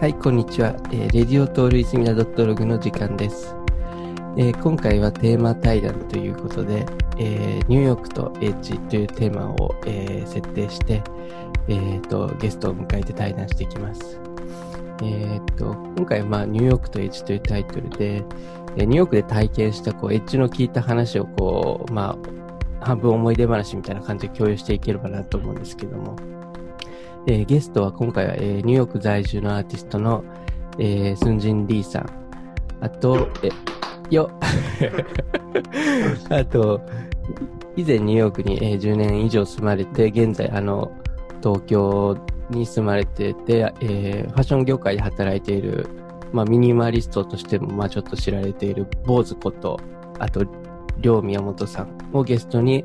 はい、こんにちは。えー、レディオトールイズミナドットログの時間です。えー今回はテーマ対談ということで、えーニューヨークとエッジというテーマを、えー設定して、えーと、ゲストを迎えて対談していきます。えーと、今回は、まあ、ニューヨークとエッジというタイトルで、えーニューヨークで体験した、こう、エッジの聞いた話を、こう、まあ、半分思い出話みたいな感じで共有していければなと思うんですけども、えーゲストは今回は、えーニューヨーク在住のアーティストの、えースンジン・リーさん、あと、え、よ、あと、以前ニューヨークに、えー10年以上住まれて、現在、あの、東京に住まれてて、えーファッション業界で働いている、まあ、ミニマリストとしても、まあ、ちょっと知られている、坊主こと、あと、りょう宮本さんをゲストに、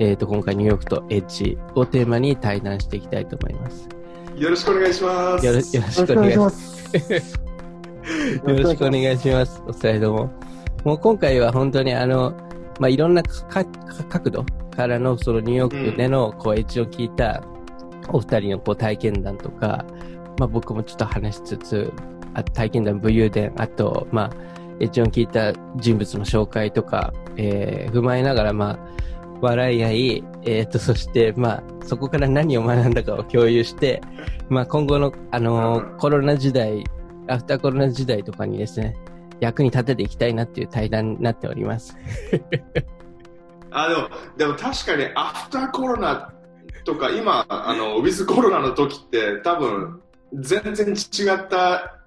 えっ、と、今回ニューヨークとエッジをテーマに対談していきたいと思います。よろしくお願いします。よろよろしくお願いします。よろしくお願いします。お二人とも。もう今回は本当にあの、まあ、いろんなかか角度からのそのニューヨークでのこうエッジを聞いたお二人のこう体験談とか、まあ、僕もちょっと話しつつ、あ体験談、武勇伝、あと、まあ、エッジを聞いた人物の紹介とか、えー踏まえながら、まあ、笑い合い、えっ、と、そして、まあ、そこから何を学んだかを共有して、まあ、今後の、あのーコロナ時代、アフターコロナ時代とかにですね、役に立てていきたいなっていう対談になっております。あでもでも確かにアフターコロナとか今あのウィズコロナの時って多分全然違った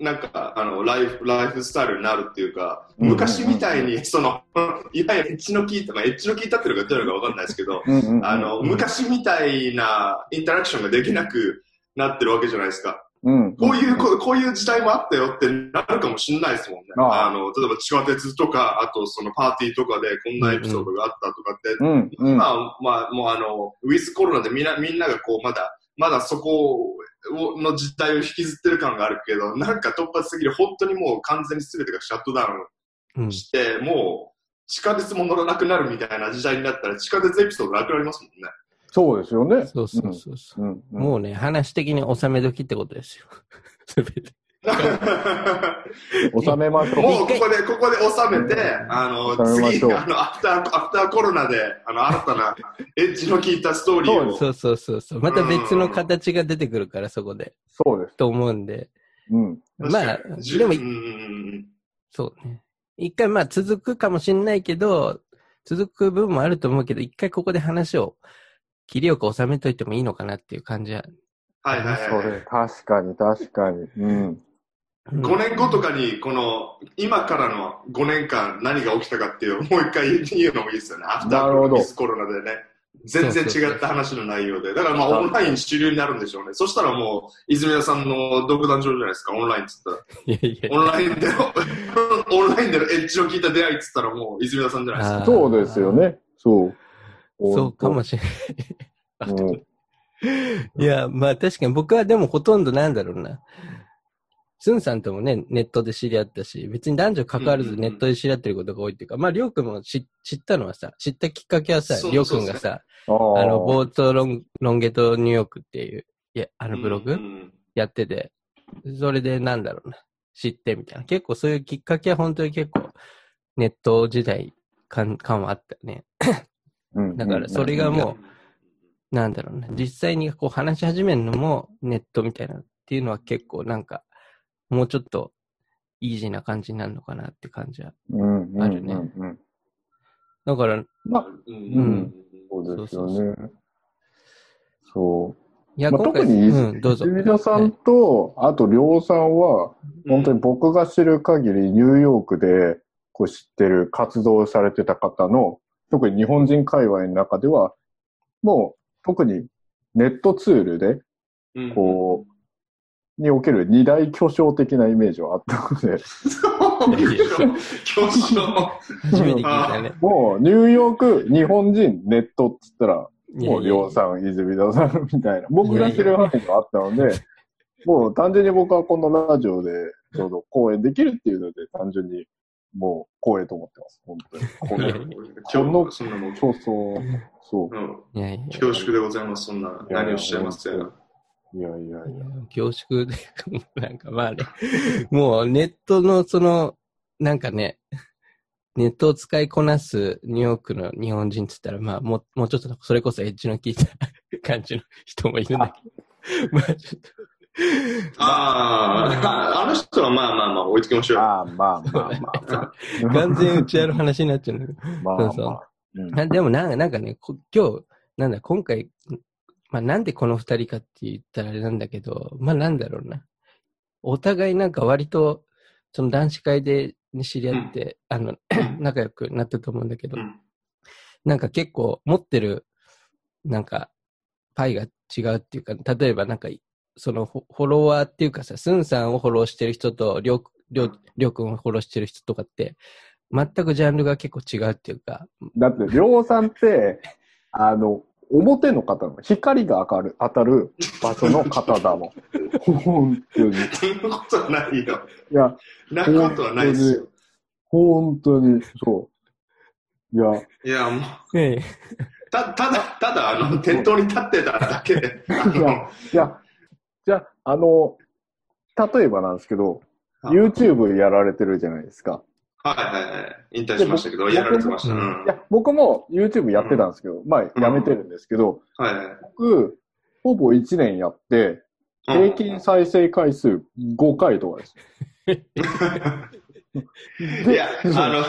なんかあのライフライフスタイルになるっていうか、うん昔みたいにその いわゆるエッジの効いた、まあ、エッジの効いたっていうのがどういうのかわかんないですけど、あの昔みたいなインタラクションができなくなってるわけじゃないですか。うん。こういうこ、こういう時代もあったよってなるかもしれないですもんね。あの、例えば地下鉄とか、あとそのパーティーとかでこんなエピソードがあったとかって、うんうん。今、まあ、もうあの、ウィズコロナでみんな、みんながこう、まだ、まだそこをの実態を引きずってる感があるけど、なんか突発的に本当にもう完全に全てがシャットダウうんン。して、もう、地下鉄も乗らなくなるみたいな時代になったら、地下鉄エピソードなくなりますもんね。そうですよね。そうそうそうそう。うんうんもうね、話的に収め時ってことですよ。すべて。収めましょう。もうここで、ここで収めて、あの、次、あの、アフター、アフターコロナで、あの、新たなエッジの効いたストーリーを。そうそうそうそう。また別の形が出てくるから、そこで。そうです。と思うんで。うん。まあでもそうね。一回まあ続くかもしれないけど、続く部分もあると思うけど、一回ここで話を切りよく収めといてもいいのかなっていう感じは。はいはいそは確かに、確かに。うん。5年後とかに、この、今からの5年間何が起きたかっていう、もう一回言うのもいいですよね。アフターなるほどコロナコロナでね。全然違った話の内容で。だからまあオンライン主流になるんでしょうね。そしたらもう、泉田さんの独壇場じゃないですか、オンラインっつったら。いやいや。オンラインでの、オンラインでのエッジを聞いた出会いっつったらもう、泉田さんじゃないですか。そうですよ。ね。そう。そうかもしれない。うん いや、まあ確かに僕はでもほとんどなんだろうな。スンさんともね、ネットで知り合ったし、別に男女関わらずネットで知り合ってることが多いっていうか、まありょうくんも知知ったのはさ、知ったきっかけはさりょうくんがさ、あの、ボートロンロンゲートニューヨークっていう、いや、あのブログ、うんうんやってて、それでなんだろうな、知ってみたいな。結構そういうきっかけは本当に結構ネット時代感感はあったね。うんだからそれがもなんだろうな、実際にこう話し始めるのもネットみたいなっていうのは結構なんか、もうちょっとイージーな感じになるのかなって感じは。あるねだから、まあ、うんうんそうですよそうそうね。そう。いや、特に、うん、どうぞ。泉田さんと、あと、りょうさんは、本当に僕が知る限り、ニューヨークでこう知ってる活動をされてた方の、特に日本人界隈の中では、もう特にネットツールで、うん、こう、における二大巨匠的なイメージはあったので、巨匠。もうニューヨーク、日本人、ネットって言ったら、もうりょうん。さん、泉田さんみたいな、僕が知る範囲があったので、もう単純に僕はこのラジオでちょうど講演できるっていうので、単純にもう光栄と思ってます、本当に。このそんなもん。そう。恐縮でございます、そんな。何をおっしゃいますやら。いやいやいや。恐縮で、なんかまあね、もうネットのその、なんかね、ネットを使いこなすニューヨークの日本人って言ったら、まあもう、もうちょっとそれこそエッジの効いた感じの人もいるんだけど、まあちょっと、ああ、あの人はまあまあまあ追いつきましょう。ああ、まあまあまあ。完全うちわの話になっちゃうんだけど。まあそうそうまあ。うんあでもなんか、なんかね、こ今日、なんだ、今回、まあなんでこの二人かって言ったらあれなんだけど、まあなんだろうな。お互いなんか割と、その男子会で知り合って、あの、仲良くなったと思うんだけど、うん。なんか結構持ってる、なんか、パイが違うっていうか、例えばなんか、そのフォフォロワーっていうかさ、スンさんをフォローしてる人と、りょう、りょう、りょうくんをフォローしてる人とかって、全くジャンルが結構違うっていうか、だって、りょうさんって、あの、表の方の光が明る当たる場所の方だもん。本当に。いそんなことはないよ。や、なことはないですよ。本当に、そう。いや、いや、もう、ええたただ、ただ、あの、店頭に立ってただけで、いや、いや、じゃあ、あの、例えばなんですけど、あ YouTube やられてるじゃないですか。はいはいはい。引退しましたけど、でやられてました。いや、僕も YouTube やってたんですけど、まあ、やめてるんですけど、はいはい。僕、ほぼ1年やって、平均再生回数5回とかです。いや、あの、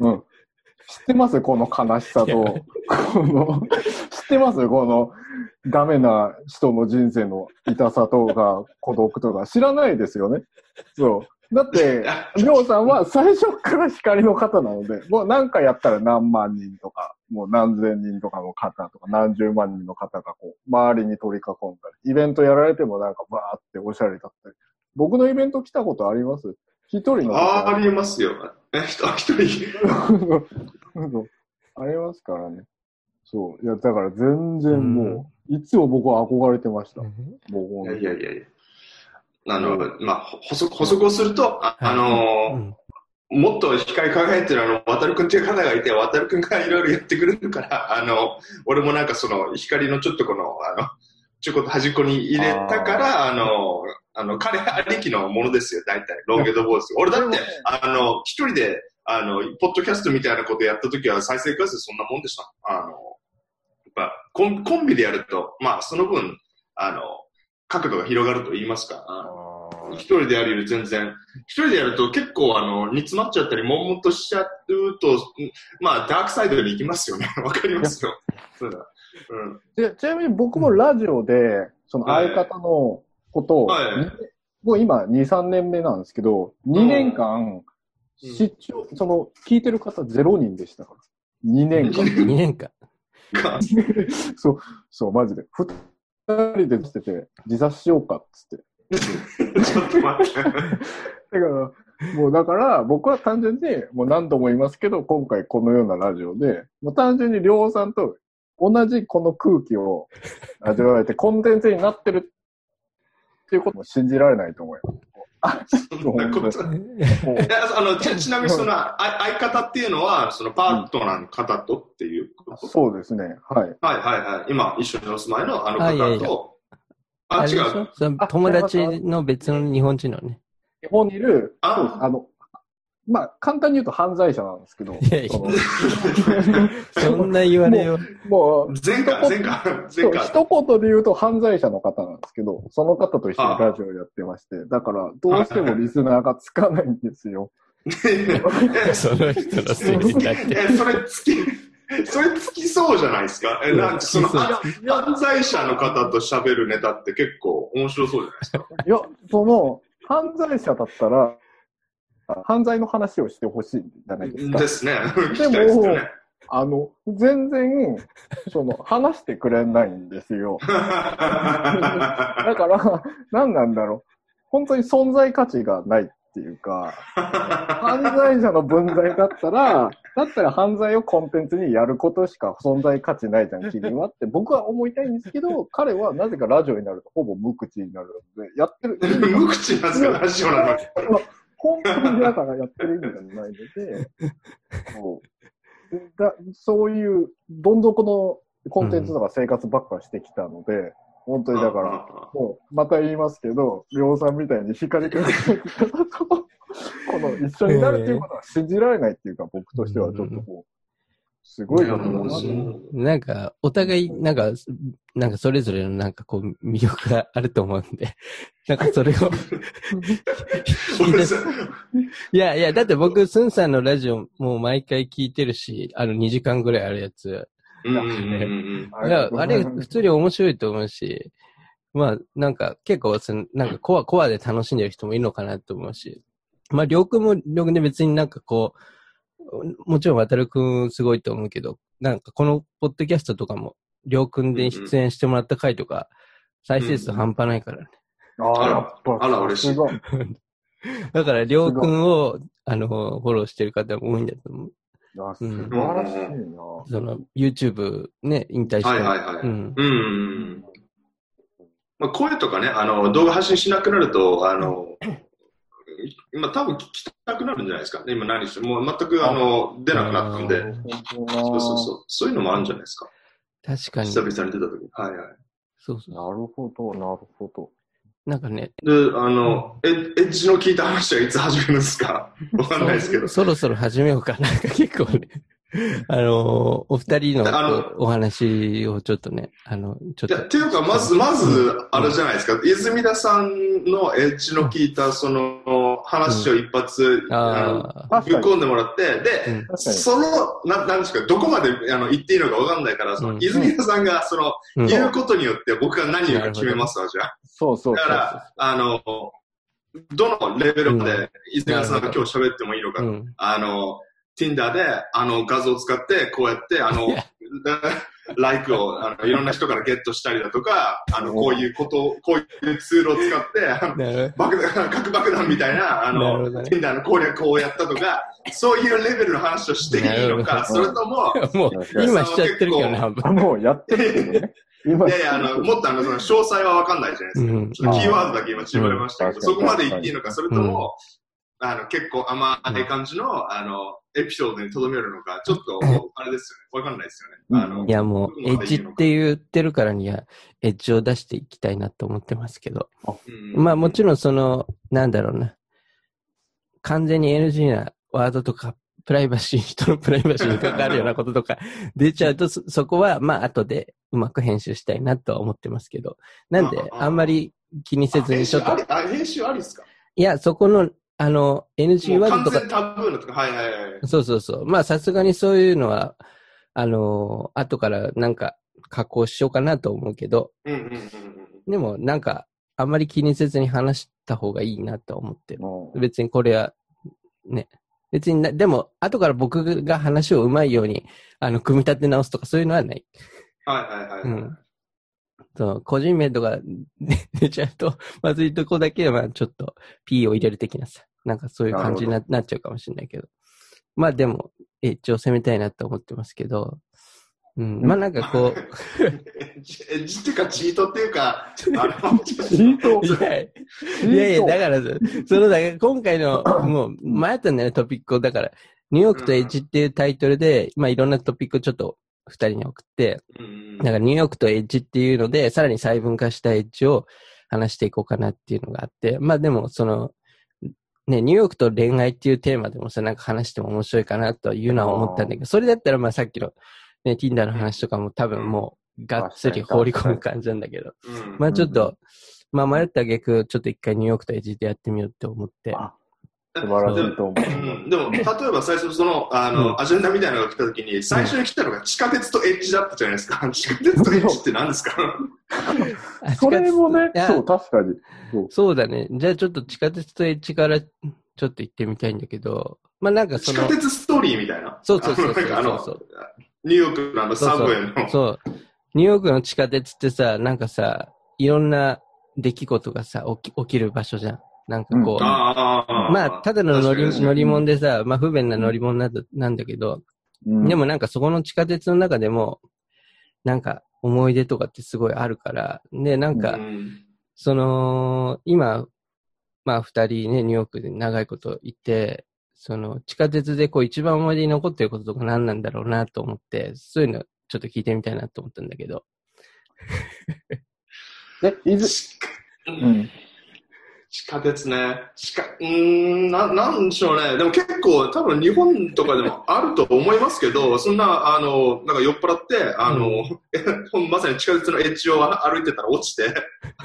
うん。知ってます？この悲しさと、この、知ってます？この、ダメな人の人生の痛さとか、孤独とか、知らないですよね？そう。だって、りょうさんは最初から光の方なので、もう何かやったら何万人とか、もう何千人とかの方とか、何十万人の方がこう、周りに取り囲んだり、イベントやられてもなんかバーっておしゃれだったり。僕のイベント来たことあります？一人のあありますよ。え、一人 ありますからね。そう。いや、だから全然もう、いつも僕は憧れてました。もういやいやいやいや。あの、まあ、補足、補足をすると、ああのもっと光り輝いてるあの、渡るくんっていう方がいて、渡るくんがいろいろやってくれるから、あの、俺もなんかその、光のちょっとこの、あの、ちょこっと端っこに入れたから、あの、あの、彼ありきのものですよ、大体。ロンゲットボーイス。俺だってあの、一人で、あの、ポッドキャストみたいなことやった時は再生回数そんなもんでした。あの、やっぱコン、コンビでやると、まあ、その分、あの、角度が広がると言いますか。一人でやるより全然、一人でやると結構あの、煮詰まっちゃったり、悶々としちゃうと、うんまあ、ダークサイドに行きますよね。わかりますよ。そうだ。うん。でちなみに僕もラジオで、その相方のことを、はいにもう今2、3年目なんですけど、2年間、視聴、その、聞いてる方0人でしたから。2年間。2年間。か そう、そう、マジで。二人でしてて、自殺しようかっつって。ちょっと待って。だから、もうだから、僕は単純に、もう何度も言いますけど、今回このようなラジオで、もう単純にりょうさんと同じこの空気を 味わえて、コンテンツになってるっていうことも信じられないと思います。あ、そんなことあのちちなみにそのあ相方っていうのは、そのパートナーの方とっていうこと、そうですね。はい。はいはいはい。今一緒にお住まいのあのあいやいや方と、あ、違う。その友達の別の日本人のね。日本にいる、ああの、まあ、簡単に言うと犯罪者なんですけど、いやいやそんな言われよ。もう、前回、前回、前回。一言で言うと犯罪者の方なんですけど、その方と一緒にラジオやってまして、だからどうしてもリスナーがつかないんですよ。その人のせいになって。え、それつき、それつきそうじゃないですか？え、なんかその、犯罪者の方と喋るネタって結構面白そうじゃないですか？いや、その、犯罪者だったら、犯罪の話をしてほしいじゃないですか。ですね。ですよね。あの、全然、その、話してくれないんですよ。だから、何なんだろう。本当に存在価値がないっていうか、犯罪者の分際だったら、だったら犯罪をコンテンツにやることしか存在価値ないじゃん、君はって僕は思いたいんですけど、彼はなぜかラジオになるとほぼ無口になるので、やってる。無口なんですか、ラジオなのに。本当にだからやってる意味がないので、そうだそういうどん底のコンテンツとか生活ばっかしてきたので、本当にだから、もう、また言いますけど、りょうさんみたいに光く方と、この一緒になるっていうことは信じられないっていうか、僕としてはちょっとこう、すごいことだなと思う。なんか、お互い、なんか、なんかそれぞれのなんかこう魅力があると思うんで、なんかそれを いやいや、だって僕、スンさんのラジオもう毎回聞いてるし、あの2時間ぐらいあるやつ。うんうんうんうんいや、あれ普通に面白いと思うし、まあ、なんか結構その、なんかコア、コアで楽しんでる人もいるのかなと思うし、まあ、りょうくんもりょうくんで別になんかこう、もちろん渡るくんすごいと思うけど、なんかこのポッドキャストとかも、りょうくんで出演してもらった回とか、再生数半端ないからね。ああ、やっぱ、あら嬉しい だから、りょうくんを、あの、フォローしてる方も多いんだと思う。あ素晴らしいな。その、YouTube ね、引退して。はいはいはい。うん。うんうんうん。まあ、声とかね、あの、動画発信しなくなると、あの、今多分聞きたくなるんじゃないですか。今何してもう全くあの、出なくなったんで。そうそうそう。そういうのもあるんじゃないですか。確かに。久々に出た時に。はいはい。そうそう。なるほど、なるほど。なんかね、で、あの、エッエッジの聞いた話はいつ始めるんですか？わかんないですけど。そそろそろ始めようかな。なんか結構ね、あのお二人のお話をちょっとね、あの、ちょっいや、と。っていうか、まず、まず、あれじゃないですか。泉田さんのエッジの聞いた、その、話を一発、あの、あ。ぶっ込んでもらって、で、うん。その、ななんですか、どこまであの言っていいのかわかんないから、その、うん泉田さんが、その、うん言うことによって僕が何言うか決めますわ、じゃあ。そうそう。だから、あの、どのレベルまで泉田さんが今日喋ってもいいのか、うん。あの、Tinder で、あの画像を使って、こうやって、あの ライクをあのいろんな人からゲットしたりだとか、あの、こういうことを、こういうツールを使って、爆弾、核爆弾みたいな、あの、ね。Tinder の攻略をやったとか、そういうレベルの話をしていいのか、ほそれとも、もう、今しちゃってるけどね、もうやってるけどね。今 いやいや、あの、もっとあの、その詳細はわかんないじゃないですか。うん。ちょっとキーワードだけ今絞れましたけど、うん。そこまで言っていいのか、それとも、あの、結構甘い感じの、あの、エピソードに留めるのか、ちょっと、あれですよね。わかんないですよね。あの、うんいやもう、エッジって言ってるからには、エッジを出していきたいなと思ってますけど。うんまあもちろんその、なんだろうな。完全に NG なワードとか、プライバシー、人のプライバシーに関わるようなこととか 出ちゃうと、そそこはまあ後でうまく編集したいなとは思ってますけど。なんで、あんまり気にせずにちょっとあ編集、ありあ編集ありっすか？いや、そこの、あの、NG ワードとか完全、タブーのとか、はいはいはい。そうそうそう。まあさすがにそういうのは、あの、後からなんか加工しようかなと思うけど、うんうんうんうん。でもなんか、あんまり気にせずに話した方がいいなとは思ってる。うん別にこれは、ね。別にな、でも、後から僕が話をうまいように、あの、組み立て直すとかそういうのはない。はいはいはい。うんそう、個人名とかね出ちゃうと、まずいとこだけは、まあちょっと P を入れる的なさ、なんかそういう感じにななっちゃうかもしれないけど。まあでも、エッジを攻めたいなと思ってますけど、うん、まあなんかこう、エッジっていうか、チートっていうか、チート。いやいやいや、だからさ、その、だ今回の、もう、迷ったんだよね、トピックを。だから、ニューヨークとエッジっていうタイトルで、まあいろんなトピックをちょっと二人に送って、うんだからニューヨークとエッジっていうので、さらに細分化したエッジを話していこうかなっていうのがあって、まあでも、その、ね、ニューヨークと恋愛っていうテーマでもさ、なんか話しても面白いかなというのは思ったんだけど、それだったらまあさっきの、ね、Tinder の話とかも多分もう、がっつり放り込む感じなんだけど、うんまあちょっと、まあ迷った挙句、ちょっと一回ニューヨークとエッジでやってみようって思って。あ素晴らしいと思う。うんでも、例えば最初、その、あの、うんアジェンダみたいなのが来た時に、最初に来たのが地下鉄とエッジだったじゃないですか。地下鉄とエッジって何ですか？あ それもねそう、確かに。そうそうだね。じゃあちょっと地下鉄とエッジからちょっと行ってみたいんだけど、まあなんかその地下、鉄ストーリーみたいな？そうそうそうそう あのニューヨークのあのサブウェイの。そう。ニューヨークの地下鉄ってさ、なんかさ、いろんな出来事がさ、起き起きる場所じゃん。なんかこう、ああ。まあ、ただの乗り乗り物でさ、まあ不便な乗り物なんだなんだけど、うんでもなんかそこの地下鉄の中でも、なんか思い出とかってすごいあるから、で、なんか、うんその、今、まあ二人ね、ニューヨークで長いこといて、その地下鉄でこう一番思い出に残ってることとか何なんだろうなと思って、そういうのちょっと聞いてみたいなと思ったんだけど。え、いず、ううんん。地下鉄ね。地下、うーん、な、なんでしょうね。でも結構、多分日本とかでもあると思いますけど、そんな、あの、なんか酔っ払って、あの、まさに地下鉄のエッジを歩いてたら落ちて、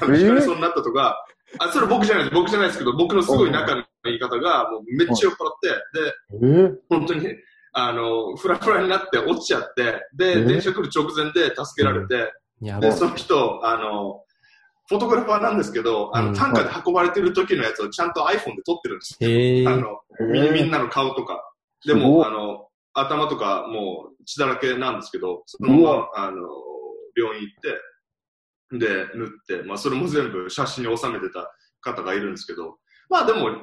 あの、えー？ひかれそうになったとか、あ、それ僕じゃないです。僕じゃないですけど、僕のすごい仲のいい方が、もうめっちゃ酔っ払って、で、えー？本当に、あの、フラフラになって落ちちゃって、で、え電車来る直前で助けられて、で。その人、あの、フォトグラファーなんですけど、あの、うん。担架で運ばれてる時のやつをちゃんと iPhone で撮ってるんですよ。あの、みみんなの顔とか。でも、あの、頭とかもう血だらけなんですけど、そのまうま、あの、病院行って、で、縫って、まあ、それも全部写真に収めてた方がいるんですけど、まあでも、うん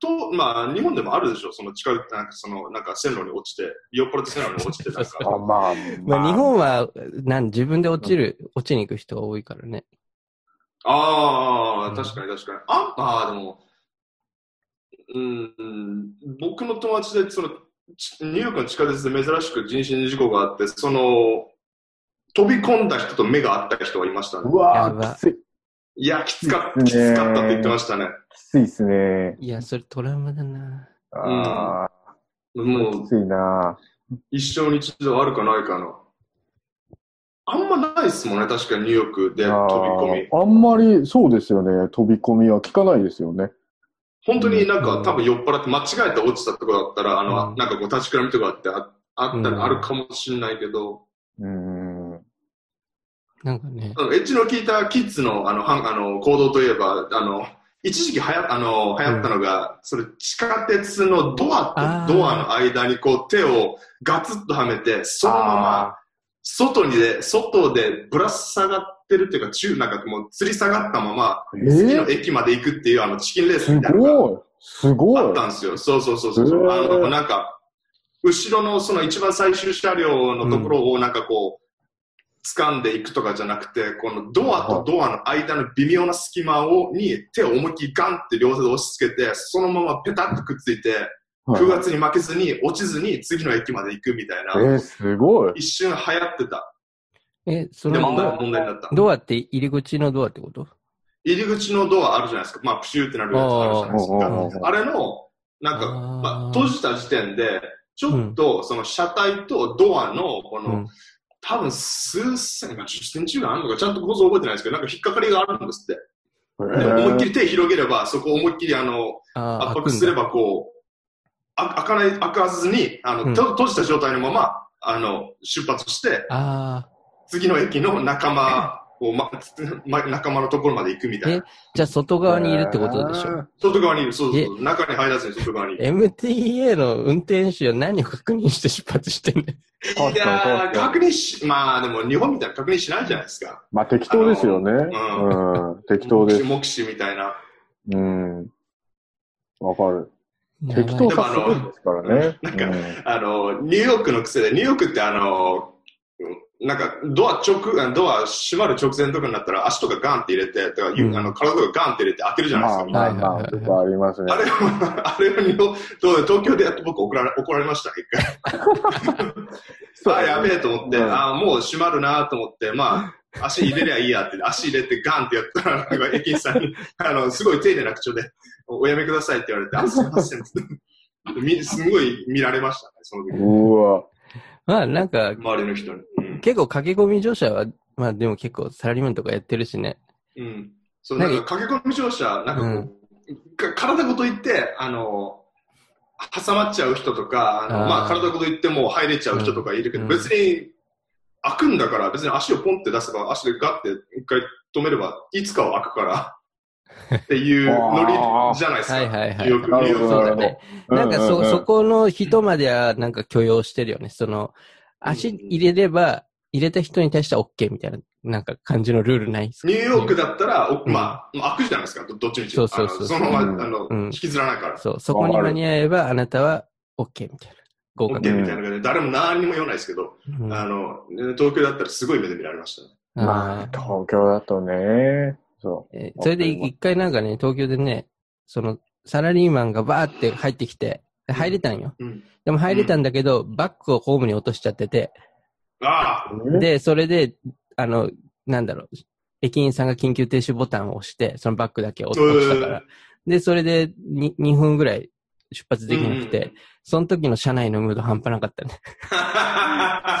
と、まあ日本でもあるでしょ、その近く、なんかその、なんか線路に落ちて、酔っ払って線路に落ちて、なんか、あ、まあ、まあ、日本は、なん、自分で落ちる、落ちに行く人が多いからね。ああ、うん確かに確かに。ああー、でも、うん、僕の友達で、その、ちニューヨークの地下鉄で珍しく人身事故があって、その、飛び込んだ人と目が合った人がいましたねう。わやばーきつい。いや、きつかきついねきつかったって言ってましたね。きついっすね。いや、それトラウマだな。ああ、もうき、ついな。一生に一度あるかないかな。あんまないっすもんね、確かにニューヨークで飛び込み。あんまり、そうですよね。飛び込みは聞かないですよね。本当になんか、うん多分酔っ払って間違えて落ちたとこだったら、あの、うんなんかこう立ちくらみとかあってああったうんらあるかもしれないけど、うーん。なんかね。あのエッジの効いたキッズのあのはんあの行動といえば、あの、一時期はやあの流行ったのが、それ地下鉄のドアとドアの間にこう手をガツッとはめて、そのまま外にで、外でぶら下がってるっていうか、中、なんかもう吊り下がったまま、え次のー、駅まで行くっていうあのチキンレースすみたいなのがごい。すごい。あったんですよ。そうそうそうそう。あの、なんか、後ろのその一番最終車両のところをなんかこう、掴んでいくとかじゃなくて、このドアとドアの間の微妙な隙間を、に手を思いっきりガンって両手で押し付けて、そのままペタッとくっついて、はい風圧に負けずに落ちずに次の駅まで行くみたいな、えー、すごい。一瞬流行ってた。え、そでものド問題になった。ドアって入り口のドアってこと？入り口のドアあるじゃないですか。まあ、プシューってなるやつあるじゃないですあか。ーあれの、なんか、まあ、閉じた時点で、ちょっと、その車体とドアの、この、うん多分数千が10センチぐらいあるのか、ちゃんと構造覚えてないですけど、なんか引っかかりがあるんですって。えでも思いっきーり手広げれば、そこを思いっきりあの、圧迫すればこう、あ開かない、開かずに、あの、うんと閉じた状態のまま、あの、出発して、あ次の駅の仲間を、ま、ま仲間のところまで行くみたいえな。じゃあ外側にいるってことでしょ、外側にいる、そうそうそう。中に入らずに外側にいる。MTA の運転手は何を確認して出発してんねいやー、確認し、まあでも日本みたいな確認しないじゃないですか。まあ適当ですよね。あうん。適当です。目視みたいな。うん。わかる。ん。適当さすごいですからね。なんかうんあの、ニューヨークの癖で、ニューヨークってあの、なんかドア直、ドア閉まる直前とかになったら足とかガンって入れて、だからうんあの体とかガンって入れて開けるじゃないですか。まあまああ、りますねあ。れを、あれを日本東京でやって僕怒られ怒られました、一回。あ、やべえと思って、うんあもう閉まるなと思って、まあ、足入れりゃいいやって、足入れてガンってやったら、なんか駅員さんに、あの、すごい丁寧な口調で、おやめくださいって言われて、あ、すいませんすごい見られましたね、その時。うわ。まあなんか、周りの人に。うん。結構駆け込み乗車は、まあでも結構サラリーマンとかやってるしね。うん。そう、なんか駆け込み乗車、なんかこう、か体ごと行って、あの、挟まっちゃう人とか、あのまあ体ごと行ってもう入れちゃう人とかいるけど、うん別に開くんだから、別に足をポンって出せば、足でガッて一回止めれば、いつかは開くから、っていうノリじゃないですか。はいはいはいニューヨーク、ニなるほどューヨークだとそうだね。なんかそ、うんうんうんそこの人まではなんか許容してるよね。その、足入れれば、入れた人に対しては OK みたいな、なんか感じのルールないですか？ニューヨークだったら、おうんまあ、開くじゃないですか、どどっちみち。そうそうそうそのまうんま、あの、うん引きずらないから。そう、そこに間に合えばあなたは OK みたいな。合格。OK みたいな感じで、誰も何にも言わないですけど、うんあの、東京だったらすごい目で見られましたね。まあ東京だとね。そえーそれで一回なんかね、東京でね、その、サラリーマンがバーって入ってきて、で入れたんよ。うん。でも入れたんだけど、バッグをホームに落としちゃってて、ああう。で、それで、あの、なんだろう、駅員さんが緊急停止ボタンを押して、そのバッグだけ押押したから。で、それでに 2, 分ぐらい出発できなくて、うんその時の車内のムード半端なかったね。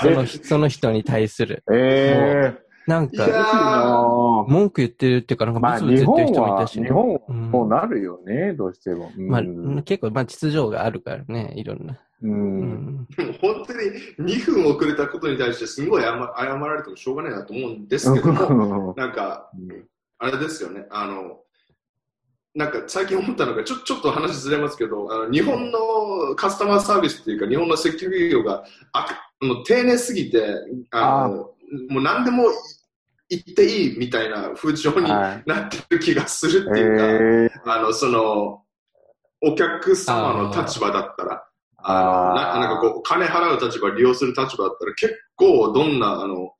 その人その人に対する。ええなんか、ー。文句言ってるっていうか、なんかまあ、ブツブツ日言ってる本は、人もいたし、日本はうんそうなるよね、どうしても。まあ、うん結構、まあ、秩序があるからね、いろんな。う。うんん。本当に2分遅れたことに対してすごい謝謝られてもしょうがないなと思うんですけども、なんか、あれですよね、あの、なんか最近思ったのが、ちょちょっと話ずれますけど、あの日本のカスタマーサービスっていうか、日本の接客業がああの丁寧すぎてあのもう何でも言っていいみたいな風潮にはなってる気がするい。っていうか、えあの、その、お客様の立場だったら、あのななんかこう、金払う立場、利用する立場だったら、結構どんな、あの、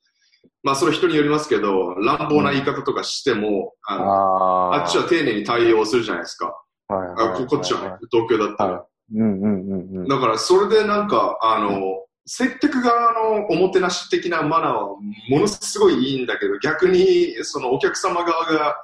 まあ、それ人によりますけど、乱暴な言い方とかしても、あのああっちは丁寧に対応するじゃないですか。はいあここっちはね、東京だったら。はうんうんうんうん。だから、それでなんか、あの、接客側のおもてなし的なマナーはものすごいいいんだけど、逆にそのお客様側が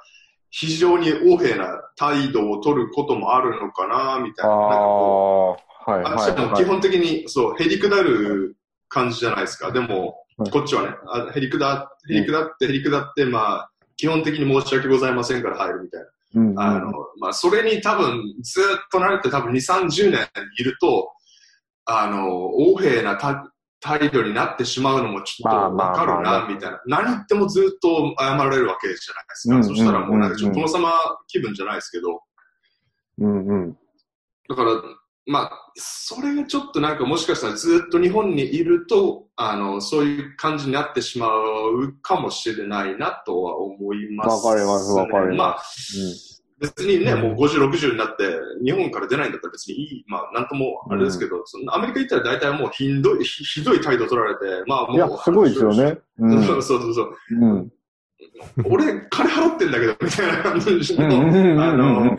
非常に横柄な態度を取ることもあるのかな、みたいな。なんかこああ、う、はいはいはい。本的に、そう、へりくだる感じじゃないですか。でもはい、こっちはね、あへりくだ、へりくだって、へりくだって、まあ、基本的に申し訳ございませんから入るみたいな。うんうんあの、まあ、それに多分、ずっと慣れて多分2、30年いると、あの、横柄なた態度になってしまうのもちょっとわかるな、みたいな。何言ってもずっと謝られるわけじゃないですか。うんそしたらもうなんかちょっとうん殿様気分じゃないですけど、うんうん。だから、まあ、それがちょっとなんかもしかしたらずっと日本にいると、あの、そういう感じになってしまうかもしれないなとは思います、わかりますわかりますまあ、別にね、もう50、60になって、日本から出ないんだったら別にいい、まあ、なんともあれですけど、そのアメリカ行ったら大体もうひどい、ひひどい態度取られて、まあもう。いや、すごいですよね。うん。そうそうそうそう。うん。俺、金払ってんだけど、みたいな感じうんうんうんうんの、あうんの、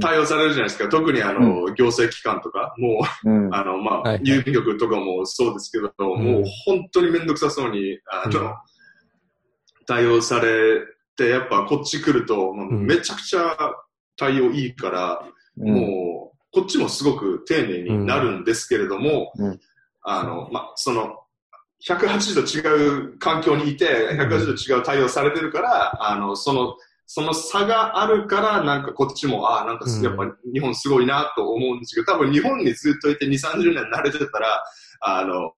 対応されるじゃないですか。特にあの、行政機関とか、もう、うん。あの、まあ、郵便局とかもそうですけど、もう本当にめんどくさそうに、あの、うん対応されて、やっぱこっち来ると、めちゃくちゃ対応いいから、うん。もう、こっちもすごく丁寧になるんですけれども、うん。あの、まあ、その、180度違う環境にいて、180度違う対応されてるから、あの、その、その差があるから、なんかこっちも、ああ、なんかうん。やっぱ日本すごいなと思うんですけど、多分日本にずっといて2、30年慣れてたら、あの、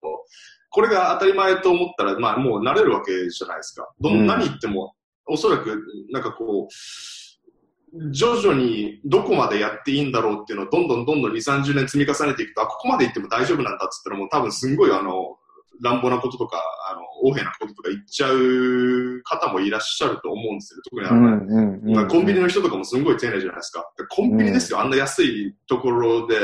これが当たり前と思ったら、まあもう慣れるわけじゃないですか。どうんん。何言っても、おそらく、なんかこう、徐々にどこまでやっていいんだろうっていうのをどんどんどんどん2、30年積み重ねていくと、あ、ここまで行っても大丈夫なんだっつったらもう多分すんごいあの、乱暴なこととか、あの、横柄なこととか言っちゃう方もいらっしゃると思うんですよ。特にあうの、んうんうんまあコンビニの人とかもすんごい丁寧じゃないですか。コンビニですよ、あんな安いところで、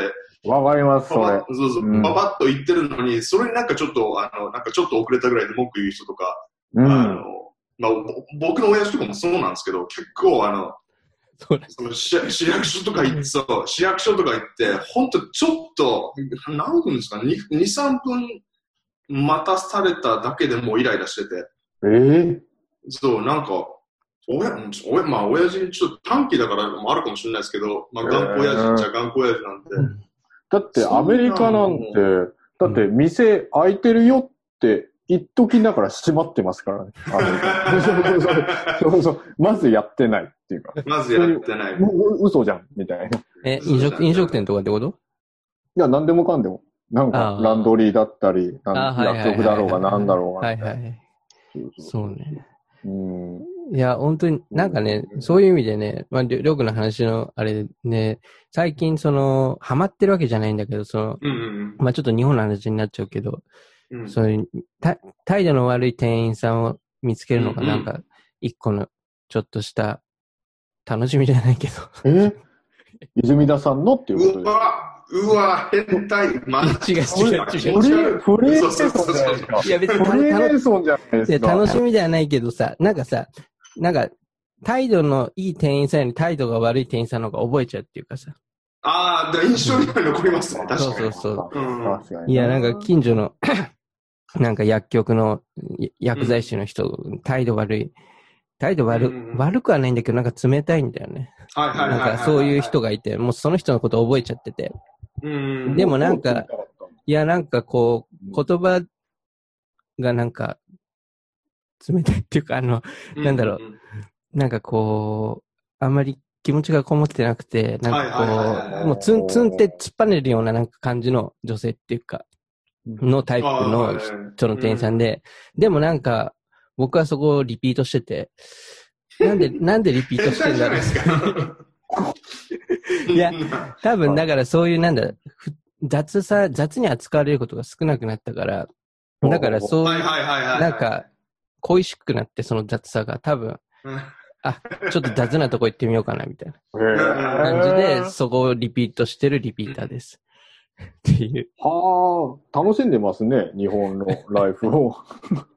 わかります、それ。そうそう、うんパパッと言ってるのに、それになんかちょっと、あの、なんかちょっと遅れたぐらいで文句言う人とか、うあん。の、まあ、ぼ僕の親父とかもそうなんですけど、結構あの、その市役所とか行って、そう、市役所とか行って、ほんとちょっと、何分ですか ?2、2 3分待たされただけでもうイライラしてて、ええそう、なんか、親、親、まあ、親父にちょっと短期だからもあるかもしれないですけど、まあ、頑固親父っちゃ頑固親父なんで、うん。だってアメリカなんて、だって店開いてるよって言っときながら閉まってますからね。そうそうそうそうそう。まずやってないっていうか。まずやってない。もう嘘じゃん、みたいな。いえ、飲食、飲食店とかってこと？や、なんでもかんでも。なんかランドリーだったり、なんあはいはいはい薬局だろうがなんだろうが。はいはい。そうね。うん。いや、本当に、なんかね、そういう意味でね、まあ、りょりょうくんの話のあれでね、最近その、ハマってるわけじゃないんだけど、その、うんうんまあちょっと日本の話になっちゃうけど、うん。そういう、た態度の悪い店員さんを見つけるのがなんか、一個の、ちょっとした、楽しみじゃないけど。え？泉田さんのっていうことうでわ、うわ、変態。ま違う違う違うフリーソンじゃないですか。いや別にフリーソンじゃないですでか。楽しみではないけどさ、なんかさ、なんか、態度のいい店員さんより態度が悪い店員さんの方が覚えちゃうっていうかさ。ああ、で印象には残りますね、確かに。そうそうそう。うん。いや、なんか近所の、なんか薬局のい薬剤師の人、態度悪い態度悪,、うん悪くはないんだけど、なんか冷たいんだよね。はいはいはい。なんかそういう人がいて、もうその人のこと覚えちゃってて。うん。でもなんか、いや、なんかこう、言葉がなんか、冷たいっていうか、あの、なんだろうなんかこう、あんまり気持ちがこもってなくて、なんかはいこう、もうツンツンって突っ張ねるようななんか感じの女性っていうか、のタイプの人の店員さんで、でもなんか、僕はそこをリピートしてて、なんで、なんでリピートしてんだろう。いや、多分だからそういうなんだ、ふ雑さ、雑に扱われることが少なくなったから、だからそう。なんか、恋しくなってその雑さが多分、うん、あ、ちょっと雑なとこ行ってみようかなみたいなへ感じーで、そこをリピートしてるリピーターです。っていう。はあ、楽しんでますね、日本のライフを。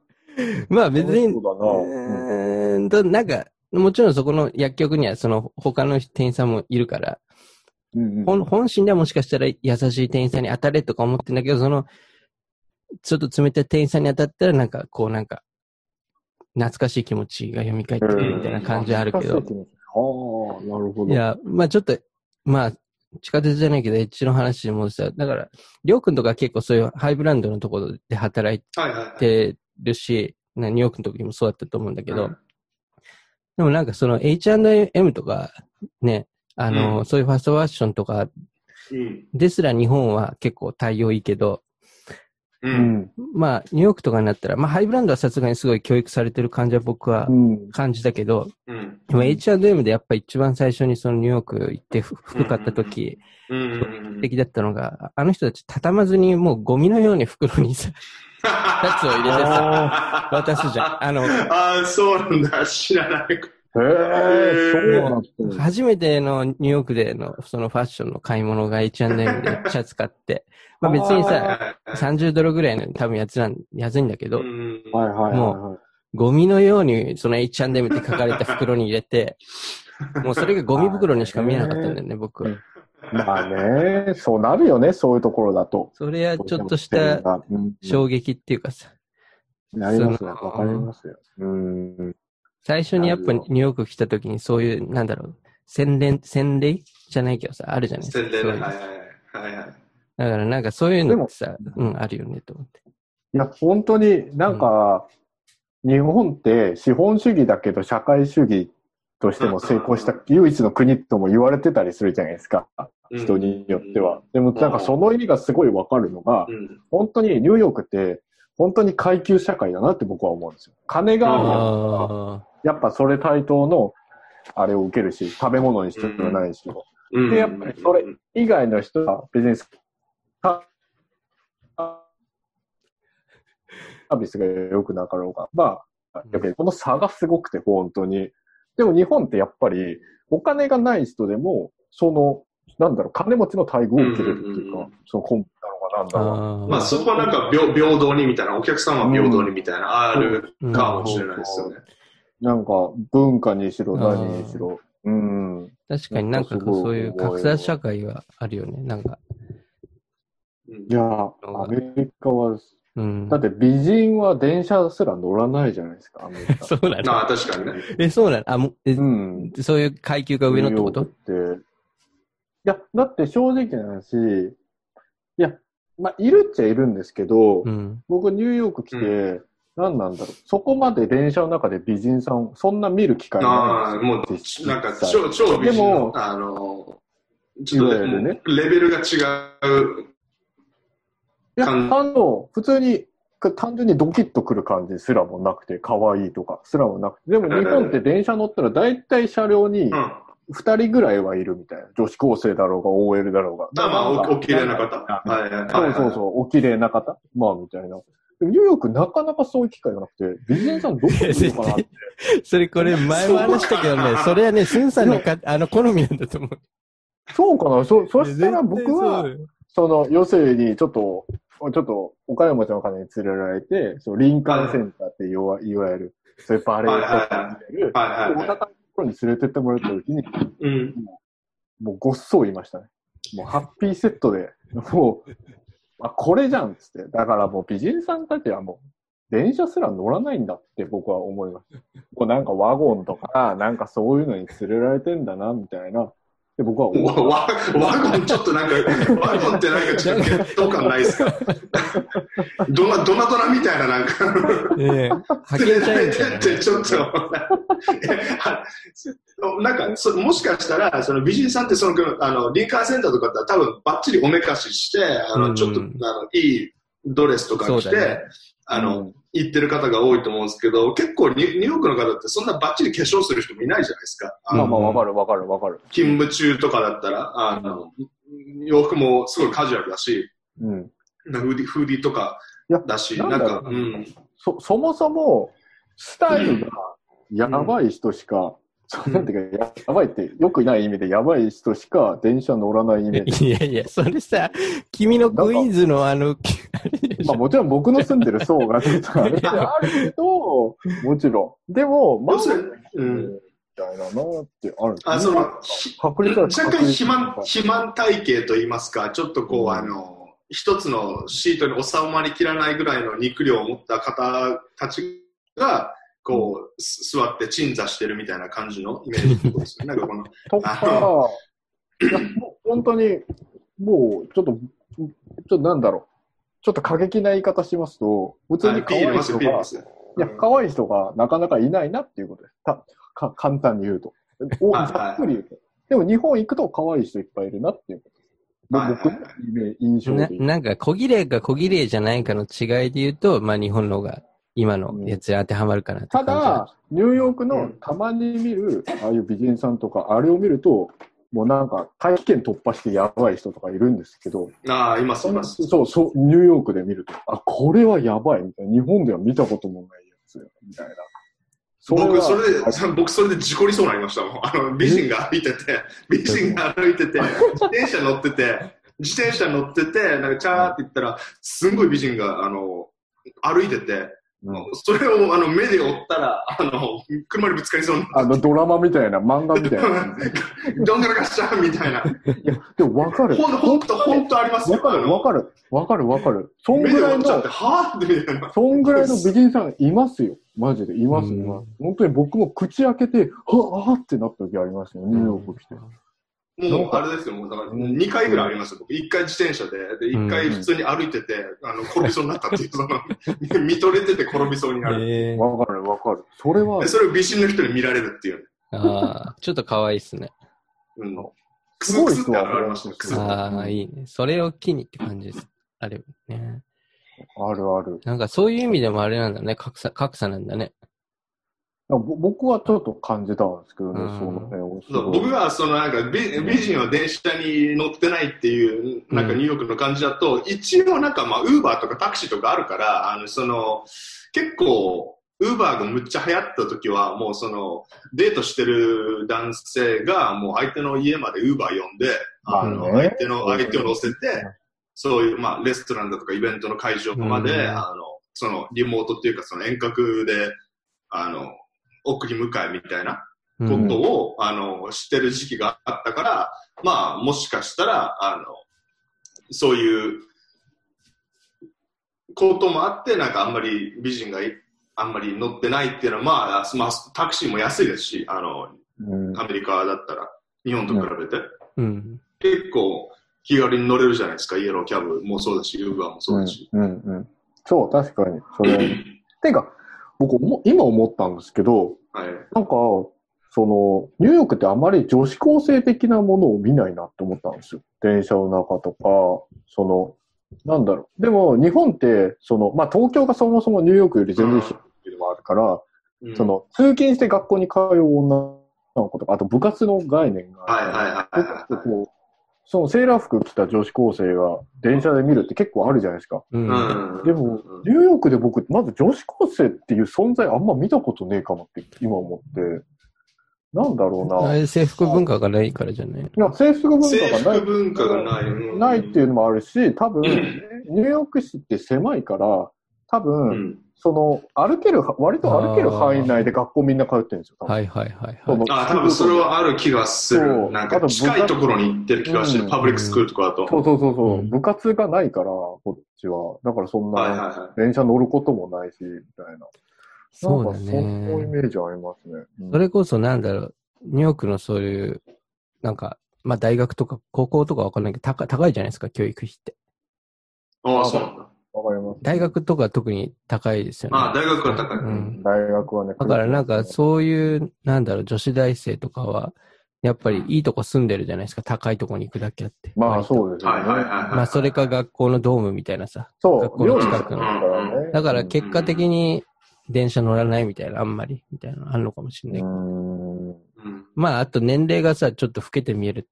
まあ別に、そうんと、なんか、もちろんそこの薬局にはその他の店員さんもいるから、うんうん本本心ではもしかしたら優しい店員さんに当たれとか思ってんだけど、その、ちょっと冷たい店員さんに当たったらなんか、こうなんか、懐かしい気持ちが蘇ってくるみたいな感じはあるけど、はあ、なるほど。いや、まあちょっと、まあ、地下鉄じゃないけど、エッジの話もさ、だから、りょうくんとか結構そういうハイブランドのところで働い。てるし、なニューヨークの時もそうだったと思うんだけど、うんでもなんかその H&M とか、ね、あの、うんそういうファストファッションとかうん。ですら日本は結構対応いいけど、う。うんん。まあ、ニューヨークとかになったら、まあ、ハイブランドはさすがにすごい教育されてる感じは僕はうん。感じたけど、うん。でも H&M でやっぱ一番最初にそのニューヨーク行ってふ服買った時、うん。素敵だったのが、あの人たち畳まずにもうゴミのように袋にさ、シャツを入れてさ、渡すじゃん。あの、ああ、そうなんだ。知らない。へえ、そうなってる。初めてのニューヨークでのそのファッションの買い物が H&M でシャツ買って、まあ別にさ、30ドルぐらいの多分やつなん、安いんだけど、うんはいはいはいはい。もゴミのようにその H&M って書かれた袋に入れて、もうそれがゴミ袋にしか見えなかったんだよね、僕は。まあね、そうなるよね、そういうところだと。それはちょっとしたうん衝撃っていうかさ、なりますよ。そのわかりますよ。うん。最初にやっぱニューヨーク来た時にそういう、なんだろう、洗練、洗礼じゃないけどさ、あるじゃないですか。宣伝そういうはいはいはいはい。だからなんかそういうのってさ、うん、あるよねと思って。いや、本当になんか、日本って資本主義だけど社会主義としても成功した唯一の国とも言われてたりするじゃないですか。人によっては。でもなんかその意味がすごいわかるのがう、ん。本当にニューヨークって本当に階級社会だなって僕は思うんですよ。金があるやつはあやっぱそれ対等のあれを受けるし、食べ物にしてもないし、うん。でやっぱりそれ以外の人は別にサービスが良くなかろうが、まあ、やっぱりこの差がすごくて、本当に。でも日本ってやっぱり、お金がない人でも、その、なんだろう、金持ちの待遇を受けれるっていううんうんうん。か、そのコンプなのかなんだろう。まあそこはなんか平平等にみたいな、お客さんは平等にみたいな、あるかもしれないですよね。なんか、文化にしろ、何にしろ。うん。確かになんかこうそういう格差社会はあるよね。なんか、うんいや、アメリカは、うんだ。って美人は電車すら乗らないじゃないですか、アメリカ。そうなの？ああ、確かにね。え、そうなの？あ、もうえうん。そういう階級が上のってこと？って。いや、だって正直な話、いや、まあ、いるっちゃいるんですけど、うん。僕ニューヨーク来て、う何なんだろう。そこまで電車の中で美人さん、そんな見る機会ああ、もう。なんか超超美人でのも、あの、ちょっとねレベルが違う。いや、あ感の、普通に、単純にドキッとくる感じすらもなくて、可愛いとかすらもなくて。でも日本って電車乗ったら大体車両にうん。あ2人ぐらいはいるみたいな。女子高生だろうが OL だろうが。まあ、おお綺麗な方。あはいはいはい。そうそうそう、お綺麗な方まあ、みたいな。でもニューヨークなかなかそういう機会がなくて、美人さんどこにいるのかなって。それこれ前も話したけどね、それはね、スンさんのか、あの、好みなんだと思う。そうかなそ、そしたら僕はその、要するに、ちょっと、ちょっと、お金持ちの金に連れられて、その、林間センターっていわいわゆる、そういうバレエとか見れる。お高いところに連れてってもらった時に、うん。もうごっそりいましたね。もうハッピーセットで、もう、あ、これじゃんっつって。だからもう美人さんたちはもう電車すら乗らないんだって僕は思います。こうなんかワゴンとか、なんかそういうのに連れられてんだな、みたいな。で僕はワワゴンちょっとなんか、ワゴンってなんかちょっとゲット感ないですか？ドナ、ドナドナみたいななんか、ええ派遣社員みたいなっ。てちょっと、なんかそ、もしかしたら、その美人さんってその、あの、リンカーセンターとかだったら多分バッチリおめかしして、あの、うん。ちょっと、あの、いいドレスとか着て、ね。あの、うん行ってる方が多いと思うんですけど、結構ニュニューヨークの方ってそんなバッチリ化粧する人もいないじゃないですか。あのまあまあわかるわかるわかる。勤務中とかだったら、あの、洋服もすごいカジュアルだし、うん。なフーディフーディーとかだし、ななんんだろうか、うん。そ、そもそも、スタイルがやばい人しか、なんていうか、やばいって、よくない意味でやばい人しか電車乗らないイメージ。いやいや、それさ、君のクイーンズのあの、まあもちろん僕の住んでる層がちょっとあれあるけど、もちろん。でも、まあ、うん。みたいななってある。あ、その、ひ確率は若干肥満、確肥満体型といいますか、ちょっとこう、うんあの、一つのシートに収まりきらないぐらいの肉量を持った方たちが、こう、す座って鎮座してるみたいな感じのイメージってことですよね。なんかこの、とか、いや、もう本当に、もう、ちょっと、ちょっとなんだろう。ちょっと過激な言い方しますと、普通に可愛い人が。いや、可愛い人がなかなかいないなっていうことです。たか簡単に言うと。ざっくり言うと。でも日本行くと可愛い人いっぱいいるなっていうことです。ぼはいはい僕のイメージ印象なで言う。なんか、小綺麗か小綺麗じゃないかの違いで言うと、まあ日本の方が今のやつに当てはまるかなってた感じだ、ニューヨークのうんたまに見る、ああいう美人さんとか、あれを見ると、もうなんか大気圏突破してやばい人とかいるんですけど、ああ、います、います。そう、そう、ニューヨークで見ると、あ、これはやばいみたいな。日本では見たこともないやつやみたいな。僕、そはれで、僕、それで事故りそうになりましたもん。あの、美人が歩いてて、美人が歩いてて、自転車乗ってて、自転車乗ってて、なんか、チャーって言ったら、すんごい美人が、あの、歩いてて、うんそれを、あの、目で追ったら、あの、車にぶつかりそうになあの、ドラマみたいな、漫画みたいな。って、どんがらがしちゃうみたいな。いや、でもわかる。ほんと、ほんと、ほんとありますよ。わかる、わかる。わかる、わかる。そん目ぐらいので追っちゃって、、はぁってみたいな。そんぐらいの美人さんいますよ。マジで。います、うんいます。本当に僕も口開けて、はぁ、ってなった時ありましたよ。ニューヨーク来て。もう、あれですよ、もう、だから、2回ぐらいありますよ、僕。1回自転車で、で、1回普通に歩いてて、あの、転びそうになったっていう、その、見とれてて転びそうになる。ええわかる、わかる。それはで、、それを美人の人に見られるっていう。ああ、ちょっと可愛いっすね。うん。クすスクスって現れましたね、クス。ああ、いいね。それを機にって感じです。あれね。あるある。なんかそういう意味でもあれなんだね。格差、格差なんだね。ぼ僕はちょっと感じたんですけどね、うん。その辺をすそうごい。僕が、その、なんか美、美人は電車に乗ってないっていう、なんかニューヨークの感じだと、一応なんか、まあ、ウーバーとかタクシーとかあるから、あの、その、結構、ウーバーがむっちゃ流行った時は、もうその、デートしてる男性が、もう相手の家までウーバー呼んで、あの、相手の、相手を乗せて、そういう、まあ、レストランだとかイベントの会場まで、うん。あの、その、リモートっていうか、その遠隔で、あの、送り迎えみたいなうこんとを、あの、してる時期があったから、まあ、もしかしたら、あの、そういうこともあって、なんかあんまり美人がいあんまり乗ってないっていうのは、まあ、まあ、タクシーも安いですし、あの、うんアメリカだったら、日本と比べて、うん。結構気軽に乗れるじゃないですか、イエローキャブもそうだし、ウーバーもそうだし。うん、うん、うん。そう、確かに。それ。てか、僕も、今思ったんですけど、はい。なんか、その、ニューヨークってあまり女子高生的なものを見ないなって思ったんですよ。電車の中とか、その、なんだろう。でも、日本って、その、まあ、東京がそもそもニューヨークより全然低いっていうのもあるから、うんそ、の、通勤して学校に通う女の子とか、あと部活の概念がはいはいはいはい結構こうそのセーラー服着た女子高生が電車で見るって結構あるじゃないですか。うん。うん。でもうん、ニューヨークで僕、まず女子高生っていう存在あんま見たことねえかもって今思って、なんだろうな。制服文化がないからじゃない？や、制服文化制がない服。文化がない。うんないっていうのもあるし、多分、ニューヨーク市って狭いから、多う分、ん。その、歩ける、割と歩ける範囲内で学校みんな通ってるんですよ。はいはいはいはい。あ、多分それはある気がすそうる。なんかあと近いところに行ってる気がする。うんパブリックスクールとかだと。そうそうそうそう、うん部活がないから、こっちは。だからそんな、は電車乗ることもないし、みたいな。そうだなんかそういうイね。メージありますね。うんそれこそなんだろう、ニューヨークのそういう、なんか、まあ大学とか高校とかわかんないけど、高高いじゃないですか、教育費って。い。ああ、そうなんだ。わかります。大学とか特に高いですよね。ああ、大学は高い。うん大学はね。だからなんかそういう、なんだろう、女子大生とかは、やっぱりいいとこ住んでるじゃないですか、高いとこに行くだけあって。まあ割とそうですよね。はいはいはいはい。まあそれか学校のドームみたいなさ。そう、学校の近くのね。だから結果的に電車乗らないみたいな、あんまり、みたいなのあるのかもしれない。うん。うんまああと年齢がさ、ちょっと老けて見える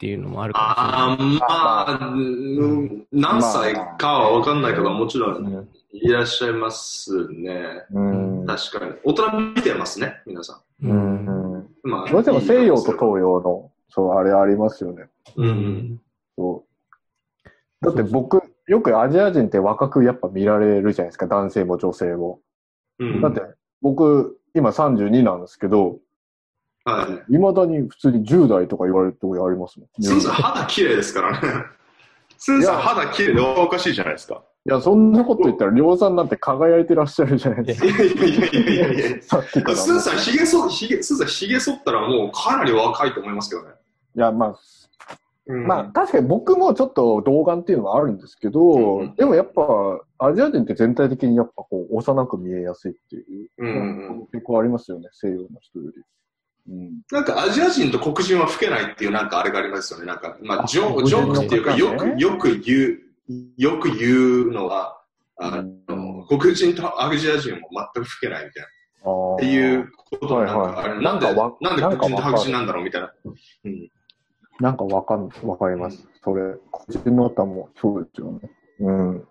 っていうのもあるかああ、まあ、うん何歳かはわかんないけど、もちろんいらっしゃいますね。うん。確かに。大人見てますね、皆さもしれない。ううんん。ん。まあ、どうしても西洋と東洋の、そう、あれありますよね。う。うんん。そう。だって僕、よくアジア人って若くやっぱ見られるじゃないですか、男性も女性も。うん。だって、僕、今32なんですけど、はい。未だに普通に10代とか言われるとこありますもん。スーさん肌綺麗ですからね。スーさん肌綺麗でおかしいじゃないですか。いや、そんなこと言ったら、りょうさんなんて輝いてらっしゃるじゃないですか。いやいやいやいやいや。さっきから。スーさん、ひげそ、ひげ、スーさん、ひげ剃ったらもうかなり若いと思いますけどね。いや、まあ、うんまあ、確かに僕もちょっと童顔っていうのはあるんですけど、うんでもやっぱ、アジア人って全体的にやっぱこう、幼く見えやすいっていう、うんうん結構ありますよね、西洋の人より。うん。なんかアジア人と黒人は老けないっていうなんかあれがありますよね。なんか、まあ、あジョジョークっていうか、よく、よく言う、よく言うのは、あの、黒人とアジア人も全く老けないみたいな。あっていうことなんか、はいはいあれなんで、なんかわなんで黒人と白人なんだろうみたいな。うん。なんかわかん、わかります。それ、個人の方もそうですよね。うん。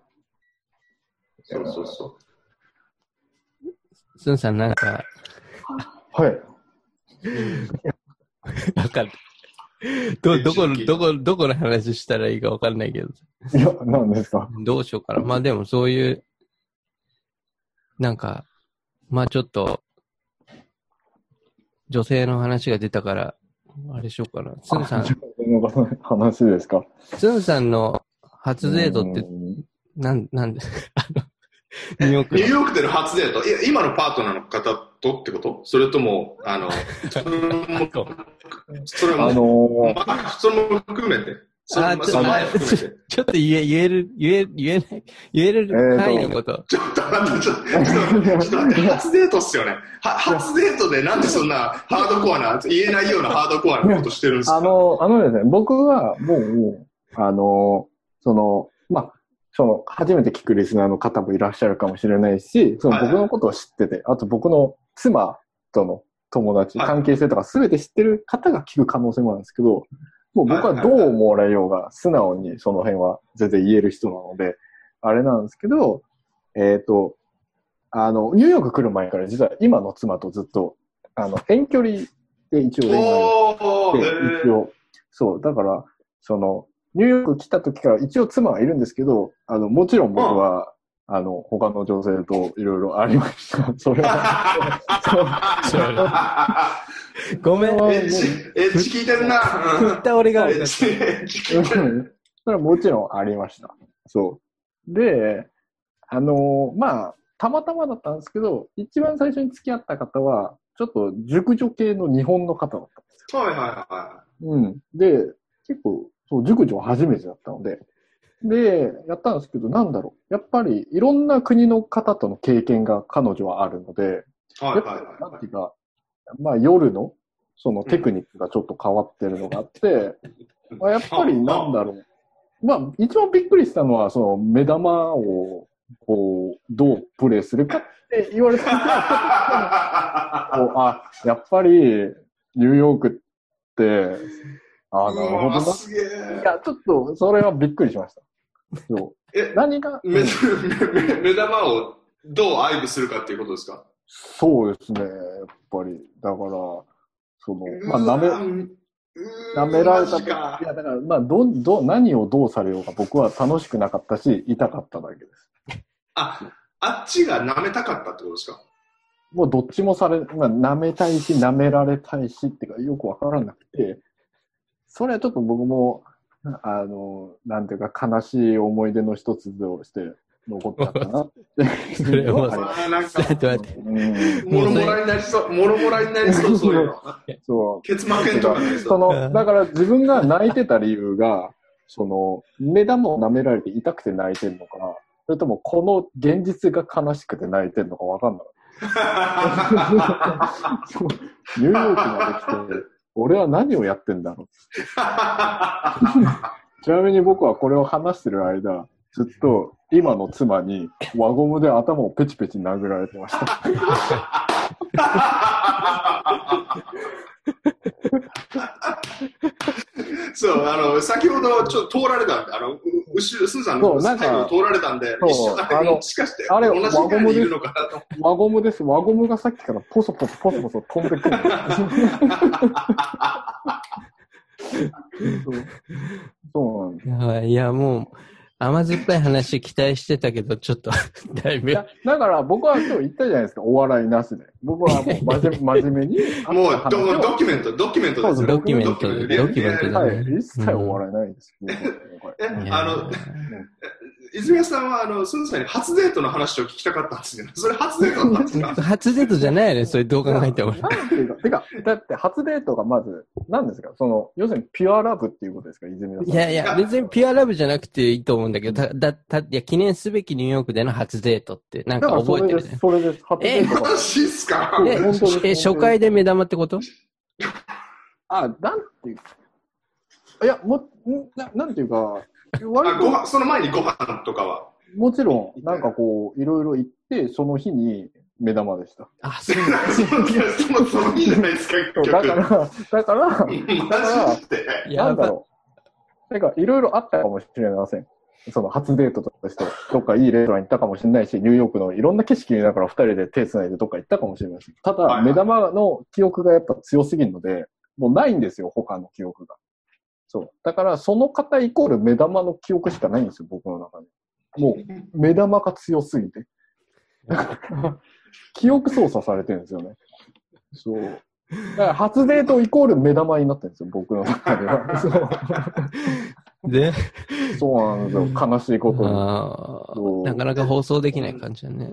そうそうそスンさんなんか、はい。わかる。ど、どこ、どこ、どこの話したらいいかわかんないけど。いや、なんですか？どうしようかな。まあでもそういう、なんか、まあちょっと、女性の話が出たから、あれしようかな。スンさん、話ですか？スンさんの初デートってう、んなん、なんで、あの、ニューヨーう。クのニューヨークでの初デート、いや今のパートナーの方とってこと？それとも、あの、それも、それも、あのーまあ、それも含めて？それあちょもその前含めて？ちょっと言え、言える、言え、言えない、言える範囲のこと。ちょっと待って、ちょっと、ちょっとちょっと待って、初デートっすよね。は初デートでなんでそんなハードコアな、言えないようなハードコアなことしてるんですか？あの、あのですね、僕はもう、あの、その、まあ、その、初めて聞くリスナーの方もいらっしゃるかもしれないし、そのはいはい僕のことを知ってて、あと僕の妻との友達、はい。関係性とか全て知ってる方が聞く可能性もあるんですけど、もう僕はどう思われようが、素直にその辺は全然言える人なので、あれなんですけど、えっ、と、あの、ニューヨーク来る前から実は今の妻とずっと、あの、遠距離で一応恋愛をおー、で、え一応、そう、だから、その、ニューヨーク来た時から一応妻はいるんですけど、あの、もちろん僕は、あの、他の女性といろいろありました。それは、ごめん。エッチ、エッチ聞いてるな。振った俺がエッチ、エッチ聞いてる。うんそれはもちろんありました。そう。で、あのまあ、たまたまだったんですけど、一番最初に付き合った方は、ちょっと熟女系の日本の方だったんですよはいはいはうん。で、結構、そう、熟女は初めてだったので、で、やったんですけど、なんだろう。やっぱり、いろんな国の方との経験が彼女はあるので、い。はいやっぱはいはいなんていうか、まあ夜の、そのテクニックがちょっと変わってるのがあって、まあやっぱりなんだろう。まあ、一番びっくりしたのは、その目玉を、こう、どうプレイするかって言われた あ、やっぱり、ニューヨークって、あ、なるほどな。いえ。や、ちょっと、それはびっくりしました。そう え、何が、目目目玉をどう愛撫するかっていうことですか？そうですね、やっぱり。だから、その、まあ、舐め、め、舐められたと。いや、だから、まあ、ど、ど、何をどうされようか僕は楽しくなかったし、痛かっただけです。あ、あっちが舐めたかったってことですか？もうどっちもされ、まあ、舐めたいし、舐められたいしっていうか、よくわからなくて、それはちょっと僕も、あの、なんていうか悲しい思い出の一つとして残ったかなって それもあり ますあーなんかちょっと待って。うんもろもらになりそう、もろもらになりそう、そういうの。そう。結膜炎とかそ。の、だから自分が泣いてた理由が、その、目玉を舐められて痛くて泣いてんのかな、それともこの現実が悲しくて泣いてんのかわかんない。そうニューヨークまで来て、俺は何をやってんだろう。ちなみに僕はこれを話してる間、ずっと今の妻に輪ゴムで頭をペチペチ殴られてました。そう、あの、先ほどちょっと通られたんで、あの、う後ろ、スーさんの通られたんで、そう一緒ああのもしかして、あれ同じいるのかなと。輪ゴムです。輪ゴムがさっきからポソポソポソポソ飛んでくる。そうそうなんです。いや、もう、甘酸っぱい話期待してたけど、ちょっと、だいぶいや、だから僕は今日言ったじゃないですか、お笑いなしで。僕はもう真面真面目に。もうド、ドキュメント、ドキュメントですよ。ドキュメントドキュドキュメントだはねい、一切お笑いないです。えい、やあの、泉谷さんは、あの、スンさんに初デートの話を聞きたかったんですけど、それ初デートだったんですか？初デートじゃないよね、それどう考えても。なんていうか、てか、だって初デートがまず、何ですか？その、要するにピュアラブっていうことですか？泉田さん。いやいや、別にピュアラブじゃなくていいと思うんだけど、た、だ、た、いや、記念すべきニューヨークでの初デートって、なんかだからそれです、覚えてるね。それです。初デートが。マジっすか？え、え、初回で目玉ってこと？あ、なんていういや、も、んななんていうか、あ割と、ご飯、その前にご飯とかは。もちろん、なんかこう、いろいろ行って、その日に目玉でした。あ、そうなんだ。いやその、そのいいじゃないですか？だから、だから、マジで？なんだ。ろう。なんか、いろいろあったかもしれません。その初デートとして、どっかいいレストラン行ったかもしれないし、ニューヨークのいろんな景色見ながら二人で手繋いでどっか行ったかもしれません。ただ、目玉の記憶がやっぱ強すぎるので、もうないんですよ、他の記憶が。そう。だから、その方イコール目玉の記憶しかないんですよ、僕の中で。もう、目玉が強すぎて。だから記憶操作されてるんですよね。そう。だから初デートイコール目玉になってるんですよ、僕の中では。そうで、そうなんですよ、悲しいことに。なかなか放送できない感じだね。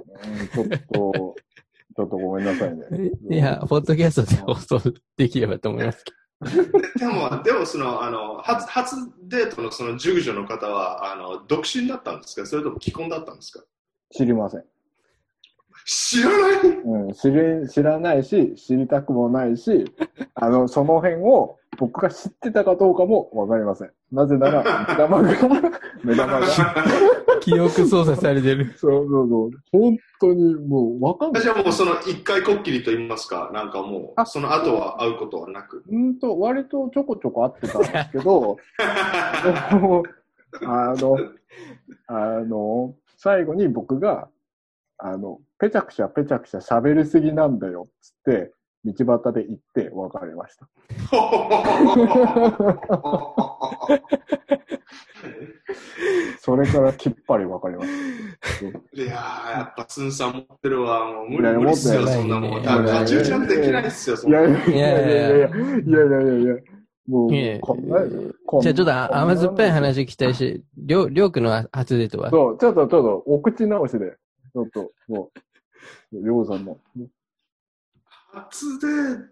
うんちょっと、ちょっとごめんなさいね。いや、ポッドキャストで放送できればと思いますけ でも、でもその、あの、初、初デートのその熟女の方は、あの、独身だったんですか？それとも既婚だったんですか？知りません。知らないうん、知り、知らないし、知りたくもないし、あの、その辺を僕が知ってたかどうかもわかりません。なぜなら、目玉が、目玉が。記憶操作されてる。そうそう、本当にもうわかんない。じゃあもうその一回こっきりと言いますか、なんかもう、あその後は会うことはなく。うんと、割とちょこちょこ会ってたんですけど、あの、あの、最後に僕が、あの、ペチャクチャペチャクチャ喋りすぎなんだよ、つって、道端で行って別れました。それからきっぱり別れました。いやー、やっぱスンさん持ってるわ。もう無理無理っすよ、そんなもん。いやいやいや太刀打ちなんてできないっすよ、そんないやいやいやいやいやいやいやいやいやもういえ、こんな、こんじゃあちょっと甘酸っぱい話期待して、りょう、りょうくんの初デートは？そう、ちょっとちょっとお口直しで、ちょっと、もう、りょうさんの。初デー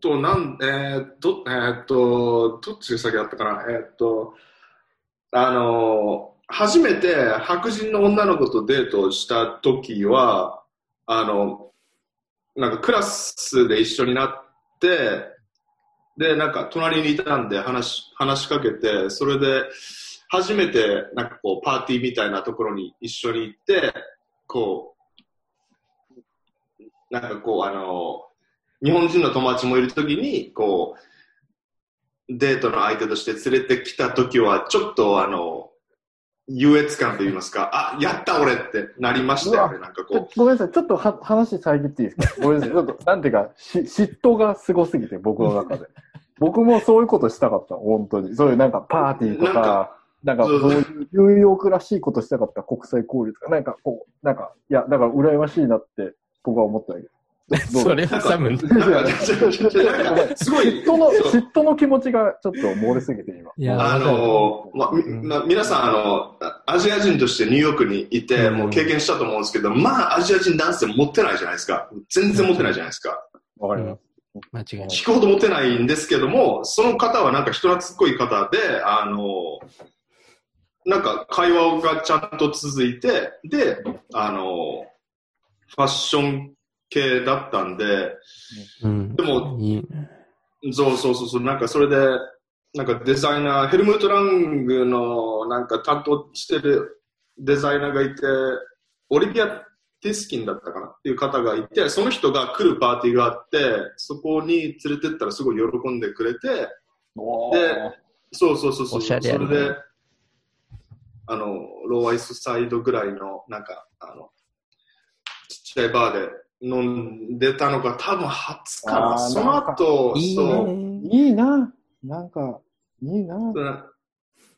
ト、なん、えー、ど、えーっと、どっちが先だったかなえーっと、あのー、初めて白人の女の子とデートした時は、あの、なんかクラスで一緒になって、で、なんか隣にいたんで話、話しかけて、それで、初めてなんかこうパーティーみたいなところに一緒に行って、こう、なんかこう、あの、日本人の友達もいるときに、こう、デートの相手として連れてきたときは、ちょっとあの、優越感と言いますか、あ、やった俺ってなりましたよね、なんかこごめんなさい、ちょっとは話遮っていいですか？ごめんなさい、ちょっと、なんていうか、し嫉妬がすごすぎて、僕の中で。僕もそういうことしたかった、本当に。そういうなんかパーティーとか、なんか、そういうニューヨークらしいことしたかった国際交流とか、なんかこう、なんか、いや、だから羨ましいなって僕は思ったわけ。どうそれ挟むんすごい嫉妬の、嫉妬の気持ちがちょっと漏れすぎて今。いやあの、ま、みま、皆さん、あの、アジア人としてニューヨークにいて、うんもう経験したと思うんですけど、まあ、アジア人男性持ってないじゃないですか。全然持ってないじゃないですか。わかります。間違いない。聞くほど持ってないんですけども、その方はなんか人懐っこい方で、あの、なんか会話がちゃんと続いて、で、あの、ファッション系だったんで、うん。でも、いいね。そうそうそうそう、なんかそれで、なんかデザイナー、ヘルムート・ラングのなんか担当してるデザイナーがいて、オリビア・ティスキンだったかなっていう方がいて、その人が来るパーティーがあって、そこに連れてったらすごい喜んでくれて、おでそうそうそうそう、ねそれで、あの、ローアイスサイドぐらいの、なんか、あの、ちっちゃいバーで飲んでたのが多分初かな。その後、いいそう、ね。いいな。なんか、いいな。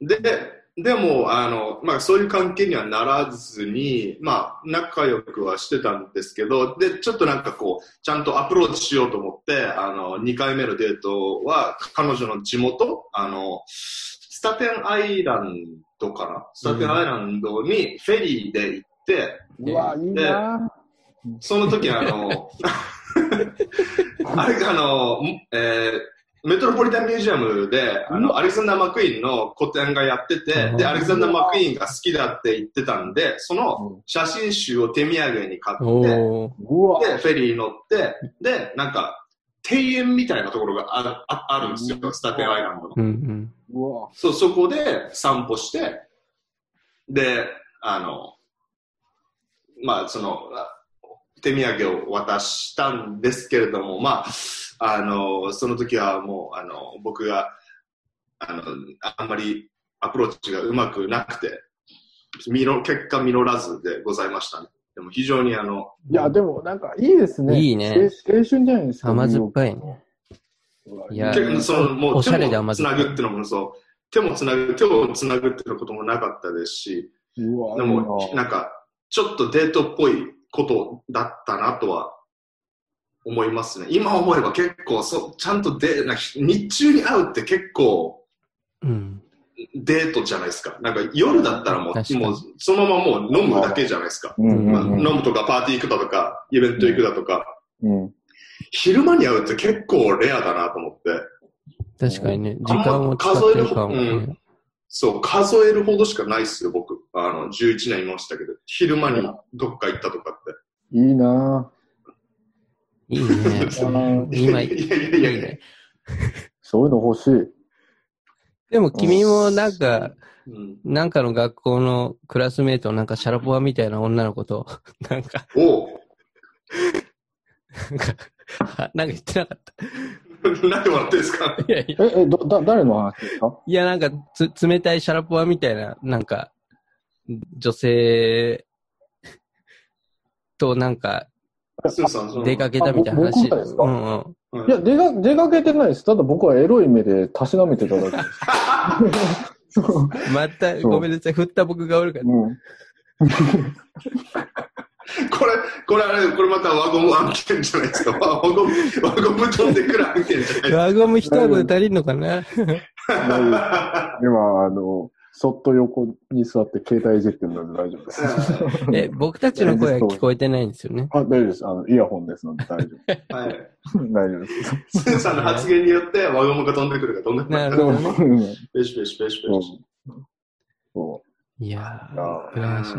で、でも、あの、まあ、そういう関係にはならずに、まあ、仲良くはしてたんですけど、で、ちょっとなんかこう、ちゃんとアプローチしようと思って、あの、2回目のデートは、彼女の地元、あの、スタテンアイランドかな？スタテンアイランドにフェリーで行って、うわ、いいな。その時あの、あれあの、えーメトロポリタンミュージアムで、あの、アレクサンダー・マクイーンの個展がやっててう、ん。で、アレクサンダー・マクイーンが好きだって言ってたんで、その写真集を手土産に買って。で、フェリーに乗って、で、なんか、庭園みたいなところがあるああるんですよ、スタテンアイランドの。うんうん。うわ。そう、そこで散歩して、で、あの、まあ、その、あ手土産を渡したんですけれども、まあ、あの、その時はもう、あの、僕が、あの、あんまりアプローチがうまくなくて、実の結果実らずでございましたね。でも非常にあの、いや、でもなんかいいですね。いいね青青春じゃないですか。甘酸っぱいね。いやそのもうおしゃれで手もつなぐっていうのもそう、手もつなぐ、手をつなぐっていうこともなかったですし。でも、なんか、ちょっとデートっぽいことだったなとは思いますね。今思えば結構そ、ちゃんとでなんか日中に会うって結構うん。デートじゃないですか。なんか夜だったらもう、もうそのままもう飲むだけじゃないですか。うんうんまあ、うん飲むとかパーティー行くだとか、イベント行くだとか、うん。昼間に会うって結構レアだなと思って。確かにね、時間を使ってるかもね。そう、数えるほどしかないっすよ、僕。あの、11年いましたけど、昼間にどっか行ったとかって。いいな いいね。今、いいやいやいやいやいね。そういうの欲しい。でも君もなんか、うん、なんかの学校のクラスメイト、なんかシャラポワみたいな女の子と、なんか、おう。なんか、あ なんか言ってなかった。何で笑ってんですか？いやいや、え、え、ど、だ、誰の話ですか？いやなんかつ、冷たいシャラポワみたいな、なんか、女性となんか、出かけたみたいなあ話。うんうん。うんいや、出か、出かけてないです。ただ僕はエロい目でたしなめてただけです。そう。また、ごめんなさい、振った僕がおるから。うん。これ、これあれ、これまた輪ゴム案件じゃないですか。輪ゴム、輪ゴム飛んでくる案件じゃないですか。輪ゴム一箱で足りんのかな？今、あの、そっと横に座って携帯いじってるので大丈夫です。え、僕たちの声は聞こえてないんですよね？あ、大丈夫です。あの、イヤホンですので大丈はい。夫。大丈夫です。スーさんの発言によって輪ゴムが飛んでくるか飛んでくるか。なるほどね。うんペシペシペシペそうシ。そいやー、あ羨まし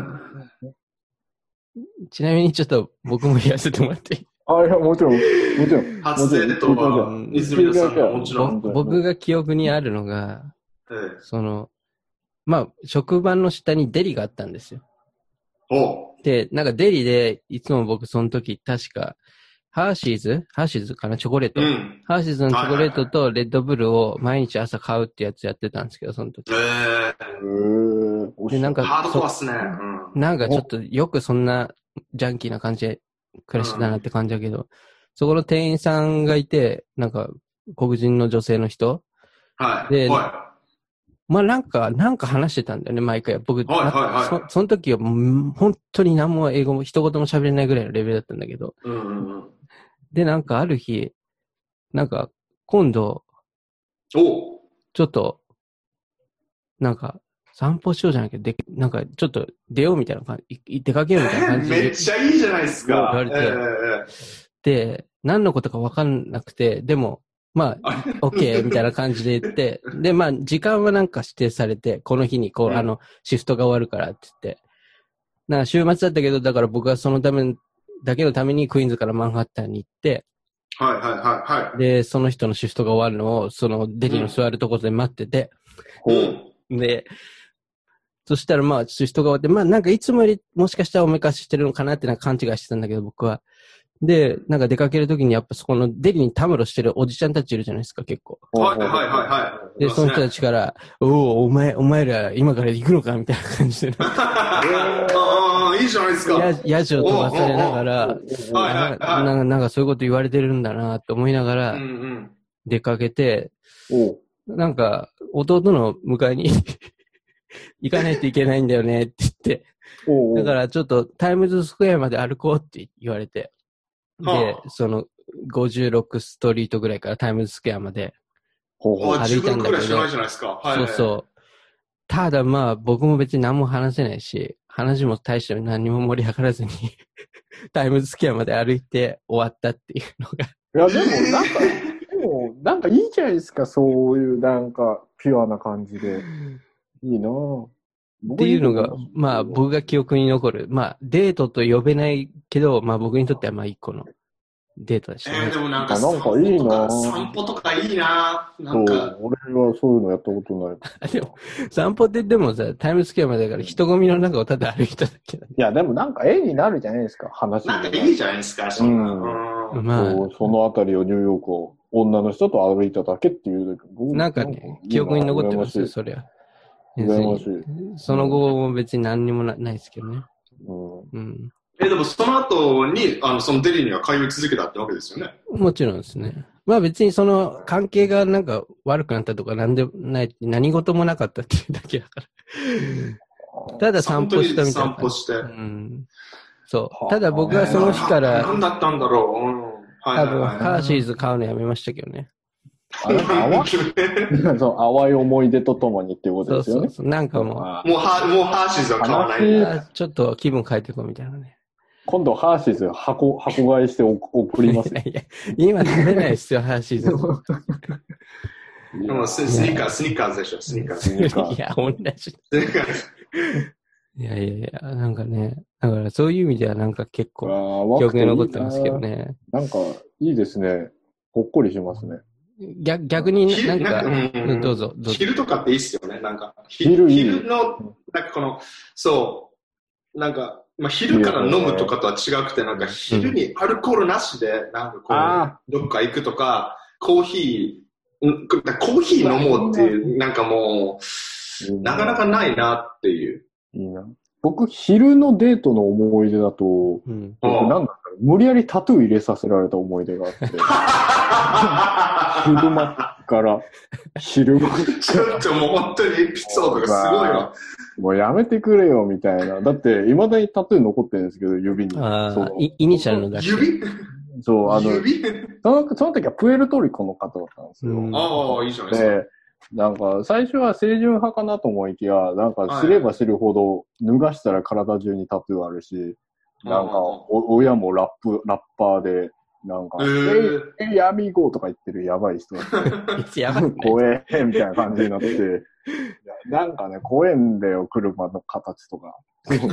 い。ちなみにちょっと僕も言わせてもらっていい？う。あ、いや、もちろん、もちろん。初デートはうん、泉田さんがもちろん。うん僕が記憶にあるのが、ええその、まあ、職場の下にデリがあったんですよ。おで、なんかデリで、いつも僕その時、確か、ハーシーズハーシーズかな？チョコレート。うん。ハーシーズのチョコレートとレッドブルを毎日朝買うってやつやってたんですけど、その時。ええへーおしで、なんか、ハードコアっそすね。うん。なんかちょっとよくそんなジャンキーな感じで暮らしてたなって感じだけど、そこの店員さんがいて、なんか黒人の女性の人はい。ではまあなんか、なんか話してたんだよね、毎回。僕、はいはいはいそその時は本当に何も英語も一言も喋れないぐらいのレベルだったんだけど。うんうんうん。で、なんかある日、なんか今度、おちょっと、なんか、散歩しようじゃないけど、で、なんか、ちょっと出ようみたいな感じ、い出かけようみたいな感じ めでっちゃいいじゃないですか。言われてえええで、何のことかわかんなくて、でも、まあ、オッケーみたいな感じで言って、で、まあ、時間はなんか指定されて、この日にこう、うんあの、シフトが終わるからって言って。な週末だったけど、だから僕はそのため、だけのためにクイーンズからマンハッタンに行って、えはいはいはいはい。で、その人のシフトが終わるのを、そのデリの座るところで待ってて、ほう。うん。で、そしたらまあ、シフトが終わって、まあなんかいつもよりもしかしたらおめかししてるのかなってな勘違いしてたんだけど、僕は。で、なんか出かけるときにやっぱそこのデリにたむろしてるおじちゃんたちいるじゃないですか、結構。はいはいはいはで、その人たちから、おお、お前、お前ら今から行くのかみたいな感じで、ああ、いいじゃないですか。や、やじを飛ばされながら。ななんかなんかそういうこと言われてるんだなって思いながうら。出かけて、なんか弟の迎えに 行かないといけないんだよねって言って、だからちょっとタイムズスクエアまで歩こうって言われて、では、その56ストリートぐらいからタイムズスクエアまで、歩いたんだけど自分くらいしないじゃないですか。はい。そうそう。ただまあ僕も別に何も話せないし、話も大して何も盛り上がらずに、タイムズスクエアまで歩いて終わったっていうのが。いや、でも、なんか、でも、なんかいいじゃないですか、そういう、なんか、ピュアな感じで。いいなぁ。っていうのが、まあ僕が記憶に残る。まあデートと呼べないけど、まあ僕にとってはまあ一個のデートでしたねえー、。でもなんかあなんかいいな散歩とかいいななそうんか、、俺はそういうのやったことない。でも、散歩ってでもさ、タイムズスクエアまでだから人混みの中をただ歩いただけだ。いや、でもなんか絵になるじゃないですか、話なんかがいいじゃないですか、そんな。うんうんまあそのあたりをニューヨークを女の人と歩いただけっていうなんかね、記憶に残ってますよ、そりゃ。別羨ましい。にその後も別に何にもなないですけどね。うんうん。え、でもその後に、あの、そのデリには通い続けたってわけですよね？もちろんですね。まあ別にその関係がなんか悪くなったとかなんでもない、何事もなかったっていうだけだから。ただ散歩したみたいな散歩して。うん。そう。はあただ僕はその日から、何だったんだろう。うん。はい多分、はいはいハーシーズ買うのやめましたけどね。淡い そう淡い思い出とともにっていうことですよね。そうそう。なんかもあもうハ、もうハーシーズは買わない。ちょっと気分変えていこうみたいなね。今度ハーシーズ箱、箱買いしてお送りますい。やいや、今食べないですよ、ハーシーズ。でもススニーカー、スニーカーズでしょ、スニーカーいや、同じ。スニーカーズいやいやいや、なんかね、だからそういう意味ではなんか結構あ記憶に残ってますけど。ね。なんか、いいですね。ほっこりしますね。逆逆に昼なんか、なんかうんうんどうぞ、どうぞ。昼とかっていいっすよね、なんか。ひ昼いい昼の、なんかこの、そう、なんか、まあ、昼から飲むとかとは違くて、なんか昼にアルコールなしで、なんかこあう、どっか行くとか、コーヒー、んコーヒー飲もうっていう、なんかもう、なかなかないなっていう。いいな。僕、昼のデートの思い出だと、うん。僕うんなんだろう無理やりタトゥー入れさせられた思い出があって、昼間から、昼間ちょっともう本当にエピソードがすごいわ。もうやめてくれよ、みたいな。だって、未だにタトゥー残ってるんですけど、指に。ああ、イイニシャルのだけ。指？そう、あの、指？その、その時はプエルトリコの方だったんですよ。うんああ、いいじゃないですか。で、なんか、最初は清純派かなと思いきや、なんか、知れば知るほど、脱がしたら体中にタトゥーあるし、なんか、お親もラップ、ラッパーで、なんか、えー。えい、えい、アミーゴとか言ってるやばい人だった。いつやばいね。怖え、みたいな感じになって、なんかね、怖えんだよ、車の形とか。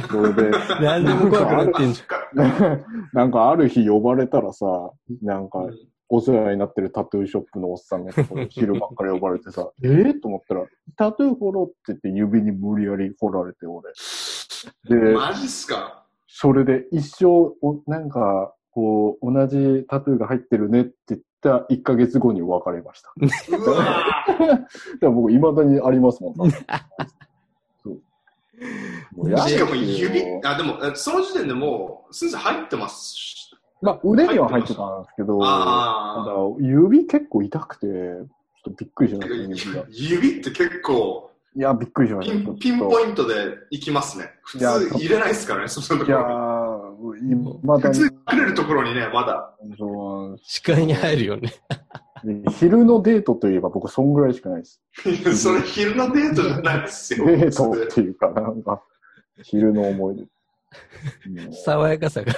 それで、何でも怖くなってんじ なんかある日呼ばれたらさ、なんかうん。お世話になってるタトゥーショップのおっさんが昼ばっかり呼ばれてさ、えー、と思ったら、タトゥー彫ろうって言って指に無理やり彫られて、俺。で、マジっすか？それで一生、おなんか、こう、同じタトゥーが入ってるねって言った1ヶ月後に別れました。うわだから僕、未だにありますもん。も うしかも指、あ、でも、えその時点でもう、先生入ってます。まあ、腕には入ってたんですけど、指結構痛くて、ちょっとびっくりしました、指があ。。指って結構、いや、びっくりしまピした。ンピンポイントで行きますね。普通いや入れないですからね、そんなといやころに。ー、まだ普通来れるところにね、まだ。そう視界に入るよね。昼のデートといえば僕、そんぐらいしかないです。それ昼のデートじゃないですよ。デートっていうか、なんか、昼の思い出。うん爽やかさが。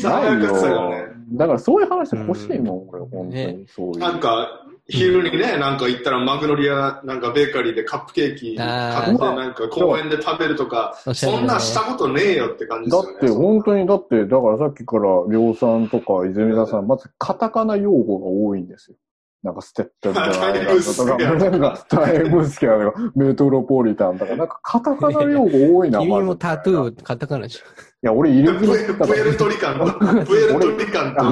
爽やかさがね。だからそういう話欲しいもん、俺、本当ねに。そういう。なんか、昼にね、なんか行ったらマグノリア、なんかベーカリーでカップケーキ買あって、ーなんか公園で食べるとか、そんなしたことねえよって感じですよね。だって、本当に、だって、だからさっきから、りょうさんとか泉田さん、まずカタカナ用語が多いんですよ。なんかステップとか、タイムスケアなんかタイムスケアとか、メトロポリタンとか、なんかカタカナ用語多いな、君もタトゥーカタカナでしょ。いや、俺入れプエルトリカンと、プエルトリカンと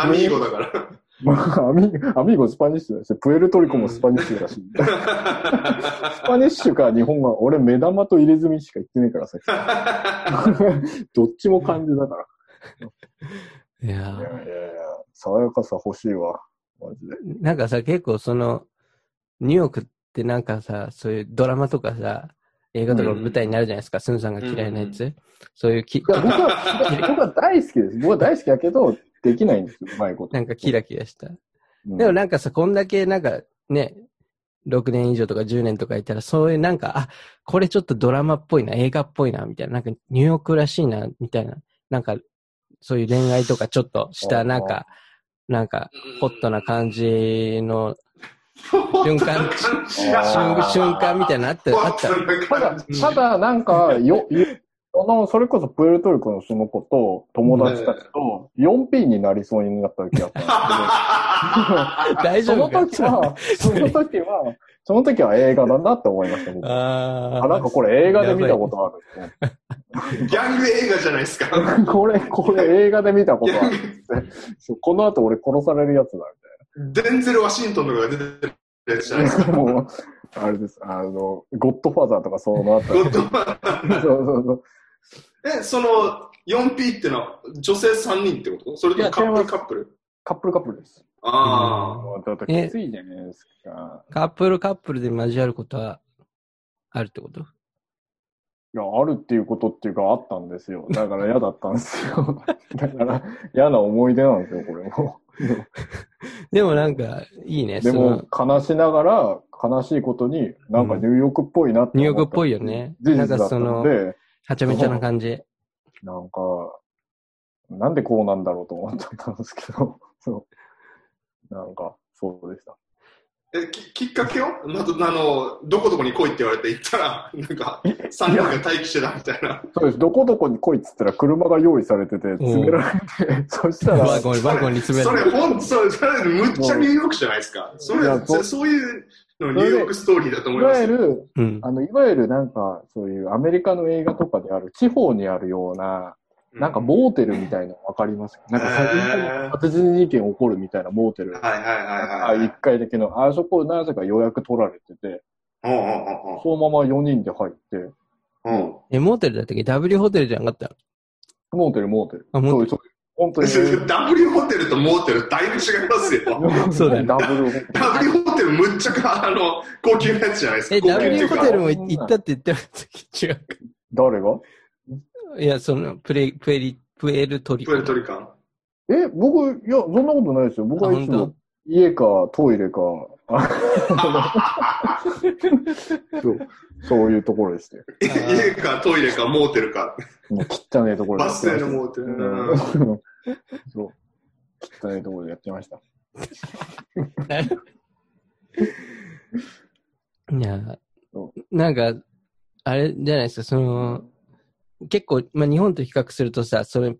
アミーゴだから。まあ、アミアミーゴスパニッシュだし、プエルトリコもスパニッシュだし。スパニッシュか日本語は、俺目玉と入れ墨しか言ってねえからさ。どっちも漢字だから。いやいやいやいや、爽やかさ欲しいわ。マジで。ーなんかさ、結構その、ニューヨークってなんかさ、そういうドラマとかさ、映画とか舞台になるじゃないですか、スンさんが嫌いなやつ。そういうき、いや、僕は、僕は大好きです。僕は大好きだけど、できないんですよ、うまいこと。なんかキラキラした。うんでもなんかさ、こんだけなんかね、6年以上とか10年とかいたら、そういうなんか、あ、これちょっとドラマっぽいな、映画っぽいな、みたいな、なんかニューヨークらしいな、みたいな、なんか、そういう恋愛とか ちょっとした、なんか、なんか、ホットな感じの瞬間、瞬瞬間みたいなのあった、あった。ただ、ただ、なんか、よ、よその、それこそプエルトリコのその子と友達たちと 4P になりそうになった時あったんです大けど、その丈夫か時は、その時は、その時は映画だなって思いました、僕。ああ、なんかこれ映画で見たことあるって。ギャング映画じゃないですか。これ、これ映画で見たことあるって。そうこの後俺殺されるやつだ、デンゼル・ワシントンとかが出てるやつじゃないですか。みたいな。もう、あれです。あの、ゴッドファーザーとかその後。ゴッドファーザー そうそうそう。え、その 4P ってのは女性3人ってこと？それともカップル？カップル？カップルカップルです。あもうだってきついじゃないですか。カップルカップルで交わることはあるってこと？いや、あるっていうことっていうか、あったんですよ。だから嫌だったんですよ。だから、嫌な思い出なんですよ、これも。でもなんか、いいね。でそのも、悲しながら、悲しいことに、なんかニューヨークっぽいなって思ったニューヨークっぽいよね事実だったので、はちゃめちゃな感じ。なんか、なんでこうなんだろうと思ったんですけど、そう。なんか、そうでした。えききっかけを？またあの、どこどこに来いって言われて行ったら、なんか、3人が待機してたみたいな。そうです。どこどこに来いっつったら車が用意されてて、詰められて、そしたら、ワゴン、ワゴンに詰それ、める。ほんそれ、それ、むっちゃニューヨークじゃないですか。それそそういうのニューヨークストーリーだと思いますよ。いわゆる、うん。あの、いわゆるなんか、そういうアメリカの映画とかである、地方にあるような、なんかモーテルみたいなのわかります？かなんか最近殺人事件起こるみたいなモーテル。はいはいはいあはい。一回だけの、あそこなぜか予約取られてて、ほうほうほうそのまま4人で入って、ほうほえ、モーテルだったっけ ?W ホテルじゃなかった？モーテル、モーテル。あモーテルそうそう本当うに。W ホテルとモーテルだいぶ違いますよ。そうだよねダブルホテル。W ホテルむっちゃか、あの、高級なやつじゃないですか。え、高級ってい W うかホテルも行ったって言ってなかったっけ？違う誰が？か。いや、その、プレ、プエリ、プエルトリコ。プエルトリカン。え、僕、いや、そんなことないですよ。僕あ、はいつも家かトイレか、あそうそういうところでして。家かトイレかモーテルか。もう汚いところでバス停のモーテル。うんうんそう。汚いところでやってました。いやそ、なんか、あれじゃないですか、その、結構、まあ、日本と比較するとさ、それ、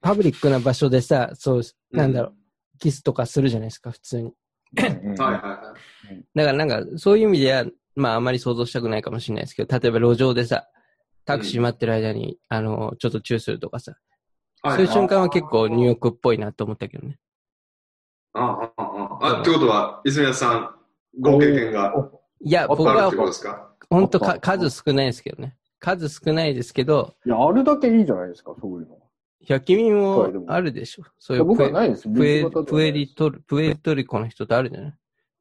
パブリックな場所でさ、そう、なんだろう、キスとかするじゃないですか、普通に。うんはいはいはい。だからなんか、そういう意味では、まあ、あまり想像したくないかもしれないですけど、例えば路上でさ、タクシー待ってる間に、あの、ちょっとチューするとかさ、はいそういう瞬間は結構ニューヨークっぽいなと思ったけどね。ああ、ああ、あ、ってことは、泉谷さん、ご経験がいや、あ僕は本当か数少ないですけどね。数少ないですけど、いや、あるだけいいじゃないですか、そういうの。いや、君もあるでしょ？そういう僕プエはないです。プエプエリトル、プエルトリコの人とあるじゃない？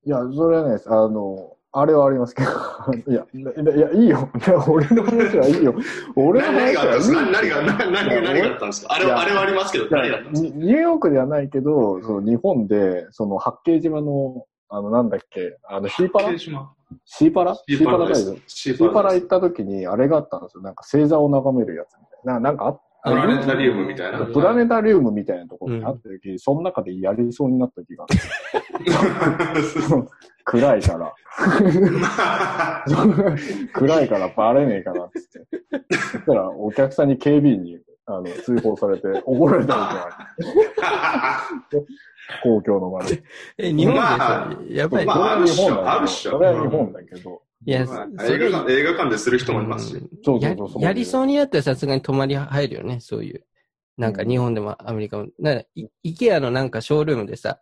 いや、それはないです。あの、あれはありますけど。いや、いや、いいよ。俺の話はいいよ。俺の何話はいいがあったんですか？何が、何が、何が何があったんですか？あれは、いやあれはありますけど、何があったんですか？ニニューヨークではないけど、その日本で、その八景島の、あの、なんだっけ、あの、シーパラ？シーパラ？シーパラシーパラ行った時に、あれがあったんですよ。なんか星座を眺めるやつみたいな。なんかあっプラネタリウムみたいな。プラネタリウムみたいなところにあった時、その中でやりそうになった気が。暗いから。暗いからバレねえかなって。そしたらお客さんに警備員にあの通報されて怒られたことがある。公共の場で。え、日本でまさあ、やっぱり、まあそれは日本だけど。あるっしょそれは日本だけど。いや、映画館映画館でする人もいますし。うんそうそやうそうそう。やりそうになったらさすがに泊まり入るよね、そういう。なんか日本でもアメリカも。なイイケアのなんかショールームでさ、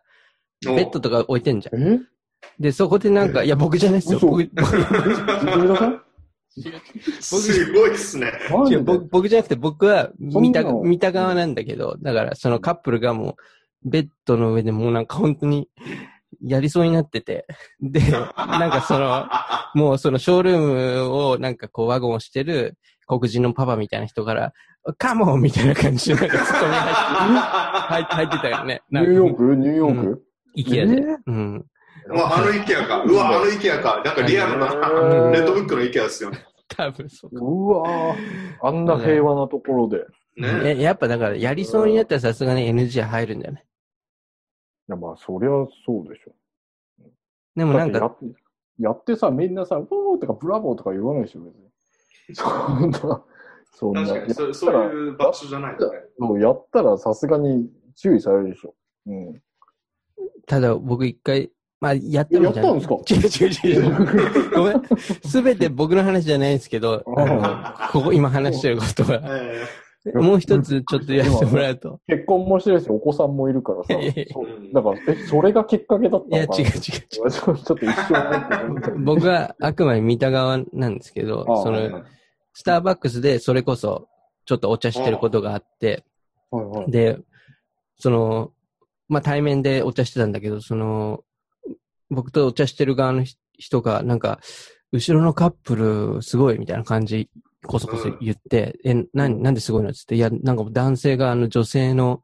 ベッドとか置いてんじゃん。え？で、そこでなんか、いや、僕じゃないっすよ。嘘僕、すごいっすね。僕僕じゃなくて僕は見た見た側なんだけど、だからそのカップルがもうベッドの上でもうなんか本当にやりそうになってて、で、なんかその、もうそのショールームをなんかこうワゴンをしてる黒人のパパみたいな人から、カモンみたいな感じでなんかツッコミ入って 入ってたよね。ニューヨーク？ニューヨーク？イケアで。えー？うん。あのイケアか。うわ、あのイケアか。なんかリアルな、うんレッドブックのイケアですよね。多分そうか。うわぁ、あんな平和なところで。いね。えやっぱだからやりそうになったらさすがに NG 入るんだよね。や、まあ、そりゃそうでしょ。でもなんか、だってややってさ、みんなさ、ウォーとかブラボーとか言わないでしょ、別に。そんな、そんな。確かに、そそういう場所じゃないとね。もうやったらさすがに注意されるでしょ。うん。ただ僕一回、まあやったのじゃやったんですか？違う違う違う。ごめん。すべて僕の話じゃないんですけど、あのここ今話してることは、えもう一つちょっとやってもらうと。結婚もしてるし、お子さんもいるからさだから、え、それがきっかけだったいや、違う違う違のかなちょっと一瞬思ってう。僕はあくまで見た側なんですけど、その、スターバックスでそれこそ、ちょっとお茶してることがあって、はいはい。で、その、まあ、対面でお茶してたんだけど、その、僕とお茶してる側のひ人が、なんか、後ろのカップル、すごいみたいな感じ、こそこそ言って、え、な、なんですごいのっつって、いや、なんか男性があの女性の、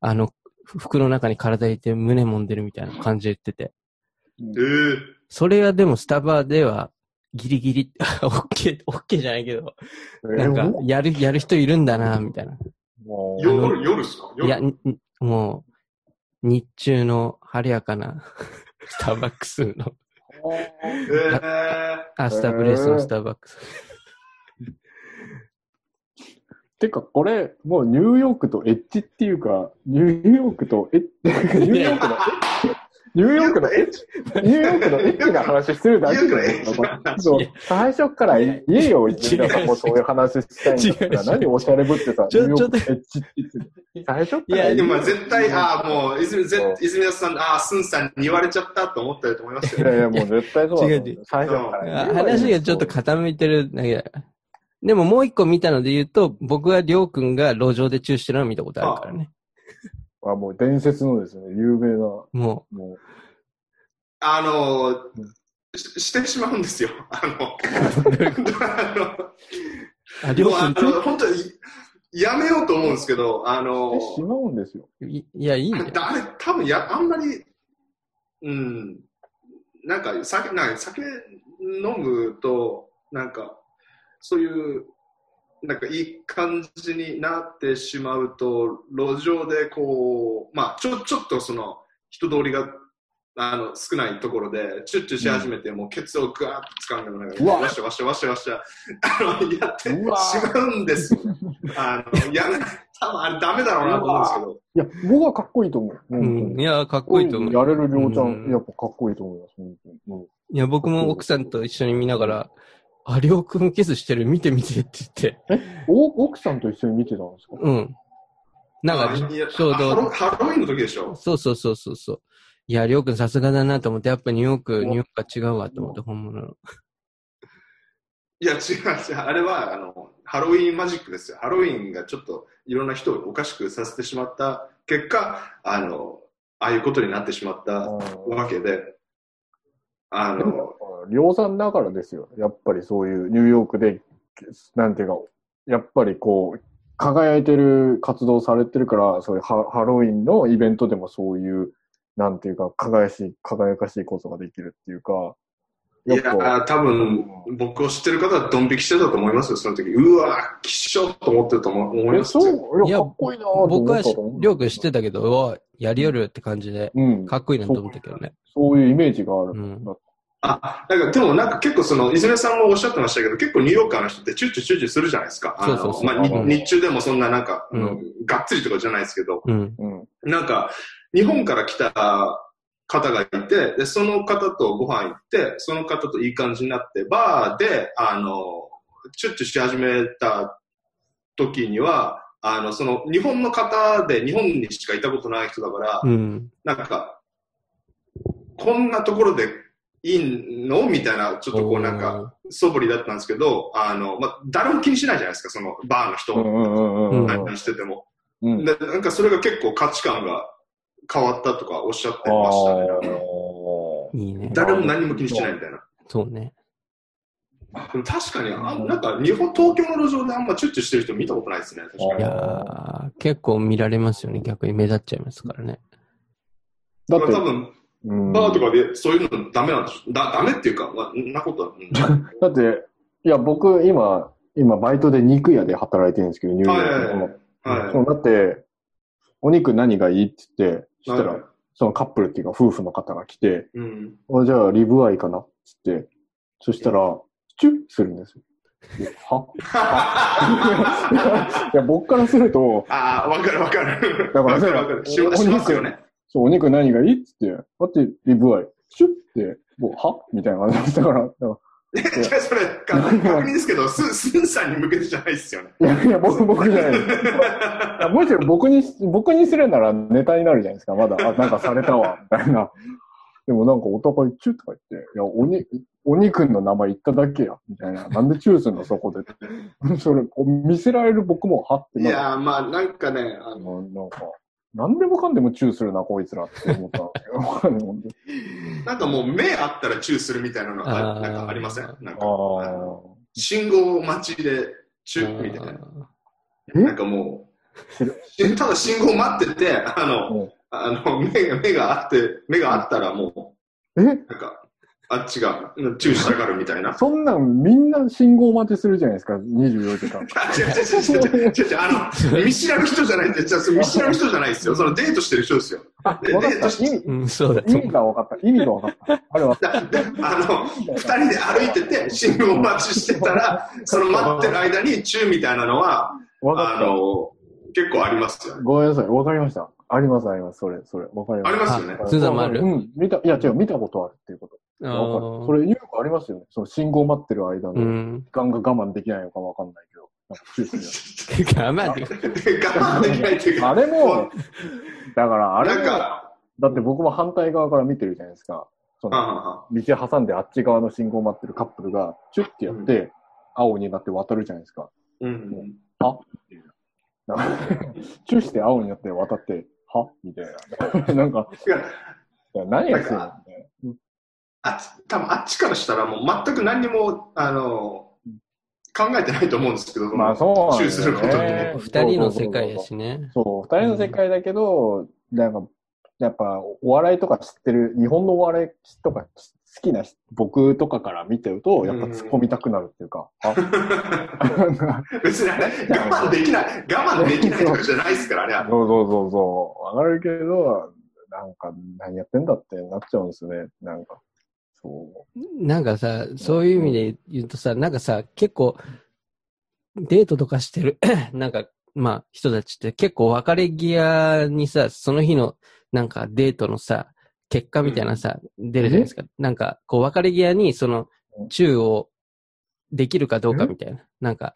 あの、ふ服の中に体入れて胸揉んでるみたいな感じで言ってて、えー。それはでもスタバでは、ギリギリ、オッケー、オッケーじゃないけど、なんか、やる、やる人いるんだな、みたいな。もう夜、夜ですか？いや、もう、日中の晴れやかな、スターバックスの、えー。あ、スターブレスのスターバックス。てか、これ、もうニューヨークとエッジっていうか、ニューヨークとエッ、ニューヨークの、ニューヨークのエッジ、ニューヨークのエッジな話してるだけ？じゃないですか。そう最初から言えよ、一違うさんもそういう話したいんだった違うら、何おしゃれぶってさ、ニちょューヨークとエッジって言ってる。最初からいやでも絶対、ああ、もう、泉、田さん、ああ、スンさんに言われちゃったと思ってると思いますよ。いやいや、もう絶対そう違う違う最初から。話がちょっと傾いてるだけだから。でももう一個見たので言うと、僕はりょうくんが路上でチューしてるのを見たことあるからね。あ、もう伝説のですね、有名な、ももあの、ししてしまうんですよ。あの、あのょうもうあ本当にやめようと思うんですけど、あう、のしてしまうんですよ。ん、いいや、いいんだよ。だれ多分やあんまり、うん、なんか酒なんか酒飲むと、なんかそういう、なんかいい感じになってしまうと、路上でこう、まあちょちょっとその人通りがあの少ないところで、チュッチュし始めて、もうケツをぐわーっと掴んでもらうわわしゃわしゃわしゃわしゃ、あの、やってしまうんですよ。あの、やめ、多分あれダメだろうなと思うんですけど。いや、僕はかっこいいと思う。うん。いに。や、かっこいいと思う。やれるりょうちゃうんん、やっぱかっこいいと思います。本当にうんいや、僕も奥さんと一緒に見ながら、あ、りょうくんキスしてる、見て見てって言って。お奥さんと一緒に見てたんですか？うん。なんか、ちょうハロど、ハロウィンの時でしょそうそうそうそうそう。いや、りょうくんさすがだなと思って、やっぱニューヨーク、ニューヨークが違うわと思って、本物の。いや、違う違う。あれは、あの、ハロウィンマジックですよ。ハロウィンがちょっといろんな人をおかしくさせてしまった結果、あの、ああいうことになってしまったわけで、あの、りょうさんだからですよ。やっぱりそういうニューヨークで、なんていうか、やっぱりこう、輝いてる活動されてるから、そういうハハロウィンのイベントでもそういう、なんていうか、輝し、輝かしいことができるっていうか、いやー、多分、僕を知ってる方はドン引きしてたと思いますよ、その時。うわー、きっしょと思ってると思思いえ、ますよ。そう？いや、かっこいいなと思った僕はりょうくん知ってたけど、うわ、やりよるって感じで、うん。かっこいいなと思ったけどね。そういうイメージがある。うんあ、なんかでもなんか結構その、泉さんもおっしゃってましたけど、結構ニューヨーカーの人ってチュッチュチュッチュするじゃないですか。あのそうそうそうまあ、にうん日中でもそんななんか、うがっつりとかじゃないですけど、うん。うん。なんか、日本から来た方がいて、で、その方とご飯行って、その方といい感じになって、バーで、あの、チュッチュし始めた時には、あの、その、日本の方で日本にしかいたことない人だから、うん。なんか、こんなところでいいの？みたいな、ちょっとこうなんか、素振りだったんですけど、あの、まあ、誰も気にしないじゃないですか、そのバーの人うんうんうんうんうん。何してても。うん。で、なんかそれが結構価値観が変わったとかおっしゃってましたね。いいね。誰も何も気にしないみたいな。そうね。でも確かに、あなんか日本、東京の路上であんまチュッチュしてる人見たことないですね、確かに。いやー、結構見られますよね。逆に目立っちゃいますからね。だって、多分、うんバーとかでそういうのダメなんでしょ？だ、ダメっていうか、まあ、んなことは、うんだって、いや、僕、今、今、バイトで肉屋で働いてるんですけど、ニューヨークの。はい。だって、お肉何がいいって言って、そしたら、はいそのカップルっていうか、夫婦の方が来て、うん。あじゃあ、リブアイかなって言って、そしたら、チュッするんですよ。では？いや、僕からすると、ああ、わかるわかる。だからわかるわかる。ししますよね。そう、お肉何がいいって言って、だって、リブアイ、チュッって、もう、は？みたいな感じだったから、だからじゃあそれ、か確認ですけど、ススンさんに向けてじゃないですよね。いやいや、僕、僕じゃないです。いやむしろ僕に、僕にするならネタになるじゃないですか。まだ、あ、なんかされたわ、みたいな。でもなんかお互いチューとか言って、いや、おに、お肉の名前言っただけや、みたいな。なんでチューすんの、そこで。それ、見せられる僕も、はって。いやー、まあ、なんかね、あのなんか、なんでもかんでもチューするな、こいつらって思ったんですけどなんかもう目あったらチューするみたいなのああーなんかありません。なんか、信号待ちでチューみたいな。え？なんかもう、ただ信号待ってて、あの、うん。あの目が目があって、目があったらもえ？う、なんか、あっちがうんチューしたがるみたいな。そんなんみんな信号待ちするじゃないですか、24時間。あ、違う違う違う違う違う違う、あの、見知らぬ人じゃないって、じゃ見知らぬ人じゃないですよ。そのデートしてる人ですよ。あ、でわかった。でどうし意味、うん、そうだと意思味が分かった。意味が分かった。あれは、あの、二人で歩いてて、信号待ちしてたら、その待ってる間にチューみたいなのは、あ分かった。の、結構ありますよね。ごめんなさい。分かりました。あります、あります。それ、それ。分かりました。ありますよね。スーザンもあるうん。見た、いや、違う、見たことあるっていうこと。う。わかる。それ、よくありますよね。その信号待ってる間うのん。時間が我慢できないのか分かんないけど。我慢でき我慢できないっていうつか。あれも、だから、あれも、か、だって僕も反対側から見てるじゃないですか。その、道挟んであっち側の信号待ってるカップルが、チュッてやって、青になって渡るじゃないですか。んうん。なんか チューして青になって渡って、は？みたいな。なんか、いや何やってんの？あ多分あっちからしたらもう全く何にも、あの、考えてないと思うんですけど、まあそうなんチューすですよることにねね。二人の世界やしね。そう、二人の世界だけど、なんか、やっぱ、お笑いとか知ってる、日本のお笑いとか好きな人僕とかから見てると、やっぱ突っ込みたくなるっていうか、あなんか別にあれ、我慢できない、我慢できないとかじゃないですからね。あれそうそうそうそう、わかるけど、なんか、何やってんだってなっちゃうんですよね、なんか。そなんかさ、そういう意味で言うとさ、なんかさ、結構、デートとかしてる、なんか、まあ、人たちって結構別れ際にさ、その日の、なんかデートのさ、結果みたいなさ、出るじゃないですか。なんか、こう別れ際に、その、チューをできるかどうかみたいな。なんか、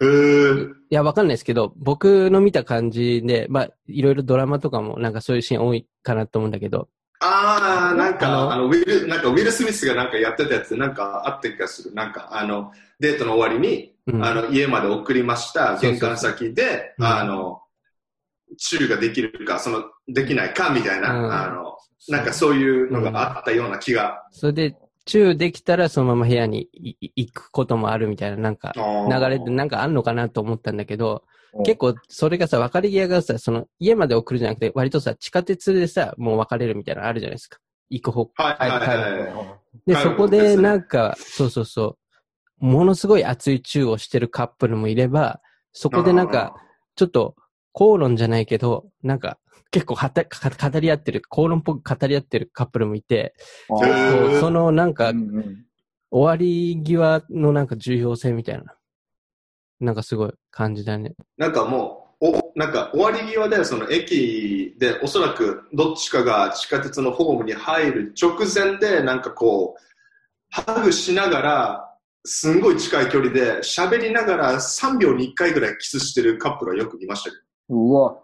いや、わかんないですけど、僕の見た感じで、まあ、いろいろドラマとかも、なんかそういうシーン多いかなと思うんだけど、ああ、なんか、あのウィル、なんか、ウィル・スミスがなんかやってたやつ、なんかあった気がする。なんか、あの、デートの終わりに、うんあの、家まで送りました。玄関先で、うんあの、チューができるか、その、できないか、みたいな、うんあの、なんかそういうのがあったような気が。それで、チューできたらそのまま部屋に行くこともあるみたいな、なんか、流れでなんかあんのかなと思ったんだけど、結構それがさ、別れ際がさ、その家まで送るじゃなくて、割とさ、地下鉄でさ、もう別れるみたいなのあるじゃないですか。行く方はいはいはいはい。で、そこでなんか、そうそうそう、ものすごい熱いチューをしてるカップルもいれば、そこでなんか、ちょっと口論じゃないけど、なんか、結構はたか語り合ってる、口論っぽく語り合ってるカップルもいて、そのなんか、うんうん終わり際のなんか重要性みたいな、なんかすごい感じだね。なんかもう、お、なんか終わり際で、その駅で、おそらくどっちかが地下鉄のホームに入る直前で、なんかこう、ハグしながら、すんごい近い距離で喋りながら3秒に1回ぐらいキスしてるカップルはよく見ましたけど。うわ、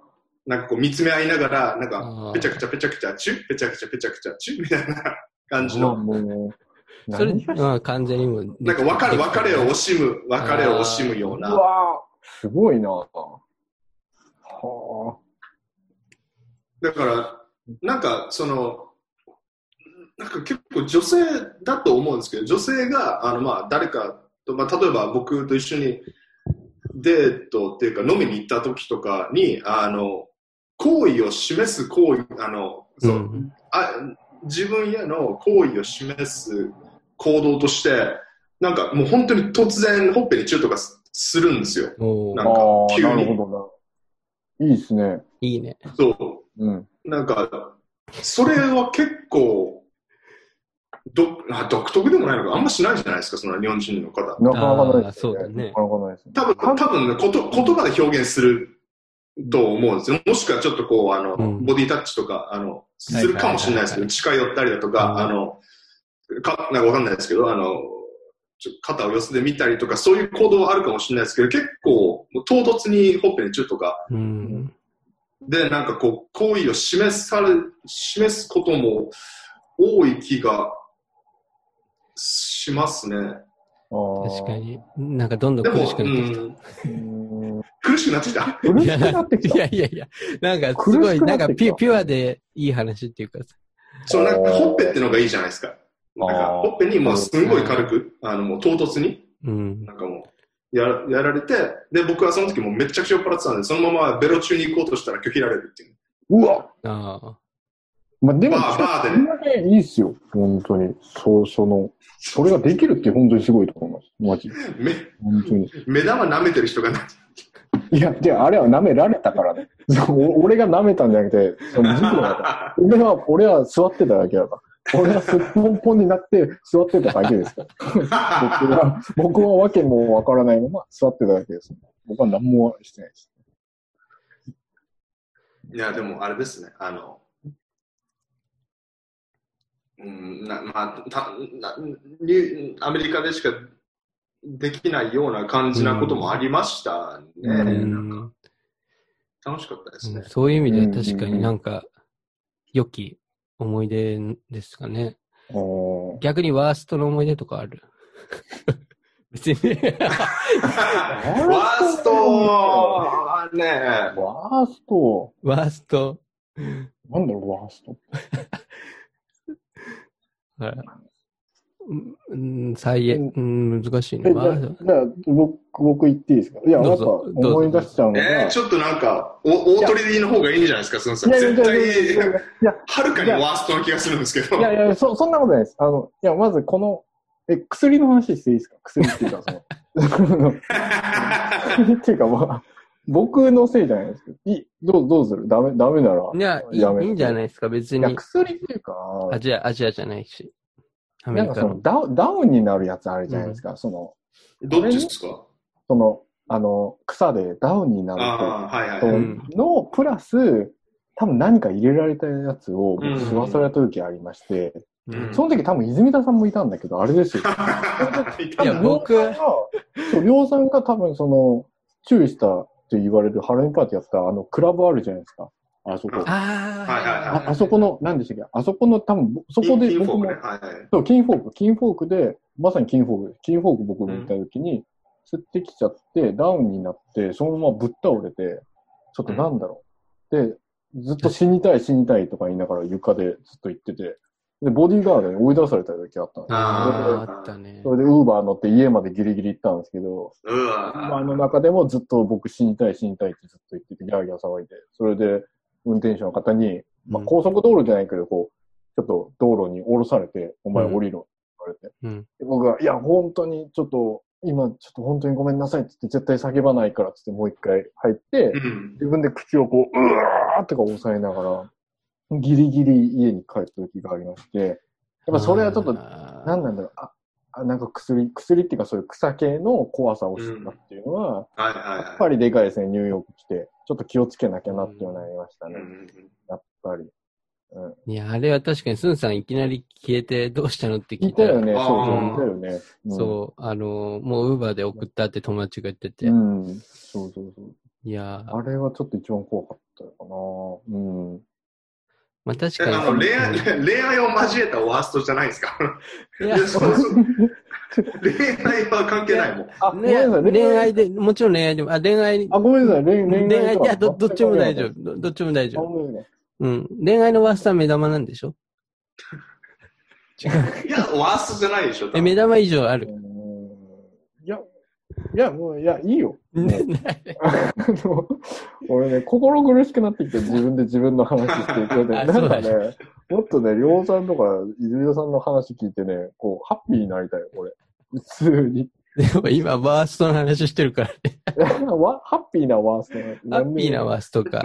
なんかこう見つめ合いながら、なんかあー。ペチャクチャペチャクチャチュッ、ペチャクチャペチャクチャチュッみたいな感じの。もう、それ、何がうん、完全にも。なんか別れ、別れを惜しむ、別れを惜しむよううな。わすごいな。はだから、なんかその、なんか結構女性だと思うんですけど、女性が、あのまあ誰かと、まあ例えば僕と一緒にデートっていうか飲みに行った時とかに、あの、好意を示す行為、あの、そう、うんあ自分への好意を示す行動として、なんかもう本当に突然ほっぺにチューとかすするんですよ。なんかああ、急になるほどな。いいですね。いいね。そう。うん。なんか、それは結構、どあ独特でもないのか、あんましないじゃないですか、その日本人の方。なかなかないですあーそうだねなかなかないですね。多分、多分ね、こと言葉で表現すると思うんですよ。もしくはちょっとこう、あの、うんボディタッチとか、あの、するかもしれないですけど、近寄ったりだとか、うんあの、か、なんかわかんないですけど、あの、ちょ肩を寄せてみたりとか、そういう行動はあるかもしれないですけど、結構、唐突にほっぺにチューとか、うん。で、なんかこう、好意を示され、示すことも多い気がしますね。確か。に。なんかどんどん苦しくなってきた。苦しくなってきた。苦しくなってきいた。やいやいや、なんかす苦ごい、なんかピュピュアでいい話っていうかさ。そう、なんかほっぺってのがいいじゃないですか。なんかほっぺにもうすんごい軽く、あの、もう唐突に、うん。なんかもう、やらやられて、で、僕はその時もうめっちゃくちゃ酔っ払ってたんで、そのままベロ中に行こうとしたら拒否られるっていう。うわああ。まあでも、まあまあでねそんだけいいっすよ。本当に。そう、その、それができるって本当にすごいと思います。マジで。目、本当に。目玉舐めてる人がない。いや、で、あれは舐められたからね。俺が舐めたんじゃなくて、その事故だから。俺は、俺は座ってただけだから。俺はすっぽんぽんになって座ってただけですから。僕は、僕はわけもわからないまま座ってただけです。僕は何もしてないです。いや、でもあれですね、あの、うん、なまあたなにアメリカでしかできないような感じなこともありましたね。うんなんか楽しかったですね。そういう意味で確かになんか、良き思い出ですかね。逆にワーストの思い出とかある？別に。ワーストはね、ワースト、ワースト。なんだろう、ワースト。はいうん、最悪、うん、難しいね。え、じゃあ僕、僕言っていいですか？いや、なんか思い出しちゃうのが。えーちょっとなんか、お大鳥でいいの方がいいんじゃないですか、そのさいやいや絶対、いや、はるかにワーストな気がするんですけど。いやいや、そ、そんなことないです。あの、いや、まずこの、え、薬の話していいですか？薬っていうか、その、薬 っていうか、まあ、僕のせいじゃないですけど、いい、どう、どうする？ダメ、ダメなら。いや、いいやめいいんじゃないですか、別いや、に。薬っていうか、アジア、アジアじゃないし。なんかその。ダウン、ダウンになるやつあるじゃないですか、その、どっちですか？その、あの、草でダウンになるああ、はいはいの、プラス、多分何か入れられたやつを僕うん吸わされた時ありまして、うん。その時多分泉田さんもいたんだけど、あれですよ。いや僕りょうさんが、そう、りょうさんが多分その、注意したって言われるハロウィンパーティーやったあの、クラブあるじゃないですか。あそこ。あはいはいあ、そこの、何でしたっけ？あそこの多分、そこで僕も金フォークね。、はいはい。そう、金フォーク、金フォークで、まさに金フォーク、金フォーク僕も行った時に、吸ってきちゃって、ダウンになって、そのままぶっ倒れて、ちょっとなんだろう。で、ずっと死にたい死にたいとか言いながら床でずっと言ってて、で、ボディーガードに追い出された時あったんですよ。あああったね。それでウーバー乗って家までギリギリ行ったんですけど、うウーバーわの中でもずっと僕死にたい死にたいってずっと言ってて、ギャーギャー騒いで、それで運転手の方に、まあ、うん高速道路じゃないけど、こう、ちょっと道路に降ろされて、お前降りろって言われて、うん。で僕が、いや、本当にちょっと、今ちょっと本当にごめんなさいって言って、絶対叫ばないからってってもう一回入って、うん。自分で口をこう、うわーってか押さえながら、ギリギリ家に帰った時がありまして、やっぱそれはちょっと、あーなんなんだろう、あ、あなんか薬、薬っていうかそういう草系の怖さを知ったっていうのは、はいはいやっぱりでかいですね、ニューヨーク来て。ちょっと気をつけなきゃなっていうようになりましたね。やっぱり。いや、あれは確かに、スンさんいきなり消えてどうしたのって聞いたら、聞いたよね、そうたよね。うんそう、あの、もうウーバーで送ったって友達が言ってて、うん。そうそうそう。いやーあれはちょっと一番怖かったかな。うん。まあ確かに。の恋愛恋愛を交えたワーストじゃないですか？いやいやそうそう恋愛は関係ないもん。あ、ごめんなさい。恋愛で、もちろん恋愛でも、あ、恋愛、あ、ごめんなさい。恋恋愛、いや、ど、どっちも大丈夫。夫。どどっちも大丈夫。うん。恋愛のワーストは目玉なんでしょ？いや、ワーストじゃないでしょ。多え、分目玉以上ある。いや、もう、いや、いいよ。あの俺ね、心苦しくなってきて、自分で自分の話していて、ね、あなんかそうだね、もっとね、りょうさんとか、泉田さんの話聞いてね、こう、ハッピーになりたいよ、俺。普通に。でも今、ワーストの話してるからね。わハッピーなワーストハッピーなワーストか。わ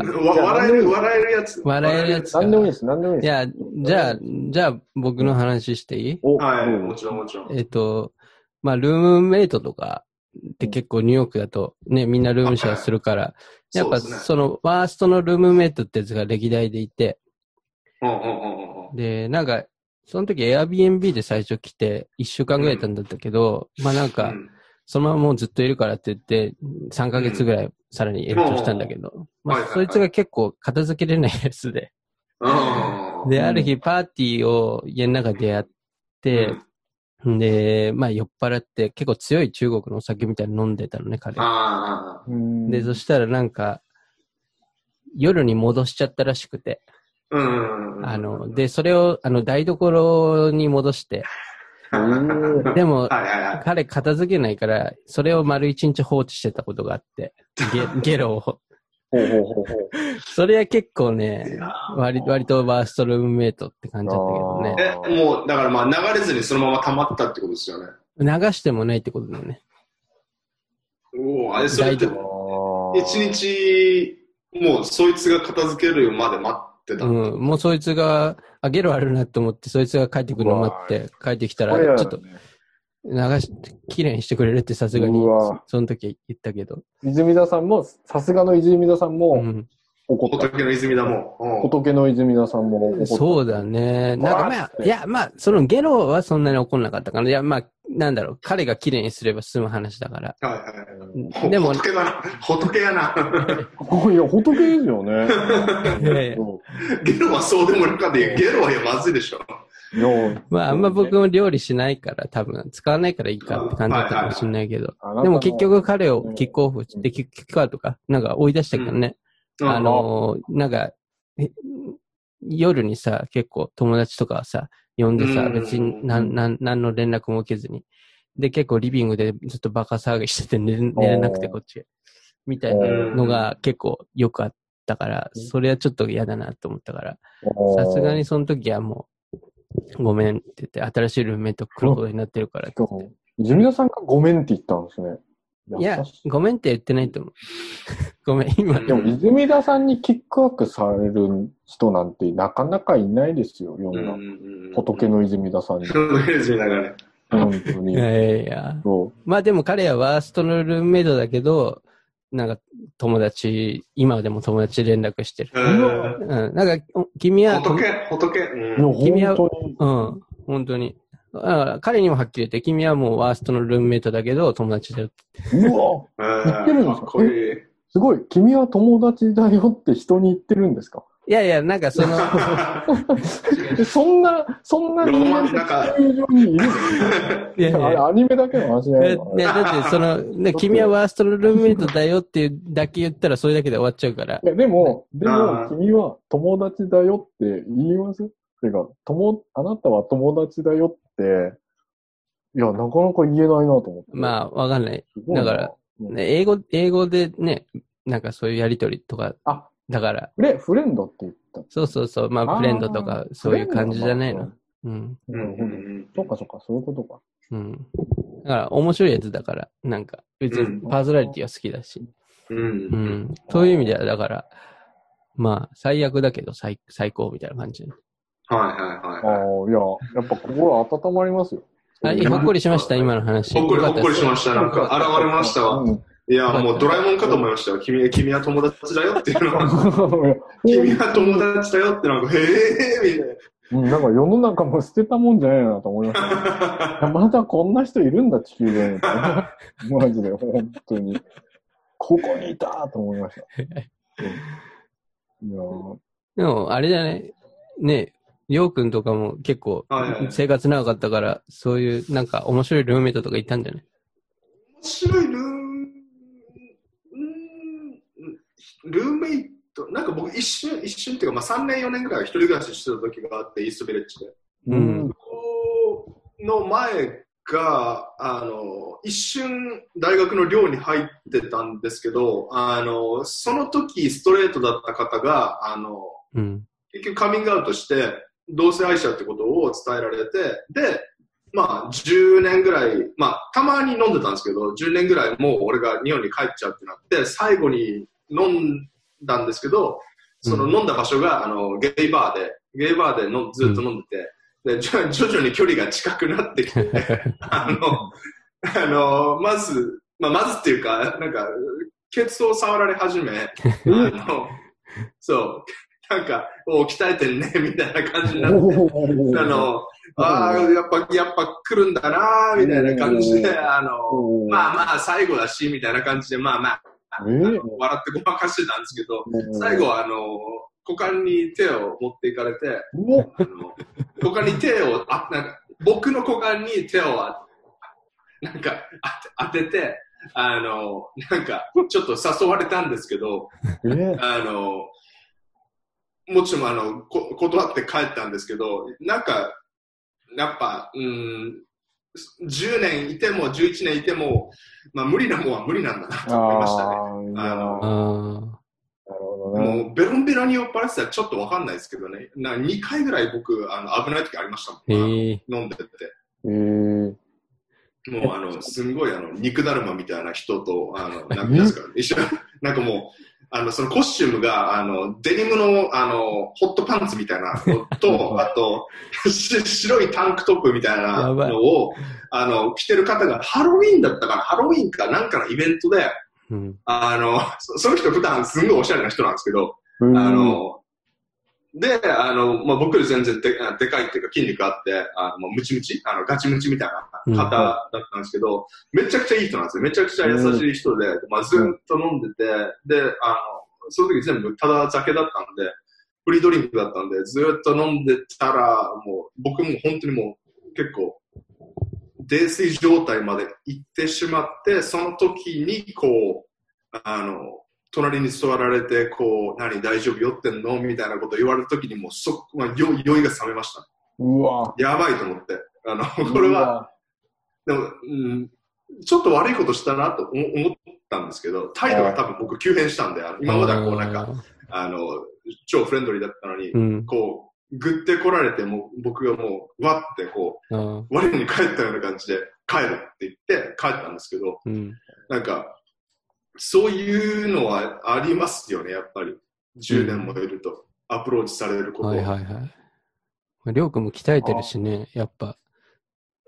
笑える、笑えるやつ。笑えるやつか。何でもいいです、何でもいいです。いや、じゃあ、じゃあ、僕の話していい？おはい、もちろんもちろん。えっと、まあ、ルームメイトとかって結構ニューヨークだとね、みんなルームシェアするから、やっぱそのワーストのルームメイトってやつが歴代でいて、で、なんか、その時 Airbnb で最初来て1週間ぐらいいたんだったけど、まあなんか、うん。そのままもうずっといるからって言って、3ヶ月ぐらいさらに延長したんだけど、まあそいつが結構片付けれないやつで、うん。で、うんある日パーティーを家の中でやって、で、まあ酔っ払って結構強い中国のお酒みたいに飲んでたのね、彼。で、そしたらなんか、夜に戻しちゃったらしくて。あの、で、それを、あの、台所に戻して、えーでも。彼片付けないから、それを丸一日放置してたことがあって、ゲゲロを。ほうほうほうほう。それは結構ね、割割とバーストルームメイトって感じだったけどね。え、もう、だからまあ流れずにそのまま溜まったってことですよね。流してもないってことだよね。おお、あれ、それって、一日、もうそいつが片付けるまで待ってた。うん。もうそいつが、あ、ゲロあるなと思って、そいつが帰ってくるのを待って、帰ってきたら、ちょっと流し、きれいにしてくれるってさすがにうわ、その時言ったけど。泉田さんも、さすがの泉田さんうもん。怒った。仏の泉田も。うん仏の泉田さんも怒った。そうだね。なんかまあ、いや、まあ、そのゲロはそんなに怒んなかったかな。いや、まあ、なんだろう、彼が綺麗にすれば済む話だから。はいはい。でも、仏だな。仏やな。いや、仏ですよね。ゲロはそうでもなかったよ。ゲロはいやまずいでしょ。まあ、あんま僕も料理しないから、多分、使わないからいいかって感じだったかもしれないけど。でも結局彼をキックオフして、キックアウトか、なんか追い出したけどね。あのー、なんか、え夜にさ、結構友達とかはさ、呼んでさ、うん。別になん、なん、なんの連絡も受けずに。で、結構リビングでずっとバカ騒ぎしてて寝寝れなくてこっち。みたいなのが結構よくあったから、それはちょっと嫌だなと思ったから、さすがにその時はもう、ごめんって言って、新しいルームメイト来ることになってるからって言って。泉田さんがごめんって言ったんですね。いやごめんって言ってないと思う。ごめん、今、でも、泉田さんにキックアップされる人なんてなかなかいないですよ、世の中。仏の泉田さんに。仏の泉田がね。本当に。い やいやいや。まあでも彼はワーストのルームメイトだけど、なんか友達、今でも友達連絡してる。うんうん。なんか、お君は、仏、仏？うん君は本当に。うん。本当に。だから彼にもはっきり言って、君はもうワーストのルームメイトだけど友達だよって。うわ言ってるんですかかっこいい。すごい。君は友達だよって人に言ってるんですか？いやいや、なんかその、え そんな、そんなに。いるのいやいや。あれ、アニメだけの話じゃないえのね、だってその、ね、君はワーストのルームメイトだよっていうだけ言ったらそれだけで終わっちゃうから。い。や、でも、であもー、君は友達だよって言います。てか、友、あなたは友達だよって、いや、なかなか言えないなと思って。まあ、わかんない。だから、うんね英語、英語でね、なんかそういうやりとりとか、あ、だから、フレ、フレンドって言った。そうそうそう、まあ、フレンドとか、そういう感じじゃないの。うん。うんそっかそっか、そういうことか。うん。だから、面白いやつだから、なんか、別にパーソナリティは好きだし。うんうん。そういう意味では、だから、まあ、最悪だけど最、最高みたいな感じ。はいはいあはいあ、はい。いや、やっぱ心温まりますよ。あ、ほっこりしました、今の話。ほっこり、ほっこりしましした。なんか、現れましたわ。うんいや、もうドラえもんかと思いましたよ。君、君は友達だよっていうのは。君は友達だよってなんか、へえみたいうんなんか世の中も捨てたもんじゃないなと思いました。まだこんな人いるんだ、地球で。マジで、本当に。ここにいたと思いました。うんいやーでも、あれじゃないねりょうくんとかも結構生活長かったから、そういうなんか面白いルームメイトとかいたんじゃない？面白いルーム、うんルームメイト、なんか僕一瞬、一瞬っていうか、まあ3年4年ぐらい一人暮らししてた時があって、イーストビレッジで。うんの前が、あの、一瞬大学の寮に入ってたんですけど、あの、その時ストレートだった方が、あの、うん。結局カミングアウトして、同性愛者ってことを伝えられて、で、まあ、10年ぐらい、まあ、たまに飲んでたんですけど、10年ぐらいもう俺が日本に帰っちゃうってなって、最後に飲んだんですけど、そのうん。飲んだ場所が、あの、ゲイバーで、ゲイバーでのずっと飲んでて、で、徐々に距離が近くなってきて、あの、あの、まず、まあ、まずっていうか、なんか、ケツを触られ始め、あの、そう、なんか、お鍛えてんね、みたいな感じになって、あの、ああ、やっぱ、やっぱ来るんだな、みたいな感じで、あの、まあまあ、最後だし、みたいな感じで、まあまあ、笑ってごまかしてたんですけど、最後は、あの、股間に手を持っていかれて、あの股間に手を、あ、なんか、僕の股間に手をあ、なんか当て当てて、あの、なんか、ちょっと誘われたんですけど、えー。あの、もちろん、あの、こ断って帰ったんですけど、なんか、やっぱ、うん、10年いても、11年いても、まあ、無理なもんは無理なんだなと思いましたね。あの。もう、ベロンベロンに酔っ払ってたらちょっとわかんないですけどね。な2回ぐらい僕、あの、危ない時ありましたもん。え。飲んでて。えーもう、あの、すんごい、あの、肉だるまみたいな人と、あの、なんですか、一緒なんかもう、あの、そのコスチュームが、あの、デニムの、あの、ホットパンツみたいなのと、あと、し白いタンクトップみたいなのを、あの、着てる方が、ハロウィーンだったから、ハロウィーンかなんかのイベントで、うん。あの、そその人普段すんごいおしゃれな人なんですけど、うんあの、で、あの、まあ、僕より全然ででかいっていうか筋肉あって、あの、ムチムチ、あの、ガチムチみたいな方だったんですけど、めちゃくちゃいい人なんですよ。めちゃくちゃ優しい人で、まあ、ずっと飲んでて、で、あの、その時全部ただ酒だったんで、フリードリンクだったんで、ずっと飲んでたら、もう、僕も本当にもう、結構、泥酔状態まで行ってしまって、その時に、こう、あの、隣に座られて、こう、何、大丈夫？酔ってんの？みたいなこと言われた時に、もう、そ、まあ、酔いが覚めました。うわ。やばいと思って。あの、これは、でも、うん、ちょっと悪いことしたなと思思ったんですけど、態度が多分僕急変したんで、今まではこうなんか、あの、超フレンドリーだったのに、うん。こう、ぐって来られて、もう僕がもう、わってこあーう、我に帰ったような感じで、帰るって言って帰ったんですけど、うん。なんか、そういうのはありますよね、やっぱり。10年もいると、アプローチされることは。はいはいはい。まありょうくんも鍛えてるしね、やっぱ、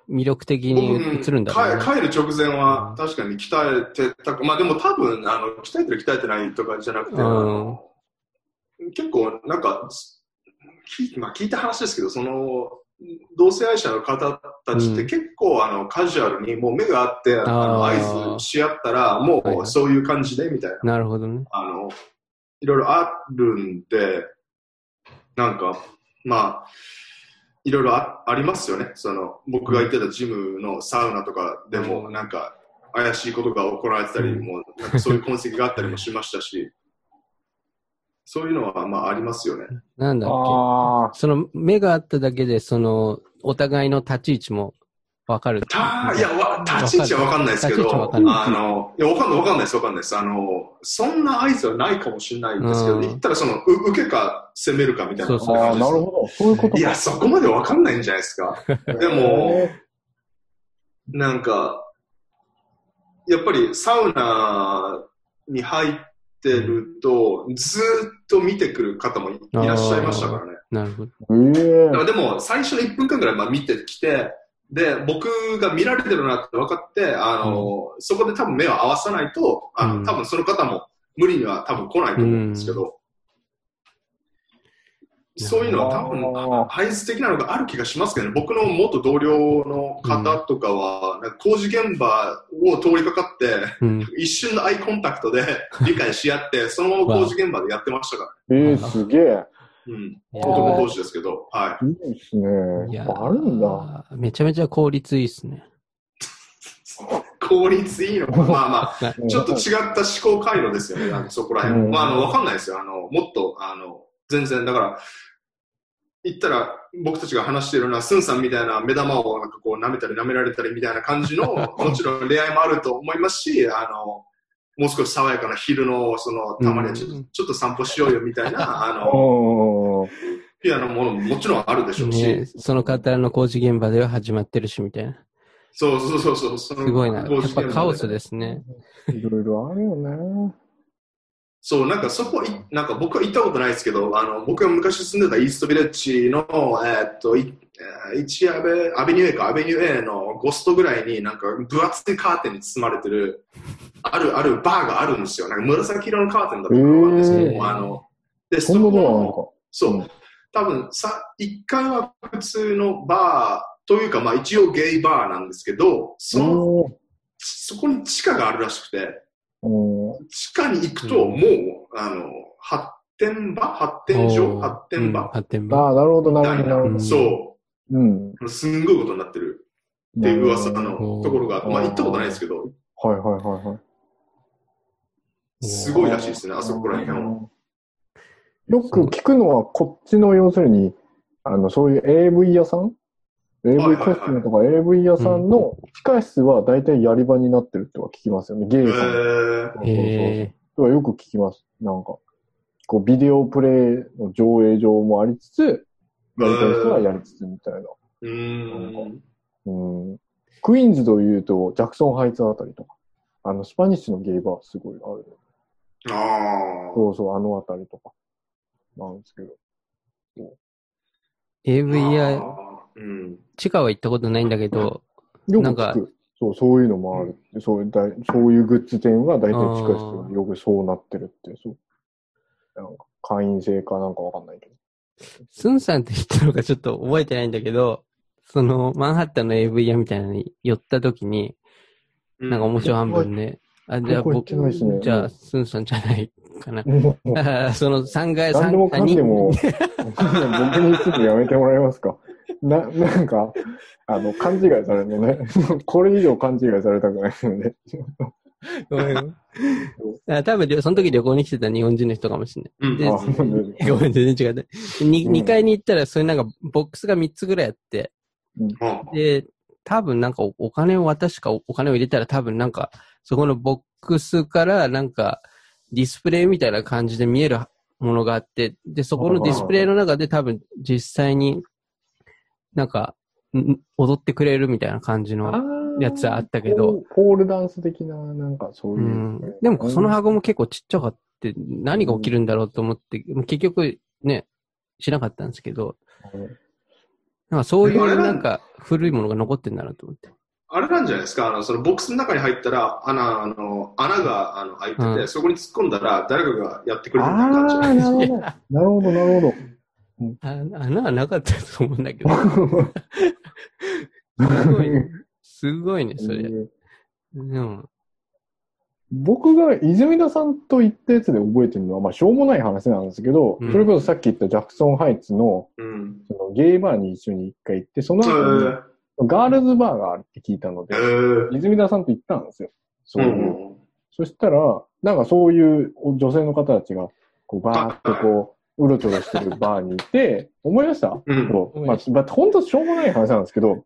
魅力的に映るんだろうね。帰帰る直前うんは確かに鍛えてたか、まあでも多分、あの、鍛えてる鍛えてないとかじゃなくて、結構なんか、聞,、まあ、聞いた話ですけど、その、同性愛者の方たちってうん。結構、あのカジュアルにもう目があってあの合図し合ったらもうそういう感じでみたいな、なるほどね。あのいろいろあるんでなんかまあいろいろあありますよね。その僕が行ってたジムのサウナとかでもなんか怪しいことが行われてたりうんもうなんかそういう痕跡があったりもしましたしそういうのは、まあ、ありますよね。なんだっけ？その目があっただけで、その、お互いの立ち位置もわかる。たいや、わ立ち位置はわかんないですけど、あの、いや、わかんない、わかんないです、わかんないです。あの、そんな合図はないかもしれないんですけど、うん言ったらその、う受けか攻めるかみたいなそうそうなるほど。そういうことか。いや、そこまでわかんないんじゃないですか。でも、へなんか、やっぱりサウナに入ってると、ずーっと見てくる方もいいらっしゃいましたからね。なるほど。だからでも、最初の1分間ぐらいまあ見てきて、で、僕が見られてるなって分かって、あの、そこで多分目を合わさないと、あの、うん多分その方も無理には多分来ないと思うんですけど、そういうのは多分、あ合図的なのがある気がしますけどね、僕の元同僚の方とかは、なんか工事現場を通りかかって、うん。一瞬のアイコンタクトで理解し合って、そのまま工事現場でやってましたから。ええすげえ。うん。男同士ですけど、はい。いいですね。いやあるんだ。めちゃめちゃ効率いいっすね。効率いいのか。まあまあ、う んちょっと違った思考回路ですよね、そこら辺うんも。まあ、あの、わかんないですよ。あの、もっと、あの、全然、だから、言ったら、僕たちが話しているような、スンさんみたいな目玉をなんかこう舐めたり舐められたりみたいな感じの、もちろん恋愛もあると思いますし、あの、もう少し爽やかな昼の、その、たまにはちょちょっと散歩しようよみたいな、あの、ピュアなものももちろんあるでしょうし、ね、その方の工事現場では始まってるし、みたいな。そうそうそうそう、すすごいな。やっぱカオスですね。いろいろあるよね。そう、なんかそこい、なんか僕は行ったことないですけど、あの、僕が昔住んでたイーストビレッジの、えーっと、一アベ、アベニュー A か、アベニュー A の5ストぐらいになんか分厚いカーテンに包まれてる、ある、あるバーがあるんですよ。なんか紫色のカーテンだったかなんですけど、あの、で、そこ。そう。う、多分さ、1階は普通のバーというか、まあ一応ゲイバーなんですけど、その、そこに地下があるらしくて、地下に行くと、うんもう、あの、発展場？発展場おー発展場、うん発展場。ああ、なるほど、なるほど、なるほど。そうん。う、すんごいことになってるっていう噂のところが、まあ行ったことないですけど、はいはいはいはい。すごいらしいですね、あそこら辺は。よく聞くのは、こっちの要するに、あの、そういう AV 屋さんはい ?AV はいコスメとか AV 屋さんの控室は大体やり場になってるっては聞きますよね。ゲえイさん。そうー、そうそうよく聞きます。なんか、こう、ビデオプレイの上映場もありつつ、やりたい人はやりつつみたいな。うーん。うん。クイーンズというと、ジャクソンハイツあたりとか、あの、スパニッシュのゲイバーすごいある。あそうそう、あのあたりとか、なんですけど。ー AV や、あー。うん。地下は行ったことないんだけど、よくなんか聞く。そう、そういうのもある。そういうだい、そういうグッズ店は大体地下室がよくそうなってるって、そう。なんか、会員制かなんかわかんないけど。スンさんって言ったのかちょっと覚えてないんだけど、その、マンハッタンの AV 屋みたいなのに寄った時に、なんか面白半分で、あ、じゃあここ行ってないですねじゃあ、スンさんじゃないかな。その3階、何でもかんでも、三僕にすぐやめてもらえますか？な、なんか、あの、勘違いされるのね。これ以上勘違いされたくないので。ごめんあ多分、その時旅行に来てた日本人の人かもしれない。うんでごめん、全然違った。にうん2階に行ったら、そういうなんか、ボックスが3つぐらいあって、うんで、多分なんかおお金を渡しかお金を入れたら多分なんか、そこのボックスからなんか、ディスプレイみたいな感じで見えるものがあって、で、そこのディスプレイの中で多分実際になんか、ん踊ってくれるみたいな感じの。やつあったけどポー。ルダンス的な、なんかそうういう。ん。でもその箱も結構ちっちゃかって、何が起きるんだろうと思って、結局ね、しなかったんですけど、なんかそういうあれなんか古いものが残ってんだなと思って。あれなんじゃないですか？あの、そのボックスの中に入ったら、穴、あの、穴があの開いてて、うんそこに突っ込んだら、誰かがやってくれるみあたいな感じじゃあ、ないですか。なるほど。なるほど、なるほど。あ穴はなかったと思うんだけど。すごいね。すごいね、それ。うん。僕が泉田さんと言ったやつで覚えてるのは、まあ、しょうもない話なんですけど、うんそれこそさっき言ったジャクソンハイツのうん。そのゲイバーに一緒に一回行って、そのえ後にー、ガールズバーがあるって聞いたのえで、ー泉田さんと行ったんですよ。そうういう。ん。そしたら、なんかそういう女性の方たちが、こうバーっとこう、うろちょろしてるバーにいて、思いました？うんそう。まあ、まあ、本当しょうもない話なんですけど、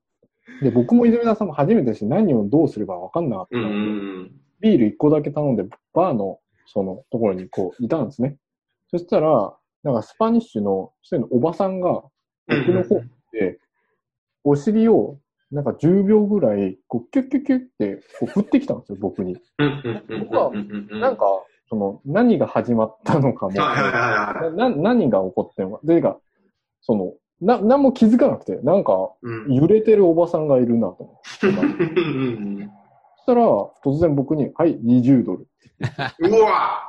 で、僕も泉田さんも初めてして何をどうすればわかんなかったうんうので、んビール1個だけ頼んで、バーのそのところにこういたんですね。そしたら、なんかスパニッシュの一人のおばさんが、うん。僕の方で、お尻をなんか10秒ぐらい、こう、キュッキュッキュッってこう振ってきたんですよ、僕に。うんうんうん僕はうんうんうんなんか、その、何が始まったのかも。な何が起こってるのか。というか、その、な、何も気づかなくて、なんか、うん揺れてるおばさんがいるなと思って。うんそしたら、突然僕に、はい、20ドル。うわ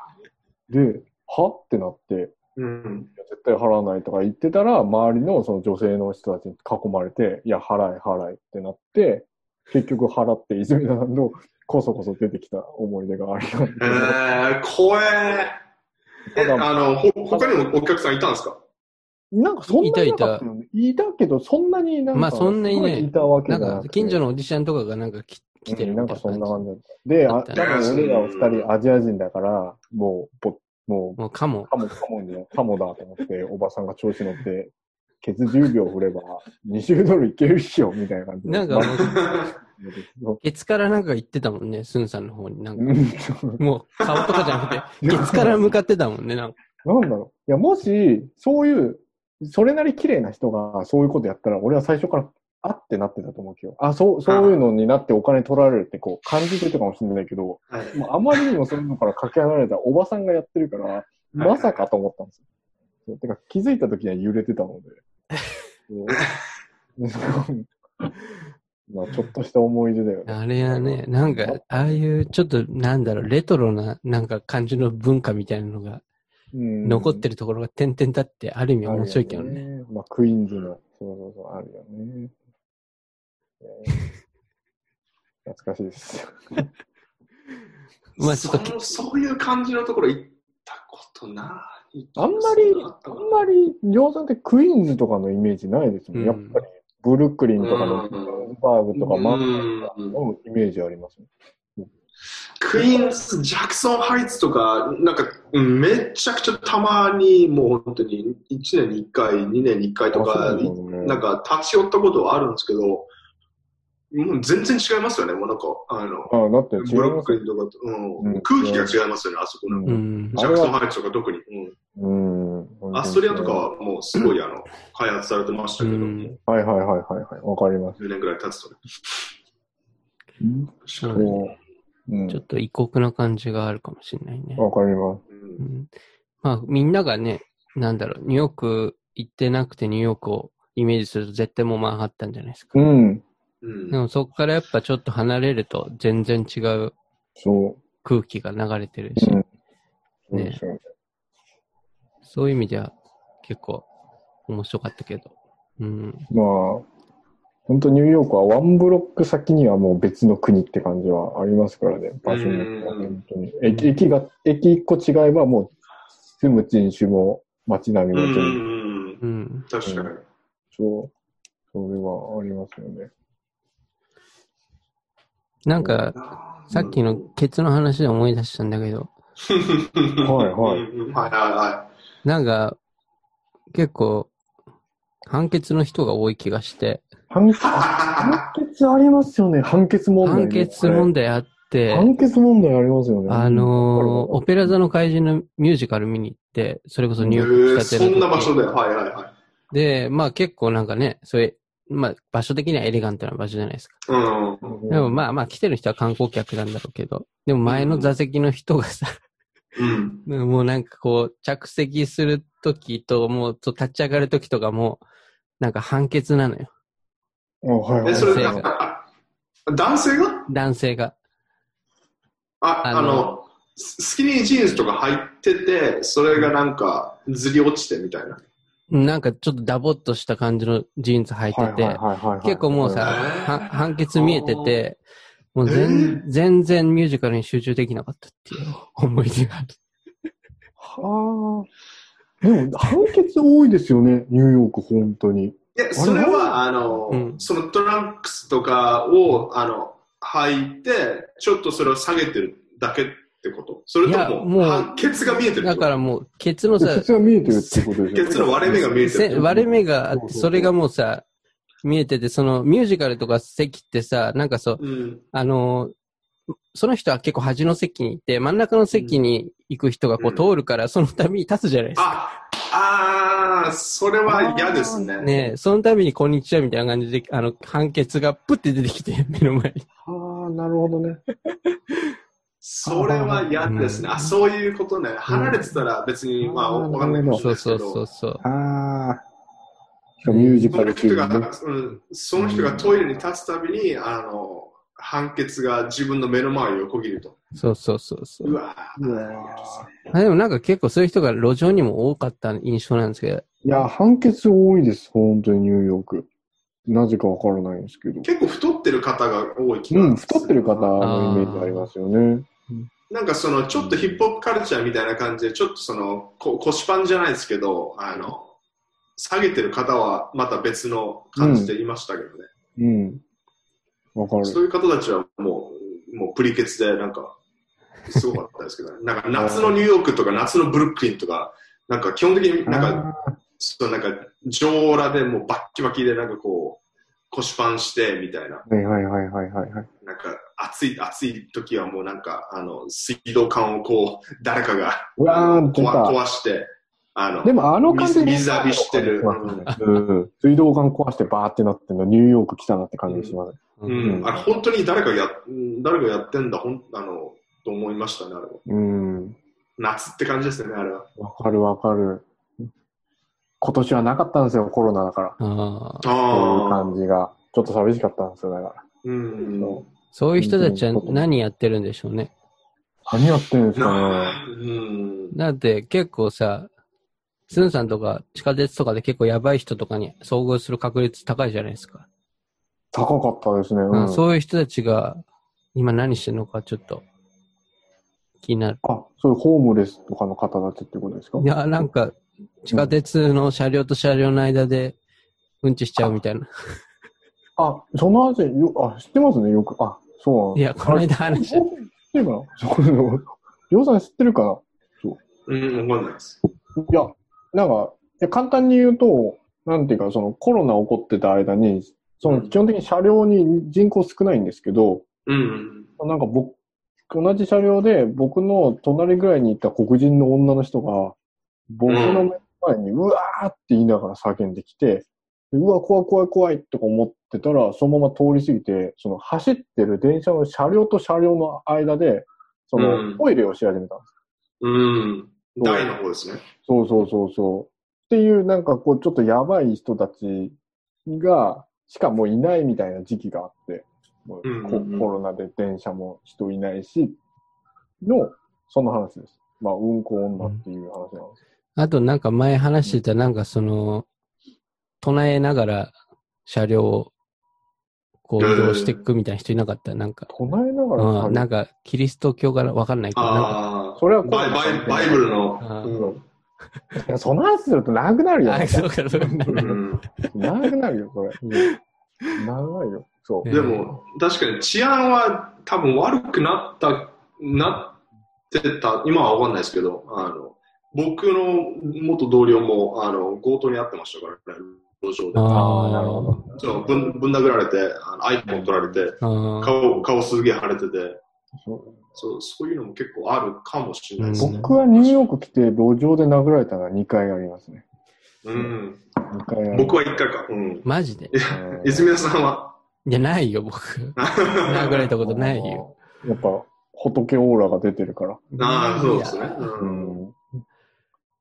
で、は？ってなって、うん絶対払わないとか言ってたら、周りのその女性の人たちに囲まれて、いや、払い払いってなって、結局払って、泉田さんのこそこそ出てきた思い出がありますけえど。ー、怖え。あの、ほ、他にもお客さんいたんですか？なんかそんなにいたよね。いたけど、そんなになんか、まあそんなにねいいたわけなんか。近所のおじちゃんとかがなんか来来てるうんなんかみたいな感そんな感じだった。で、あ、俺ら二人アジア人だから、もう、ぼもうかもう、。カモ、カモに、カモだと思って、おばさんが調子乗って、ケツ10秒振れば、20ドルいけるっしょ、みたいな感じで。なんかもう、も ケツからなんか言ってたもんね、スンさんの方に。なんか、うんもう顔とかじゃなくて、ケツから向かってたもんね、なんか。なんだろう。いや、もし、そういう、それなり綺麗な人がそういうことやったら、俺は最初から、あってなってたと思うけど。あ、そう、そういうのになってお金取られるってこう感じてたかもしれないけど、はいもうあまりにもそういうのからかけ離れたおばさんがやってるから、まさかと思ったんですよ。そうてか気づいた時には揺れてたので。まあちょっとした思い出だよね。あれはね、なんか、ああいうちょっと、なんだろう、レトロな、なんか感じの文化みたいなのがうん残ってるところが点々立って、ある意味面白いけどね。ね。まあクイーンズの、そうそうそう、あるよね。えー懐かしいです。まあちょっと、そそういう感じのところ行ったことない。あんまり、あんまり、量産ってクイーンズとかのイメージないですもん。うんやっぱり、ブルックリンとかの、うんバーグとかマンハッタンうんのイメージありますね。クイーンズ、ジャクソンハイツとか、なんか、うんめちゃくちゃたまに、もう本当に1年に1回、2年に1回とか、ねなんか立ち寄ったことはあるんですけど、もう全然違いますよね、もうなんか、あの、あだってブロックリンとかと、うんうん空気が違いますよね、あそこの。うんうん。ジャクソンハイツとか特に。うんうん。アストリアとかはもうすごいあの 開発されてましたけど、うんもうはいはいはいはいはい。わかります。10年ぐらい経つとね。そうそう。うんちょ。っと異国な感じがあるかもしれないね。わかります。うんうんまあ、みんながね、なんだろう、ニューヨーク行ってなくてニューヨークをイメージすると絶対もうマンハッタンじゃないですか。うん。うんでもそこからやっぱちょっと離れると全然違うそ空気が流れてるう。し、うん。そうですよね。そういう意味では結構面白かったけど。うん。まあ、本当ニューヨークはワンブロック先にはもう別の国って感じはありますからね、場所によってはうん本当に。駅駅が、駅一個違えばもう住む人種も街並みも全部、うんうん。確かに。そう、それはありますよね。なんか、さっきのケツの話で思い出したんだけど、はいはいうん はいはいはなんか、結構、判決の人が多い気がして、判決、判決ありますよね、判決問題ね。判決問題あって、判決問題ありますよね。あのーオペラ座の怪人のミュージカル見に行って、それこそニューヨーク来たての時んな場所で、はいはいはい。で、まあ結構なんかね、それ、まあ場所的にはエレガントな場所じゃないですか。うん。でもまあまあ来てる人は観光客なんだろうけど、でも前の座席の人がさ、うん。もうなんかこう着席するときと、もうと立ち上がるときとかも、なんか判決なのよ。あはいはいえ、それ、男性ああ男性が？男性が。あ、あのあの、ススキニージーンズとか入ってて、それがなんかずり落ちてみたいな。なんかちょっとダボっとした感じのジーンズ履いてて、はいはいはいはいはい結構もうさ、判決見えてて、もう全,、全然ミュージカルに集中できなかったっていう 思い出がある。はあ。でも、判決多いですよね、ニューヨーク、本当に。いや、それは、あの、うんそのトランクスとかを、あの、履いて、ちょっとそれを下げてるだけってこと？それといやも、もうはケツが見えてるだからもう、ケツのさケ、ツが見えてるってことですよケツの割れ目が見えてせる。割れ目があって、そうそうそうそれがもうさ、見えてて、そのミュージカルとか席ってさ、なんかそう、うん。あの、その人は結構端の席にいて、真ん中の席に行く人がこう通るから、そのたびに立つじゃないですか。あ、あー、それは嫌ですね。ねえそのたびにこんにちはみたいな感じで、あの、判決がプッて出てきて、目の前に。ああ、なるほどね。それは嫌ですね。うんあ、そういうことね。離れてたら別に、まあ、うんわかんないかもしれそうそうないですけど。そうそう。ああ。しかもミュージカそのル。うん、その人がトイレに立つたびに、あの、判決が自分の目の前を横切ると。そうそうそうそうう。わうわあでもなんか結構そういう人が路上にも多かった印象なんですけど、いや、判決多いです、本当にニューヨーク。なぜかわからないんですけど。結構太ってる方が多い気がうん、太ってる方のイメージありますよね。なんかそのちょっとヒップホップカルチャーみたいな感じで、ちょっとそのこ腰パンじゃないですけど、あの、下げてる方はまた別の感じでいましたけどね。うん。わかる。そういう方たちはもう、もうプリケツでなんか、すごかったですけどね。なんか夏のニューヨークとか夏のブルックリンとか、なんか基本的になんか、あそうなんか上裸でもうバッキバキでなんかこう、腰パンしてみたいな。ーはいはいはいはいはいはい。なんか暑い、暑い時はもうなんか、あの、水道管をこう、誰かがうわー。壊して、あの、でもあの感じで水水浴びしてるうん。水道管壊してバーってなってんの、ニューヨーク来たなって感じします。うん、あれ本当に誰かや、うん誰がやってんだ、ほん、あの、と思いましたね、あれは。うん。夏って感じですね、あれは。わかるわかる。今年はなかったんですよ、コロナだから。ああそういう。感じが。ちょっと寂しかったんですよ、だから。うん。そそういう人たちは何やってるんでしょうね。何やってんですかなね。うん。だって結構さ、スンさんとか地下鉄とかで結構やばい人とかに遭遇する確率高いじゃないですか。高かったですね。ううんん。そういう人たちが今何してるのかちょっと気になる。あ、そういうホームレスとかの方たちってことですか？いや、なんか地下鉄の車両と車両の間でうんちしちゃうみたいな。あ、その話、よ、あ、知ってますね、よく。あ、そうなんいや、この間話した知ってるかな？そうそう。りょうさん知ってるかな？うん、わかんないです。いや、なんか、いや簡単に言うと、なんていうか、そのコロナ起こってた間に、その基本的に車両に人口少ないんですけど、うん。なんか僕、同じ車両で僕の隣ぐらいにいた黒人の女の人が、僕の目の前にうわーって言いながら叫んできて、でうわ、怖い怖い怖いとか思ってたら、そのまま通り過ぎて、その走ってる電車の車両と車両の間で、そうんのトイレをし始めたんです。うん。大の方ですね。そうそうそうそう。っていう、なんかこう、ちょっとやばい人たちが、しかもいないみたいな時期があって、もううんうんうんココロナで電車も人いないし、の、その話です。まあ、うんこ女っていう話なんです。あとなんか前話してたなんかその、唱えながら車両をこう移動していくみたいな人いなかった？なんか。唱えながらうん、旅なんか、キリスト教からわかんないけど、なんか、ああ。それはバイバイバイブルの。その話すると長くなるよ。長くなるよ、それ。うん長いよ。そう。えでも、確かに治安は多分悪くなった、なってた、今はわかんないですけど、あの、僕の元同僚も、あの、強盗に遭ってましたからね、路上で。ああ、なるほど。そうぶんぶん殴られて、あの iPhone 取られて、顔、顔すげえ腫れてて、そうそう、いうのも結構あるかもしれないですね。僕はニューヨーク来て路上で殴られたのは2回ありますね。うん。2回ある。僕は一回か。うん。マジで？うん泉田さんは？いや、ないよ、僕。殴られたことないよ。やっぱ、仏オーラが出てるから。ああ、そうですね。ううんん。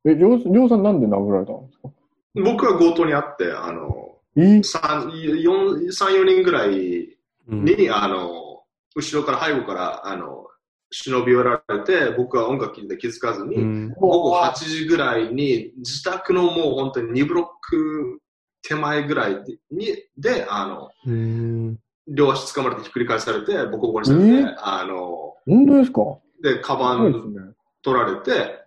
え、りょう、りょうさんなんで殴られたんですか？僕は強盗にあって、あの、え？三四三四人ぐらいうんに、あの、後ろから背後から、あの、忍び寄られて、僕は音楽聴いて気づかずに、うん。午後8時ぐらいに、自宅のもう本当に2ブロック手前ぐらいに、で、あの、うん。両足掴まれてひっくり返されて、ボコボコにされて、えあの、本当ですか？で、カバン。取られて、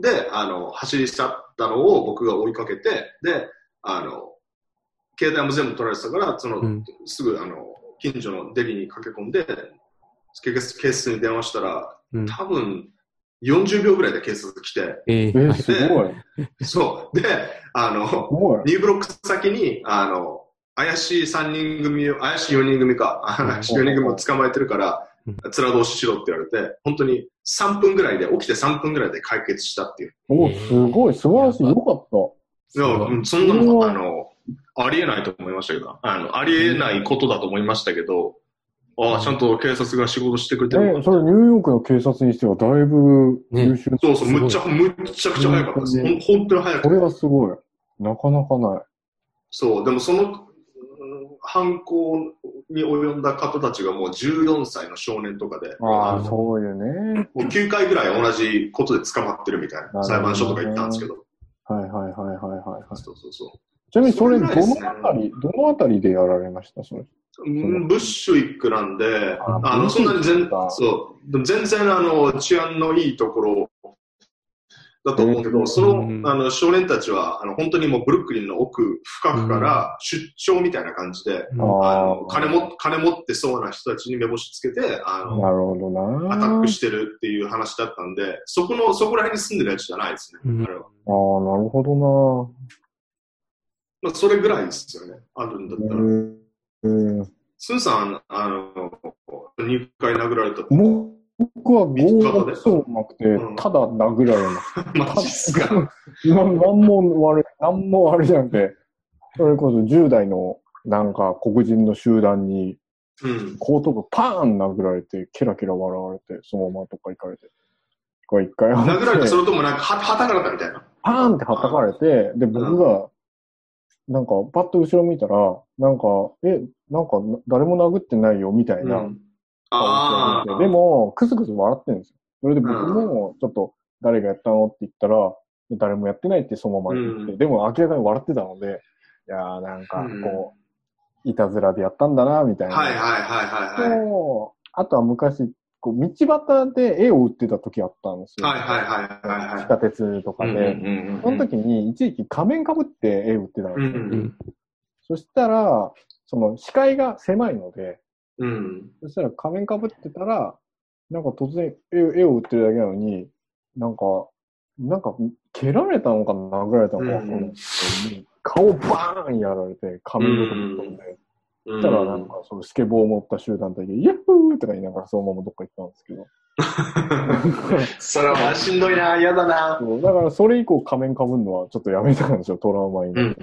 で、あの、走り去ったのを僕が追いかけて、で、あの、携帯も全部取られてたから、その、うんすぐ、あの、近所のデリに駆け込んで、警察に電話したら、うん多分40秒ぐらいで警察来て、ええー、すごい。そう。で、あのす、ごい。2ブロック先に、あの、怪しい3人組を、怪しい4人組か、怪しい4人組を捕まえてるからうん、面通ししろって言われて、本当に3分ぐらいで、起きて3分ぐらいで解決したっていう。おすごい。素晴らしい。よかった。いや、そんそんなの、あの、ありえないと思いましたけど、あの、ありえないことだと思いましたけど、ああ、ちゃんと警察が仕事してくれてるのえ、かそれニューヨークの警察にしてはだいぶ優秀。そうそう、むっちゃ、むっちゃくちゃ早かったです。本当に早くてこれはすごい。なかなかない。そう、でもその、うん犯行に及んだ方たちがもう14歳の少年とかで、ああ、うんそういうね。もう9回ぐらい同じことで捕まってるみたいな、ね裁判所とか行ったんですけど、はいはいはいはいはいはい。そうそうそちなみにそれ、どのあたり、どのあたりでやられました？それ。ブッシュイックなんで、ああの、そんなに全か、そう、全然あの、治安のいいところだと思うけど、うんそのうん、あの、少年たちは、あの、本当にもうブルックリンの奥深くから出張みたいな感じで、うん。ああの金も、金持ってそうな人たちに目星つけて、ああ、の、なるほどな。アタックしてるっていう話だったんで、そこの、そこら辺に住んでるやつじゃないですね。うん。あれは。ああ、なるほどまあ、それぐらいですよね。あるんだっな。たら。うん。うんスーさん、あの、2回殴られた。僕は強奪そうなくてうん、ただ殴られます。マジっすか？んも悪い、なんも悪いじゃなくて、それこそ10代のなんか黒人の集団にうん。後頭部パーン殴られて、ケラケラ笑われて、そのままどっか行かれて。これ一回殴られた、それともなんか、は、はたかれたみたいな？パーンって叩かれて、で、僕が、なんか、パッと後ろ見たら、なんか、え、なんか、誰も殴ってないよ、みたいなうん。顔。してて、でも、クスクス笑ってるんですよ。それで僕も、ちょっと、誰がやったのって言ったら、誰もやってないってそのまま言って、うんでも明らかに笑ってたので、いやーなんかうん、こう、いたずらでやったんだな、みたいな。はいはいはいはいはい。とあとは昔、こう、道端で絵を売ってた時あったんですよ。はいはいはいはいはい地下鉄とかで。うんうんうんうんその時に一時期仮面かぶって絵を売ってたんうですよ。んそしたら、その視界が狭いので、うん。うん。そしたら仮面かぶってたら、なんか突然絵絵を売ってるだけなのに、なんか、なんか、蹴られたのか殴られたのかわかんないですけど、顔バーンやられて、髪ごと吹っ飛んで、そしたらなんか、そのスケボーを持った集団体で、ヤッフーとか言いながらそのままどっか行ったんですけど。それはしんどいな、嫌だな。そうだからそれ以降仮面かぶるのはちょっとやめたんですよ、トラウマにっ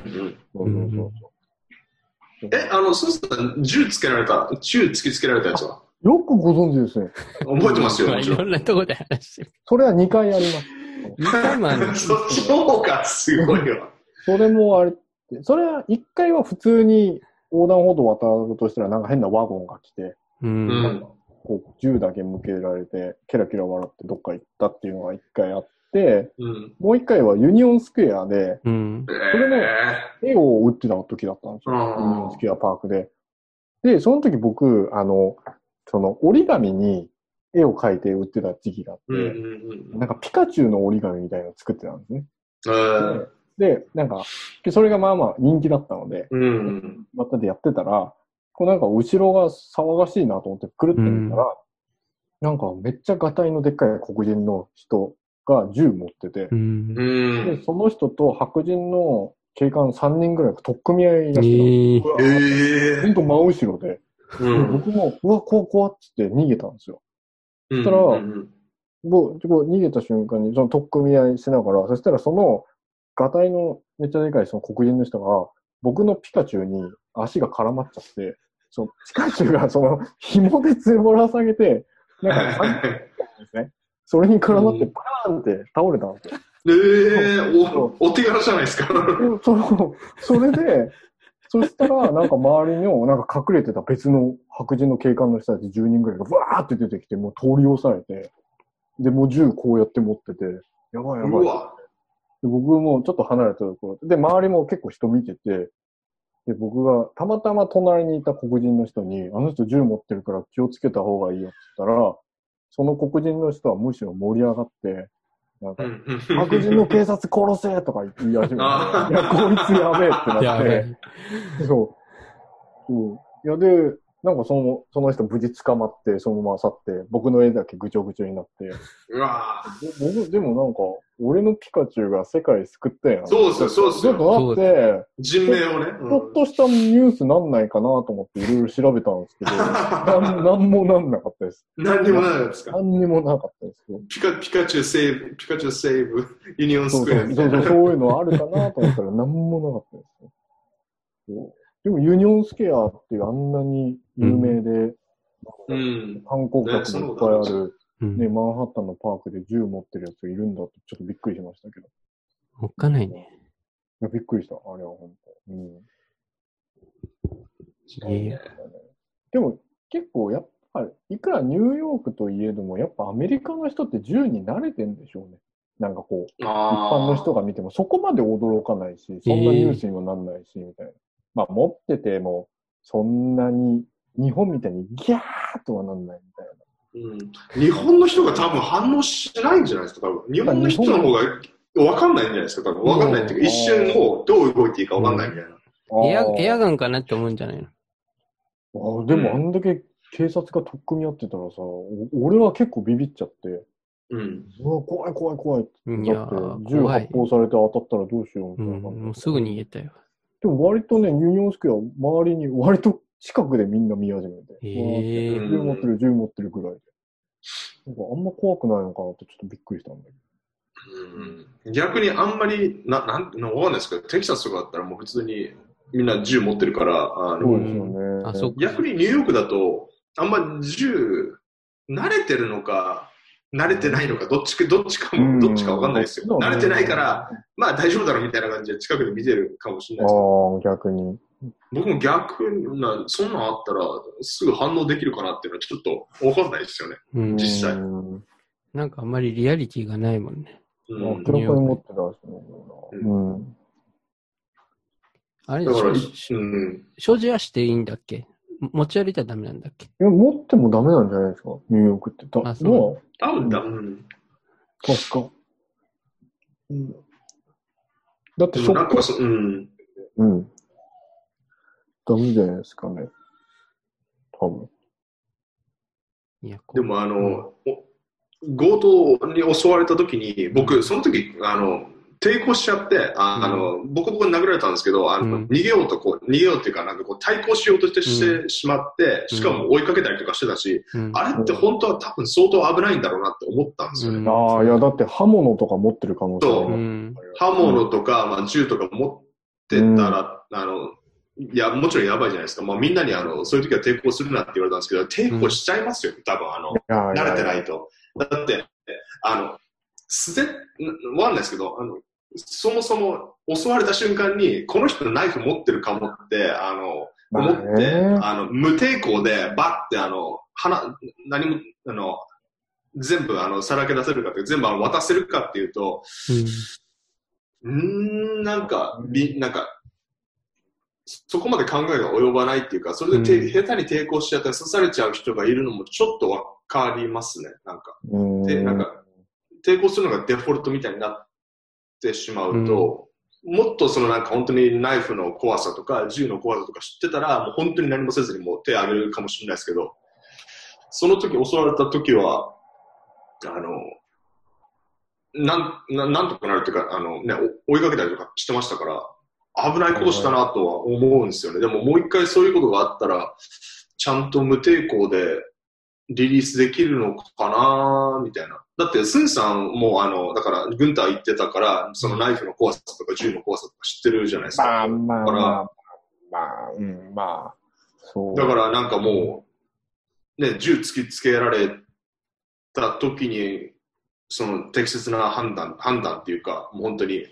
え、あの、スーさん、銃つけられた、銃突きつけられたやつは？よくご存知ですね。覚えてますよ、まあいもちろん。ろんなとこで話してる。それは2回あります。二回もある そっちの方がすごいわ。それもあれそれは1回は普通に横断歩道を渡るとしたらなんか変なワゴンが来て、う。うんん。こう銃だけ向けられて、ケラケラ笑ってどっか行ったっていうのが1回あって、うん。もう1回はユニオンスクエアでうん。それも絵を売ってた時だったんですよ。うんユニオンスクエアパークで。で、その時僕、あの、その折り紙に絵を描いて売ってた時期があって、うんうんうん。なんかピカチュウの折り紙みたいなのを作ってたんですね。えーで、なんか、それがまあまあ人気だったので、うん。またでやってたら、こうなんか後ろが騒がしいなと思ってくるってみたら、なんかめっちゃガタイのでっかい黒人の人が銃持っててう、ん。うん。で、その人と白人の警官3人ぐらいが取っ組み合いやってたんですええよ。えほんと真後ろで、うでん。僕も、うわ、怖怖っつって逃げたんですよ。そしたら僕、こう逃げた瞬間に、その取っ組み合いしながら、そしたらその、ガタイのめっちゃでかいその黒人の人が、僕のピカチュウに足が絡まっちゃって、そのピカチュウがその紐でつぼら下げて、なんか、ですね。それに絡まってパーンって倒れたんですよ。ええお、お手柄じゃないですか。でそう、それで、そしたら、なんか周りの、なんか隠れてた別の白人の警官の人たち10人ぐらいがわーって出てきて、もう通り押さえて、で、もう銃こうやって持ってて、やばいやばい。僕もちょっと離れたところで、周りも結構人見てて、で、僕がたまたま隣にいた黒人の人に、あの人銃持ってるから気をつけた方がいいよって言ったら、その黒人の人はむしろ盛り上がって、なんか、白人の警察殺せとか言い始めて、いあや、こいつやべえってなって、そう。そう。いや、で、なんかその、その人無事捕まって、そのまま去って、僕の絵だけぐちょぐちょになって、うわぼ僕、でもなんか、俺のピカチュウが世界救ったやん。そうっすよそうっすと待って、人命をね。ちょっとしたニュースなんないかなと思っていろいろ調べたんですけど、なんなんもなんなかったです。何にもないですか？何にもなかったですよ。ピカピカチュウ save、ピカチュウ save、ユニオンそうスクエアそうそうそう、そういうのあるかなと思ったら何もなかったですでもユニオンスケアっていうあんなに有名で、うん。観光客もいっぱいある、うん。ね、マンハッタンのパークで銃持ってるやつがいるんだってちょっとびっくりしましたけど。いおっかないね。やびっくりした、あれは本当。うん。いやでも結構やっぱり、いくらニューヨークといえども、やっぱアメリカの人って銃に慣れてんでしょうね。なんかこう、一あ般の人が見てもそこまで驚かないし、そんなニュースにもなんないし、みたいな。まあ持ってても、そんなに、日本みたいにギャーっとはなんないみたいな。うん、日本の人が多分反応しないんじゃないですか、多分。日本の人の方が分かんないんじゃないですか、多分。分かんないっていうか、うん一瞬もうどう動いていいか分かんないみたいな。エア、エアガンかなって思うんじゃないの？あーでもあんだけ警察が取っ組み合ってたらさ、お俺は結構ビビっちゃって、うん。うわ、怖い怖い怖いって。銃怖い発。砲されて当たったらどうしようみたうん、いな感じでもうすぐ逃げたよ。でも割とね、ユニオンスクエア、周りに割と近くでみんな見始めて。へーうわー銃持ってる、銃持ってるぐらいで。なんかあんま怖くないのかなってちょっとびっくりしたんだけうん逆にあんまり、な、なん、なわかんないですけど、テキサスとかだったらもう普通にみんな銃持ってるから、あど。そうの、ですよね。逆にニューヨークだと、あんま銃、慣れてるのか、慣れてないのか、どっちか、どっちかも、うんどっちかわかんないですよ。慣れてないから、まあ大丈夫だろうみたいな感じで近くで見てるかもしれあないですけど、あ、逆に。僕も逆な、そんなんあったら、すぐ反応できるかなっていうのはちょっとわかんないですよね。うん。実際うんなんかあんまりリアリティがないもんね。うん。うん。あれだから、しうん。所持はしていいんだっけ？持ち歩いたらダメなんだっけ？いや、持ってもダメなんじゃないですか？ニューヨークって。だあそう多分だ、うん。確か。うん。だってでそこ、もなんかそ、うん。うん。ダメじゃないですかね。多分。いや、こでもあの、お強盗に襲われた時に、僕、その時、あの、抵抗しちゃって、ああの、ボコボコに殴られたんですけど、あの、うん逃げようとこう、逃げようっていうか、なんかこう、対抗しようとしてしてしまって、しかも追いかけたりとかしてたし、うんあれって本当は多分相当危ないんだろうなって思ったんですよね。うんああ、いや、だって刃物とか持ってる可能性そう。刃物とか、まあ、銃とか持ってたら、あの、いや、もちろんやばいじゃないですか。まあ、みんなにあの、そういう時は抵抗するなって言われたんですけど、抵抗しちゃいますよ、多分あの、や慣れてないと。だって、あの、素手、わかんないですけど、あの、そもそも襲われた瞬間に、この人ナイフ持ってるかもって、あの、まあ思って、ねあの、無抵抗で、バッて、あの、鼻、何も、あの、全部、あの、さらけ出せるかって、全部あの渡せるかっていうと、うーん、なんか、び、なんか、そこまで考えが及ばないっていうか、それでて、うん下手に抵抗しちゃって刺されちゃう人がいるのもちょっとわかりますね、なんか。うん。で、なんか、抵抗するのがデフォルトみたいになってしまうと、もっとそのなんか本当にナイフの怖さとか銃の怖さとか知ってたら、もう本当に何もせずにもう手を挙げるかもしれないですけど、その時襲われた時は、あの、なん、ななんとかなるっていうか、あのね、お追いかけたりとかしてましたから、危ないことしたなとは思うんですよね。でももう一回そういうことがあったら、ちゃんと無抵抗でリリースできるのかなみたいな。だって、スンさんも、あの、だから、軍隊行ってたから、そのナイフの怖さとか銃の怖さとか知ってるじゃないですか。まあまあだからまあ、まあ、うん、まあ、そう。だからなんかもう、ね、銃突きつけられた時に、その適切な判断、判断っていうか、もう本当に、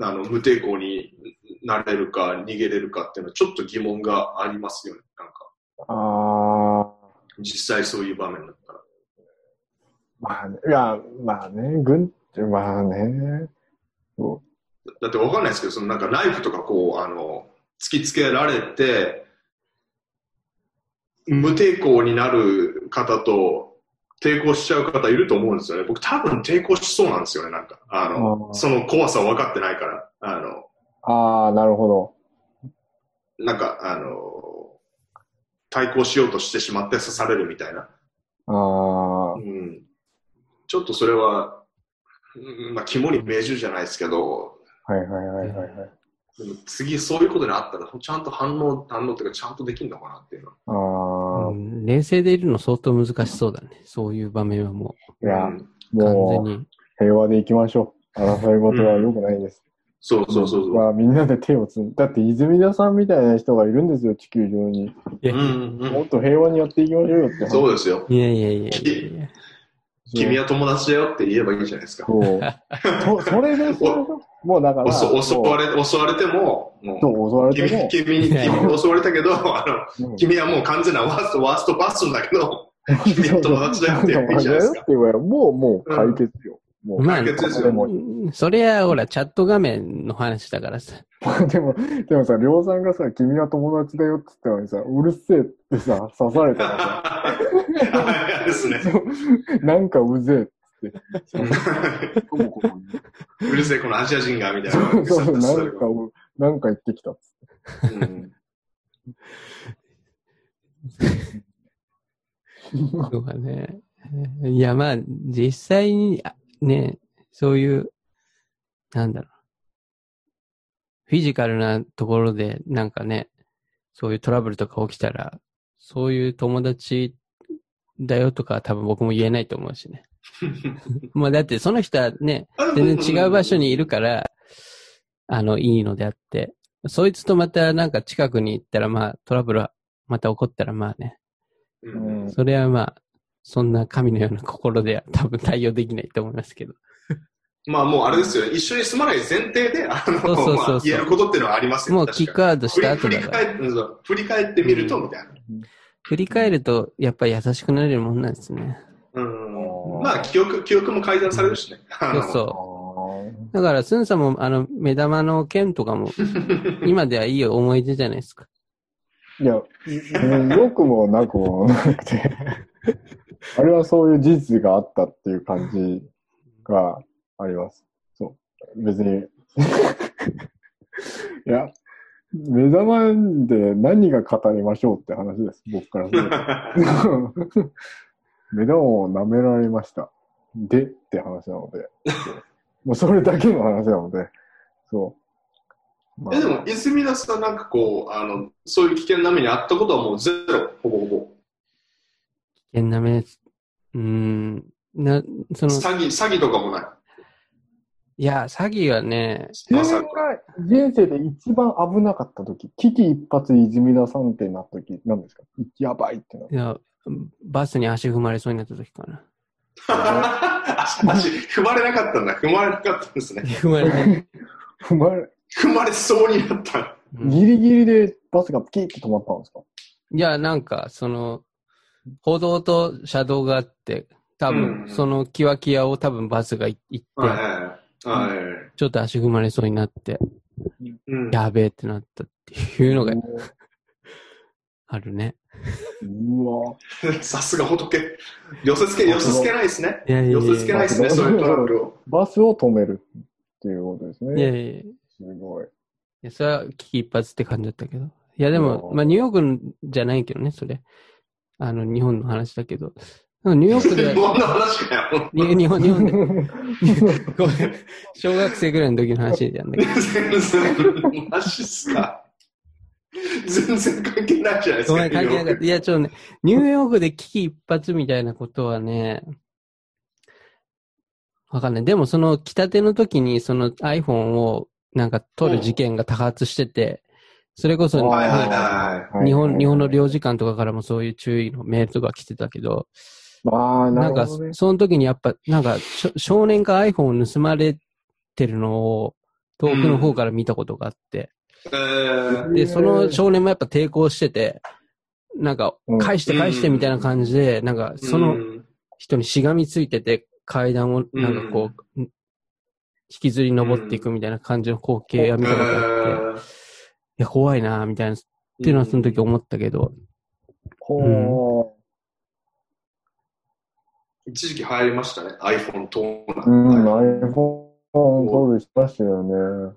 あの、無抵抗になれるか、逃げれるかっていうのはちょっと疑問がありますよね。なんか、ああ、実際そういう場面だったら。まあね、いや、まあね、軍って、まあね、そだってわかんないですけど、そのなんかナイフとかこう、あの、突きつけられて、無抵抗になる方と、抵抗しちゃう方いると思うんですよね。僕多分抵抗しそうなんですよね、なんか。あの、あーその怖さ分かってないから。あの、う。ああ、なるほど。なんか、あの、対抗しようとしてしまって刺されるみたいな。ああ、うん、ちょっとそれは、うんまあ、肝に銘じるじゃないですけど、はいはいはいはいはい。でも次そういうことにあったら、ちゃんと反応、反応っていうか、ちゃんとできるのかなっていうのは。ああ、うん冷静でいるの相当難しそうだね。そういう場面はもいや、うんう完全もうに。平和でいきましょう。争い事は良くないです。そうそうそうそう。まあみんなで手をつんだって泉田さんみたいな人がいるんですよ、地球上に。うんうんもっと平和にやっていきましょうよって話。そうですよ。いやいやいや。君は友達だよって言えばいいじゃないですか。そう。そそれですよ。もうだから、おそ襲われれ襲われても、もう襲われ君ても、君に君に襲われたけど、あのうん君はもう完全なワースト、ワーストパーソンだけど、君は友達だよって言えばいいじゃないですか。もう、もう解決よ。もう、まあ解決ですよ。でも、それはほら、チャット画面の話だからさ。でも、でもさ、りょうさんがさ、君は友達だよって言ったのにさ、うるせえってさ、刺されたらさ、あですね。なんかうぜえっつって。うるせえ、このアジア人が、みたいな。そうそう、なんかう、なんか言ってきたっつって。うんそうだね。いや、まあ、実際に、あね、そういう、なんだろう。フィジカルなところで、なんかね、そういうトラブルとか起きたら、そういう友達だよとかは多分僕も言えないと思うしね。まあだってその人はね、全然違う場所にいるから、あの、いいのであって、そいつとまたなんか近くに行ったら、まあトラブルはまた起こったらまあね、ううんん。それはまあ、そんな神のような心では 多分対応できないと思いますけど。まあもうあれですよね。一緒に住まない前提で、あの、そう言えることっていうのはありますよもうキックアウトした後だから。振り返ってそう振り返ってみると、みたいな。振り返ると、やっぱり優しくなれるもんなんですね。うん。まあ、記憶、記憶も改ざんされるしね。そうあそう。ーだから、スンさんも、あの、目玉の剣とかも、今ではいい思い出じゃないですか。いや、うん 良くもなくもなくて、あれはそういう事実があったっていう感じがあります。そう。別に。いや、目玉で何が語りましょうって話です、僕からすると。目玉を舐められました。でって話なので。もうそれだけの話なので。そう。まあえ、でも、泉田さんなんかこう、あの、そういう危険な目にあったことはもうゼロ、ほぼほぼ。危険な目、うーん、な、その、詐欺、詐欺とかもない。いや、詐欺はね、自分が人生で一番危なかった時、危機一髪泉田さんってなった時、何ですか？やばいってなっいや、バスに足踏まれそうになった時かな。足、足踏まれなかったんだ。踏まれなかったんですね。踏まれて、踏まれ、踏まれそうになった。うんギリギリでバスがピキッて止まったんですか？いや、なんか、その、歩道と車道があって、多分、うんそのキワキワを多分バスが行って。ちょっと足踏まれそうになって、うん。やべえってなったっていうのが あるね。うわ さすが仏。寄せつけ、寄せつけないですね。いやいやいや寄せつけないですね、そういうトラブルを。バスを止めるっていうことですいやね。いやいやいすごい。や、それは危機一髪って感じだったけど。いや、でも、うんまあ、ニューヨークじゃないけどね、それ。あの、日本の話だけど。ニューヨークで日、本の話かよ。に日本、日本で、ごめん小学生ぐらいの時の話なんだけど。全然、マジっすか。全然関係ないじゃないですか。ごめん、関係なかった。いや、ちょっとね、ニューヨークで危機一髪みたいなことはね、わかんない。でも、その、来たての時に、その iPhone をなんか取る事件が多発してて、それこそ、はいはいねは日本、日本の領事。事館とかからもそういう注意のメールとか来てたけど、ああ、ななんかその時にやっぱ、なんか、少年が iPhone を盗まれてるのを、遠くの方から見たことがあって、えーで、その少年もやっぱ抵抗してて、なんかうん、返して返してみたいな感じで、なんか、そのうん人にしがみついてて、階段をなんかこう、引きずり登っていくみたいな感じの光景が見たことあって、いや、怖いなみたいな、っていうのはその時思ったけど、ほ一時期流行りましたね。iPhone 盗難。う。うん、iPhone 取るしましたよね。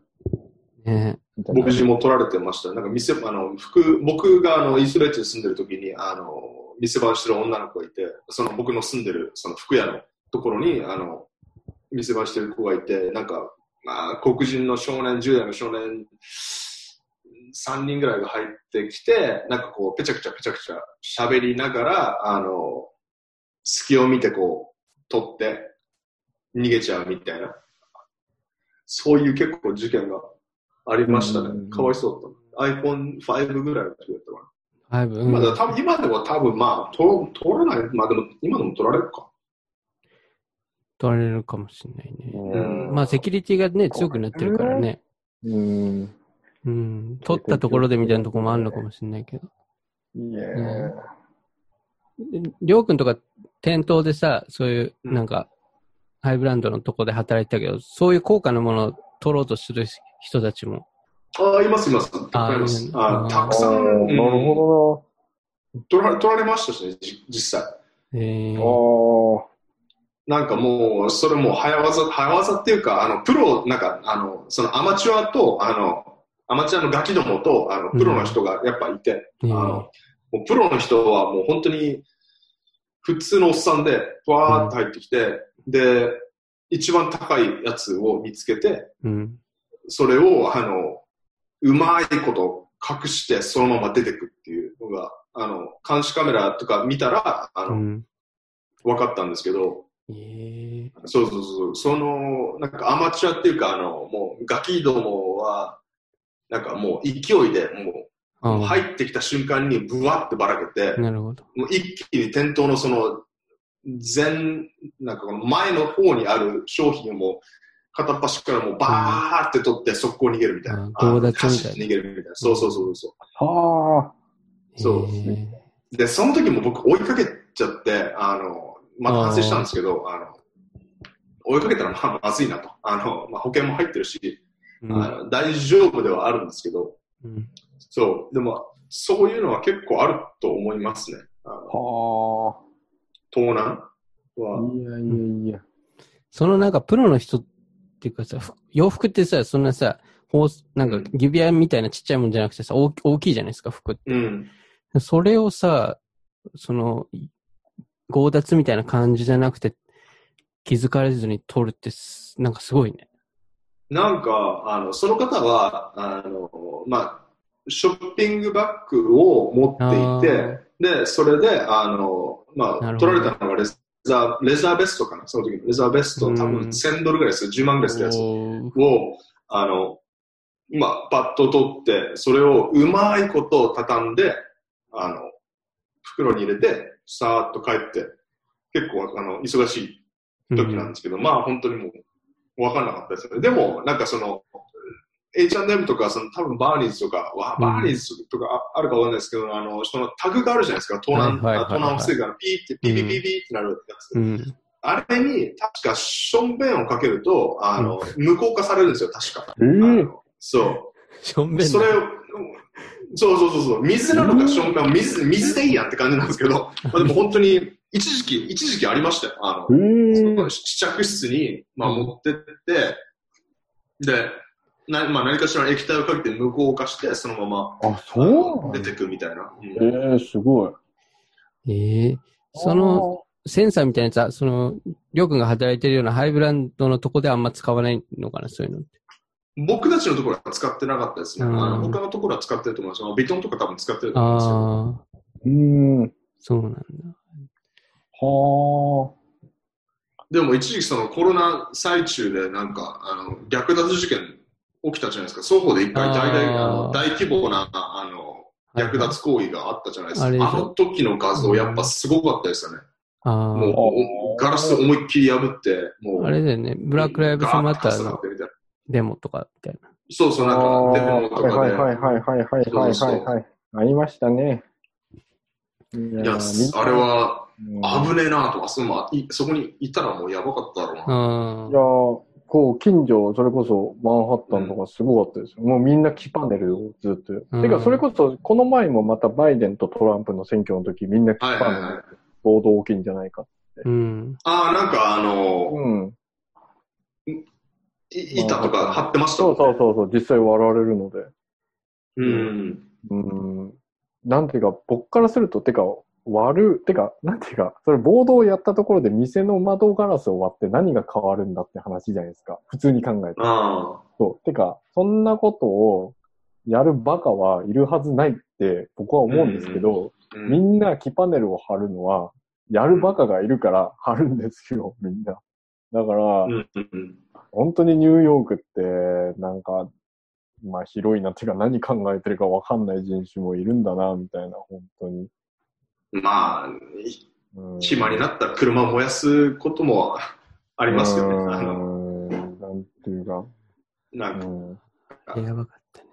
ね牧師も取られてました。なんか店、あの、服、僕があの、イスラエルに住んでる時に、あの、店番してる女の子がいて、その僕の住んでる、その服屋のところに、あの、店番してる子がいて、なんか、まあ、黒人の少年、10代の少年、3人ぐらいが入ってきて、なんかこう、ぺちゃくちゃぺちゃくちゃ喋りながら、あの、隙を見てこう、取って、逃げちゃうみたいな。そういう結構事件がありましたねうん。かわいそうだった。iPhone5 ぐらいの時だったかはい、うな。まあ、だ多分今では多分まあ、取取らない。まあでも、今でも取られるか。取られるかもしれないね。うんまあ、セキュリティがね、強くなってるからね。うん。うん。取ったところでみたいなところもあるのかもしれないけど。いえ。りょうくんとか店頭でさ、そういう、うんなんか、ハイブランドのとこで働いてたけど、そういう高価なものを取ろうとする人たちも。ああ、いますいます。たくさんいます。あたくさん、なるほ取ら取られましたしね、じ実際。えー、どなんかもう、それもう早技、早技っていうか、あの、プロ、なんか、あの、そのアマチュアと、あの、アマチュアのガキどもと、あの、プロの人がやっぱいて、えーあの、もうプロの人はもう本当に、普通のおっさんで、わーって入ってきて、で、一番高いやつを見つけて、うん。それを、あの、うまいこと隠して、そのまま出てくっていうのが、あの、監視カメラとか見たら、あの、うん。分かったんですけど、えー、そうそうそう、その、なんかアマチュアっていうか、あの、もうガキどもは、なんかもう勢いで、もう入ってきた瞬間にブワってばらけて、なるほど。もう一気に店頭のその、前、なんかこの前の方にある商品をもう片っ端からもうバーって取って速攻逃げるみたいな。あ強奪みたいな逃げるみたいな。そうそうそうそう。はあ。そうえで、その時も僕追いかけちゃって、あの、また反省したんですけど、あの、追いかけたらまあまずいなと。あの、まあ、保険も入ってるし、ーあの大丈夫ではあるんですけど、うん。そう。でも、そういうのは結構あると思いますね。は盗難は。あ。いやいやいや。そのなんかプロの人っていうかさ、ふ洋服ってさ、そんなさ、ホース、なんか指輪みたいなちっちゃいもんじゃなくてさ、大き大きいじゃないですか、服って。うん。それをさ、その、強奪みたいな感じじゃなくて、気づかれずに取るってす、なんかすごいね。なんか、あの、その方は、あの、まあ、ショッピングバッグを持っていて、で、それで、あの、まあ、取られたのがレザー、レザーベストかな、その時のレザーベスト、多う分ん1000ドルぐらいでする、10万ぐらいするやつ。を、あの、まあ、パッと取って、それをうまいこと畳んで、あの、袋に入れて、さーっと帰って、結構、あの、忙しい時なんですけど、まあ本当にもう分かんなかったですよね。でも、なんかその、H&M とか、その多分バーニーズとか、わうんバーニーズとかああるかわかんないですけど、あの、そのタグがあるじゃないですか、盗難、盗難を防ぐから、ピーって、ピーピーピーピーってなるやつ。うん。あれに、確かションベンをかけると、あの、無効化されるんですよ、確か。ええあのそしょんべう。んだそれを、そうそうそうそう、水なのかションベン、水、水でいいやんって感じなんですけど、まあでも本当に、一時期、一時期ありましたよ。あの、試着室に、まあ、うん持ってって、で、なまあ、何かしらの液体をかけて無効化して、そのままあ、そう出てくみたいな。うんええすごい。ええその、センサーみたいなやつは、その、りょうくんが働いてるようなハイブランドのとこであんま使わないのかな、そういうのって。僕たちのところは使ってなかったですね。うんあの他のところは使ってると思います。ビトンとか多分使ってると思うんですよ。ああ、うーん。そうなんだ。はでも一時期そのコロナ最中でなんか、あの、略奪事件起きたじゃないですか。双方で一回大々あ大規模な、あの、略奪行為があったじゃないですか。あの時の画像やっぱすごかったですよね。あもうお、ガラス思いっきり破って、もう、あ、あれだよね。ブラックライブズマターのデモとかみたいな。あ。そうそう、なんか、デモとかで、はいはいはいはいはいはいはいそうそうはい。ありましたね。いいや、あれ、はあ危ねえなとか、そのいそこにいたらもうやばかっただろうな。あいや、こう、近所、それこそマンハッタンとかすごかったですよ。もうみんな木パネルをずっと。うんてか、それこそ、この前もまたバイデンとトランプの選挙の時、みんな木パネルはいはいはい。暴動大きいんじゃないか。うん。ああ、なんかあの、うん。い板とか貼ってましたそもんね。うそうそうそう、実際割られるので。うん。うん。なんていうか、僕からすると、てか、割る、てか、なんていうか、それ暴動をやったところで店の窓ガラスを割って何が変わるんだって話じゃないですか。普通に考えて。あそう。てか、そんなことをやるバカはいるはずないって僕は思うんですけど、あ。みんな木パネルを貼るのは、やるバカがいるから貼るんですよ、みんな。だから、うんうん本当にニューヨークって、なんか、まあ広いなっていうか何考えてるかわかんない人種もいるんだな、みたいな、本当に。まあ、うん暇になったら車を燃やすこともありますよね。あの、うんなんていうか、なんか、うん。やばかったね。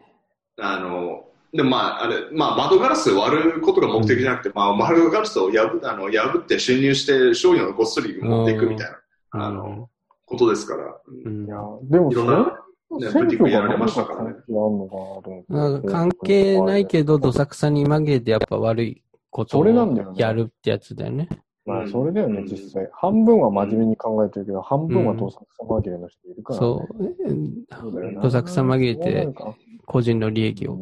あの、でもまあ、あれ、まあ窓ガラス割ることが目的じゃなくて、まあ窓ガラスを破あの破って侵入して商品をごっそり持っていくみたいな、あの、ことですから。うん。いや、でもいろんな、ね、選ブティックやられましたからね。関係ないけど、どさくさに紛れてやっぱ悪いことそれなんだよをねやるってやつだよね。まあ、それだよねう、ん実際。半分は真面目に考えてるけど、半分はどさくさ紛れの人いるから、ね。そう。そうだよなどさくさ紛れて個人の利益を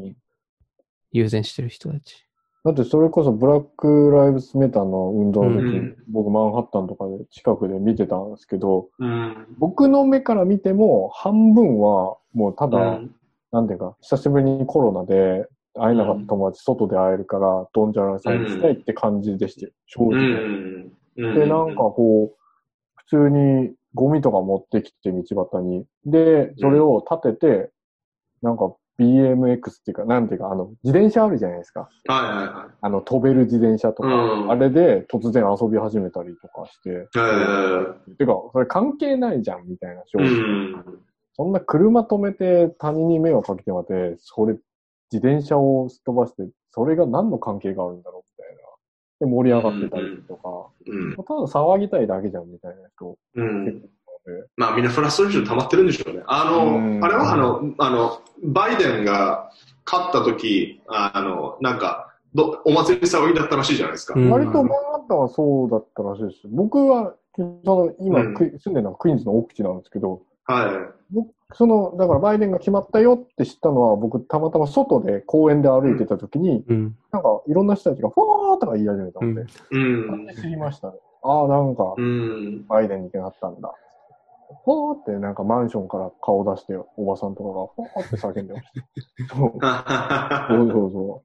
優先してる人たち。だってそれこそブラック・ライブスメターの運動の時、うん僕マンハッタンとかで近くで見てたんですけど、うん。僕の目から見ても半分はもうただ、うんなんていうか、久しぶりにコロナで会えなかった友達、外で会えるから、ドンジャラさんにしたいって感じでしたよ、正う直。ん。うんで、なんかこう、普通にゴミとか持ってきて道端に。で、それを立てて、なんか BMX っていうか、なんていうか、あの、自転車あるじゃないですか。はいはいはい。あの、飛べる自転車とか、うんあれで直然遊び始めたりとかして、えてか、それ関係ないじゃん、みたいな、正ーう直。ん。そんな車止めて他人に迷惑かけてまで、それ、自転車をすっ飛ばして、それが何の関係があるんだろう、みたいな。で、盛り上がってたりとか、うん。ただ騒ぎたいだけじゃん、みたいな人うんまあみんなフラストレーション溜まってるんでしょうね。あうんの、あれはあの、あの、バイデンが勝った時、あの、なんか、どお祭り騒ぎだったらしいじゃないですか。うん割とマンハッタンはそうだったらしいですよ。僕は、その、今、住んでるのはクイーンズの奥地なんですけど、は僕、その、だからバイデンが決まったよって知ったのは、僕、たまたま外で公園で歩いてた時に、うん。なんか、いろんな人たちが、フォーとか言い始めたので、い。うん。知りましたね。ああ、なんかう、ん。バイデンになったんだ。フォーってなんかマンションから顔出して、おばさんとかが、フォーって叫んでました。そうそうそうそ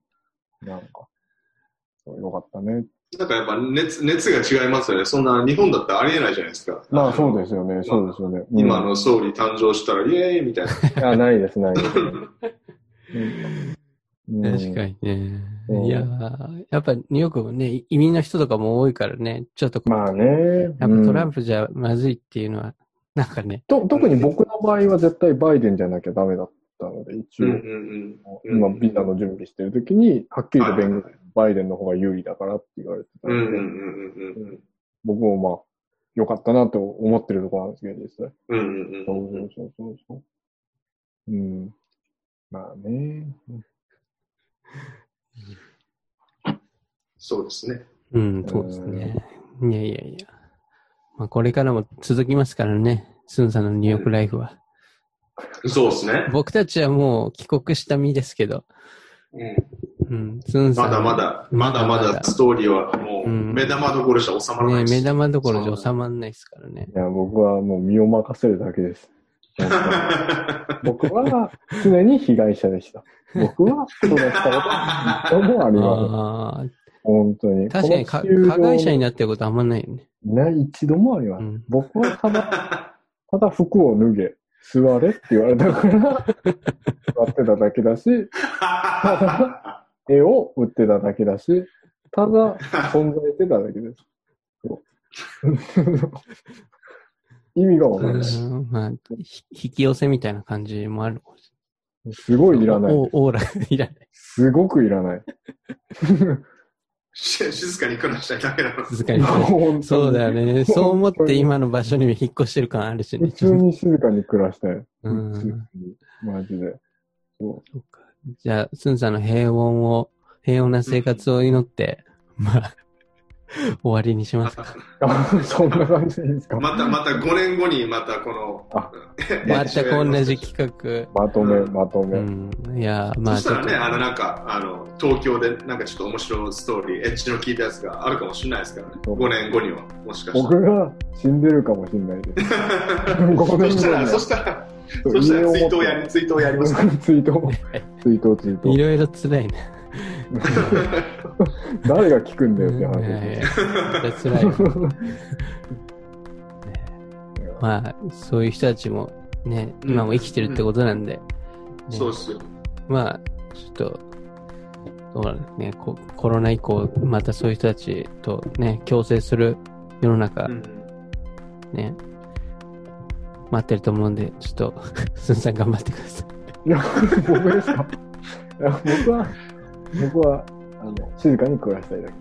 う。なんか、そうよかったね。なんかやっぱ熱熱が違いますよね。そんな日本だったらありえないじゃないですか。まあそうですよね、そうですよね。うん今の総理誕生したらイエーイみたいな。あ、ないです、ないです、ね。うん確かにね。うんいやーやっぱニューヨークもね、移民の人とかも多いからね、ちょっと、まあね。やっぱトランプ、プじゃまずいっていうのは、なんかね、と特に僕の場合は絶対バイデンじゃなきゃダメだったので、一応、うんうんうん今ビザの準備してる時に、はっきりと弁護はいはいバイデンの方が有利だからって言われてたので、うんうんうんうん僕もまあ、良かったなと思ってるところなんですけど、実際。うんうんうんそううんそうそうそうそう。うん。まあね。そうですね。うん、そうですね。いやいやいや。まあ、これからも続きますからね、スンさんのニューヨークライフは。そうですね。僕たちはもう帰国した身ですけど、うんうん。まだまだ、まだまだストーリーはもううん目玉どころじゃ収まらないね、です。目玉どころじゃ収まんないですからね。いや、僕はもう身を任せるだけです。僕は常に被害者でした。僕はそうだったこともありまあす。本当に。あ、確かに加害者になってることあんまないよね。ない、一度もあります。うん僕はただ、ただ服を脱げ、座れって言われたから、座ってただけだし、ただ、絵を売ってただけだし、ただ、存在してただけです。そう 意味がわからなまあ、ひ引き寄せみたいな感じもあるかもしすごれない。いいらない。おオーラいらない。すごくいらない。し静かに暮らしたいだけなの。静かに。本当にそうだよね。そう思って今の場所にも引っ越してる感あるしね普。通に静かに暮らしたい。うん。マジで。そそうかじゃあ、スンさんの平穏を、平穏な生活を祈って、まあ、終わりにしますか。あ そんな感じでいいですか？また、また5年後にまたこの、あまたこんな時企画。まとめ、まとめ。うん。いや、まあちょっとそしたらね、。あのなんか、あの、東京でなんかちょっと面白いストーリー、エッジの聞いたやつがあるかもしれないですからね。そう5年後には、もしかして。僕が死んでるかもしれないです。5そ年後にしたら、そはしたら、そしたらツイートをやり、ツイートをやりますか？ツイート、ツイート、ツイート。いろいろ辛いね。誰が聞くんだよっていやい話や。辛い。よ。まあ、そういう人たちもね、今も生きてるってことなんで、ね。そうですよ。まあ、ちょっと、どうなのね。コ、コロナ以降、またそういう人たちとね、共生する世の中、うん。ね、待ってると思うんで、ちょっと、すんさん頑張ってください。いや、僕ですか？いや僕は、僕は、あの、静かに暮らしたいだけ。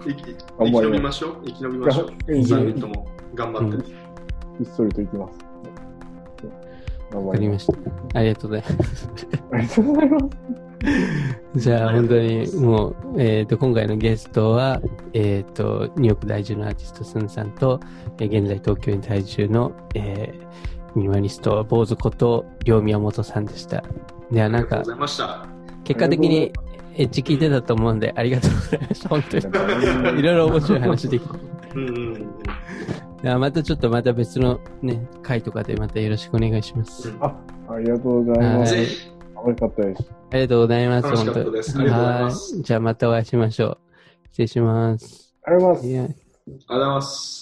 生き生き延びましょう。生き延びましょう。いや3人とも頑張って。ひっそりと行きます。頑わかりました。ありがとうございます。ありがとうございます。じゃあ、本当にもう、えっ、と、今回のゲストは、えっ、と、ニューヨーク在住のアーティストスンさんと、えー現在東京に在住の、えー、ミニマリスト、坊主こと、両宮本さんでした。では、なんかありがとうご、ざいました。結果的にエッジ聞いてたと思うんで、ありがとうございました。本当に。いろいろ面白い話できた。うんうんまたちょっとまた別のね、回とかでまたよろしくお願いします。あ、ありがとうございます。かったです。ありがとうございます。楽しかった本当ですありがとうございますはいじゃあまたお会いしましょう。失礼します。ありがとうございますい。やありがとうございます。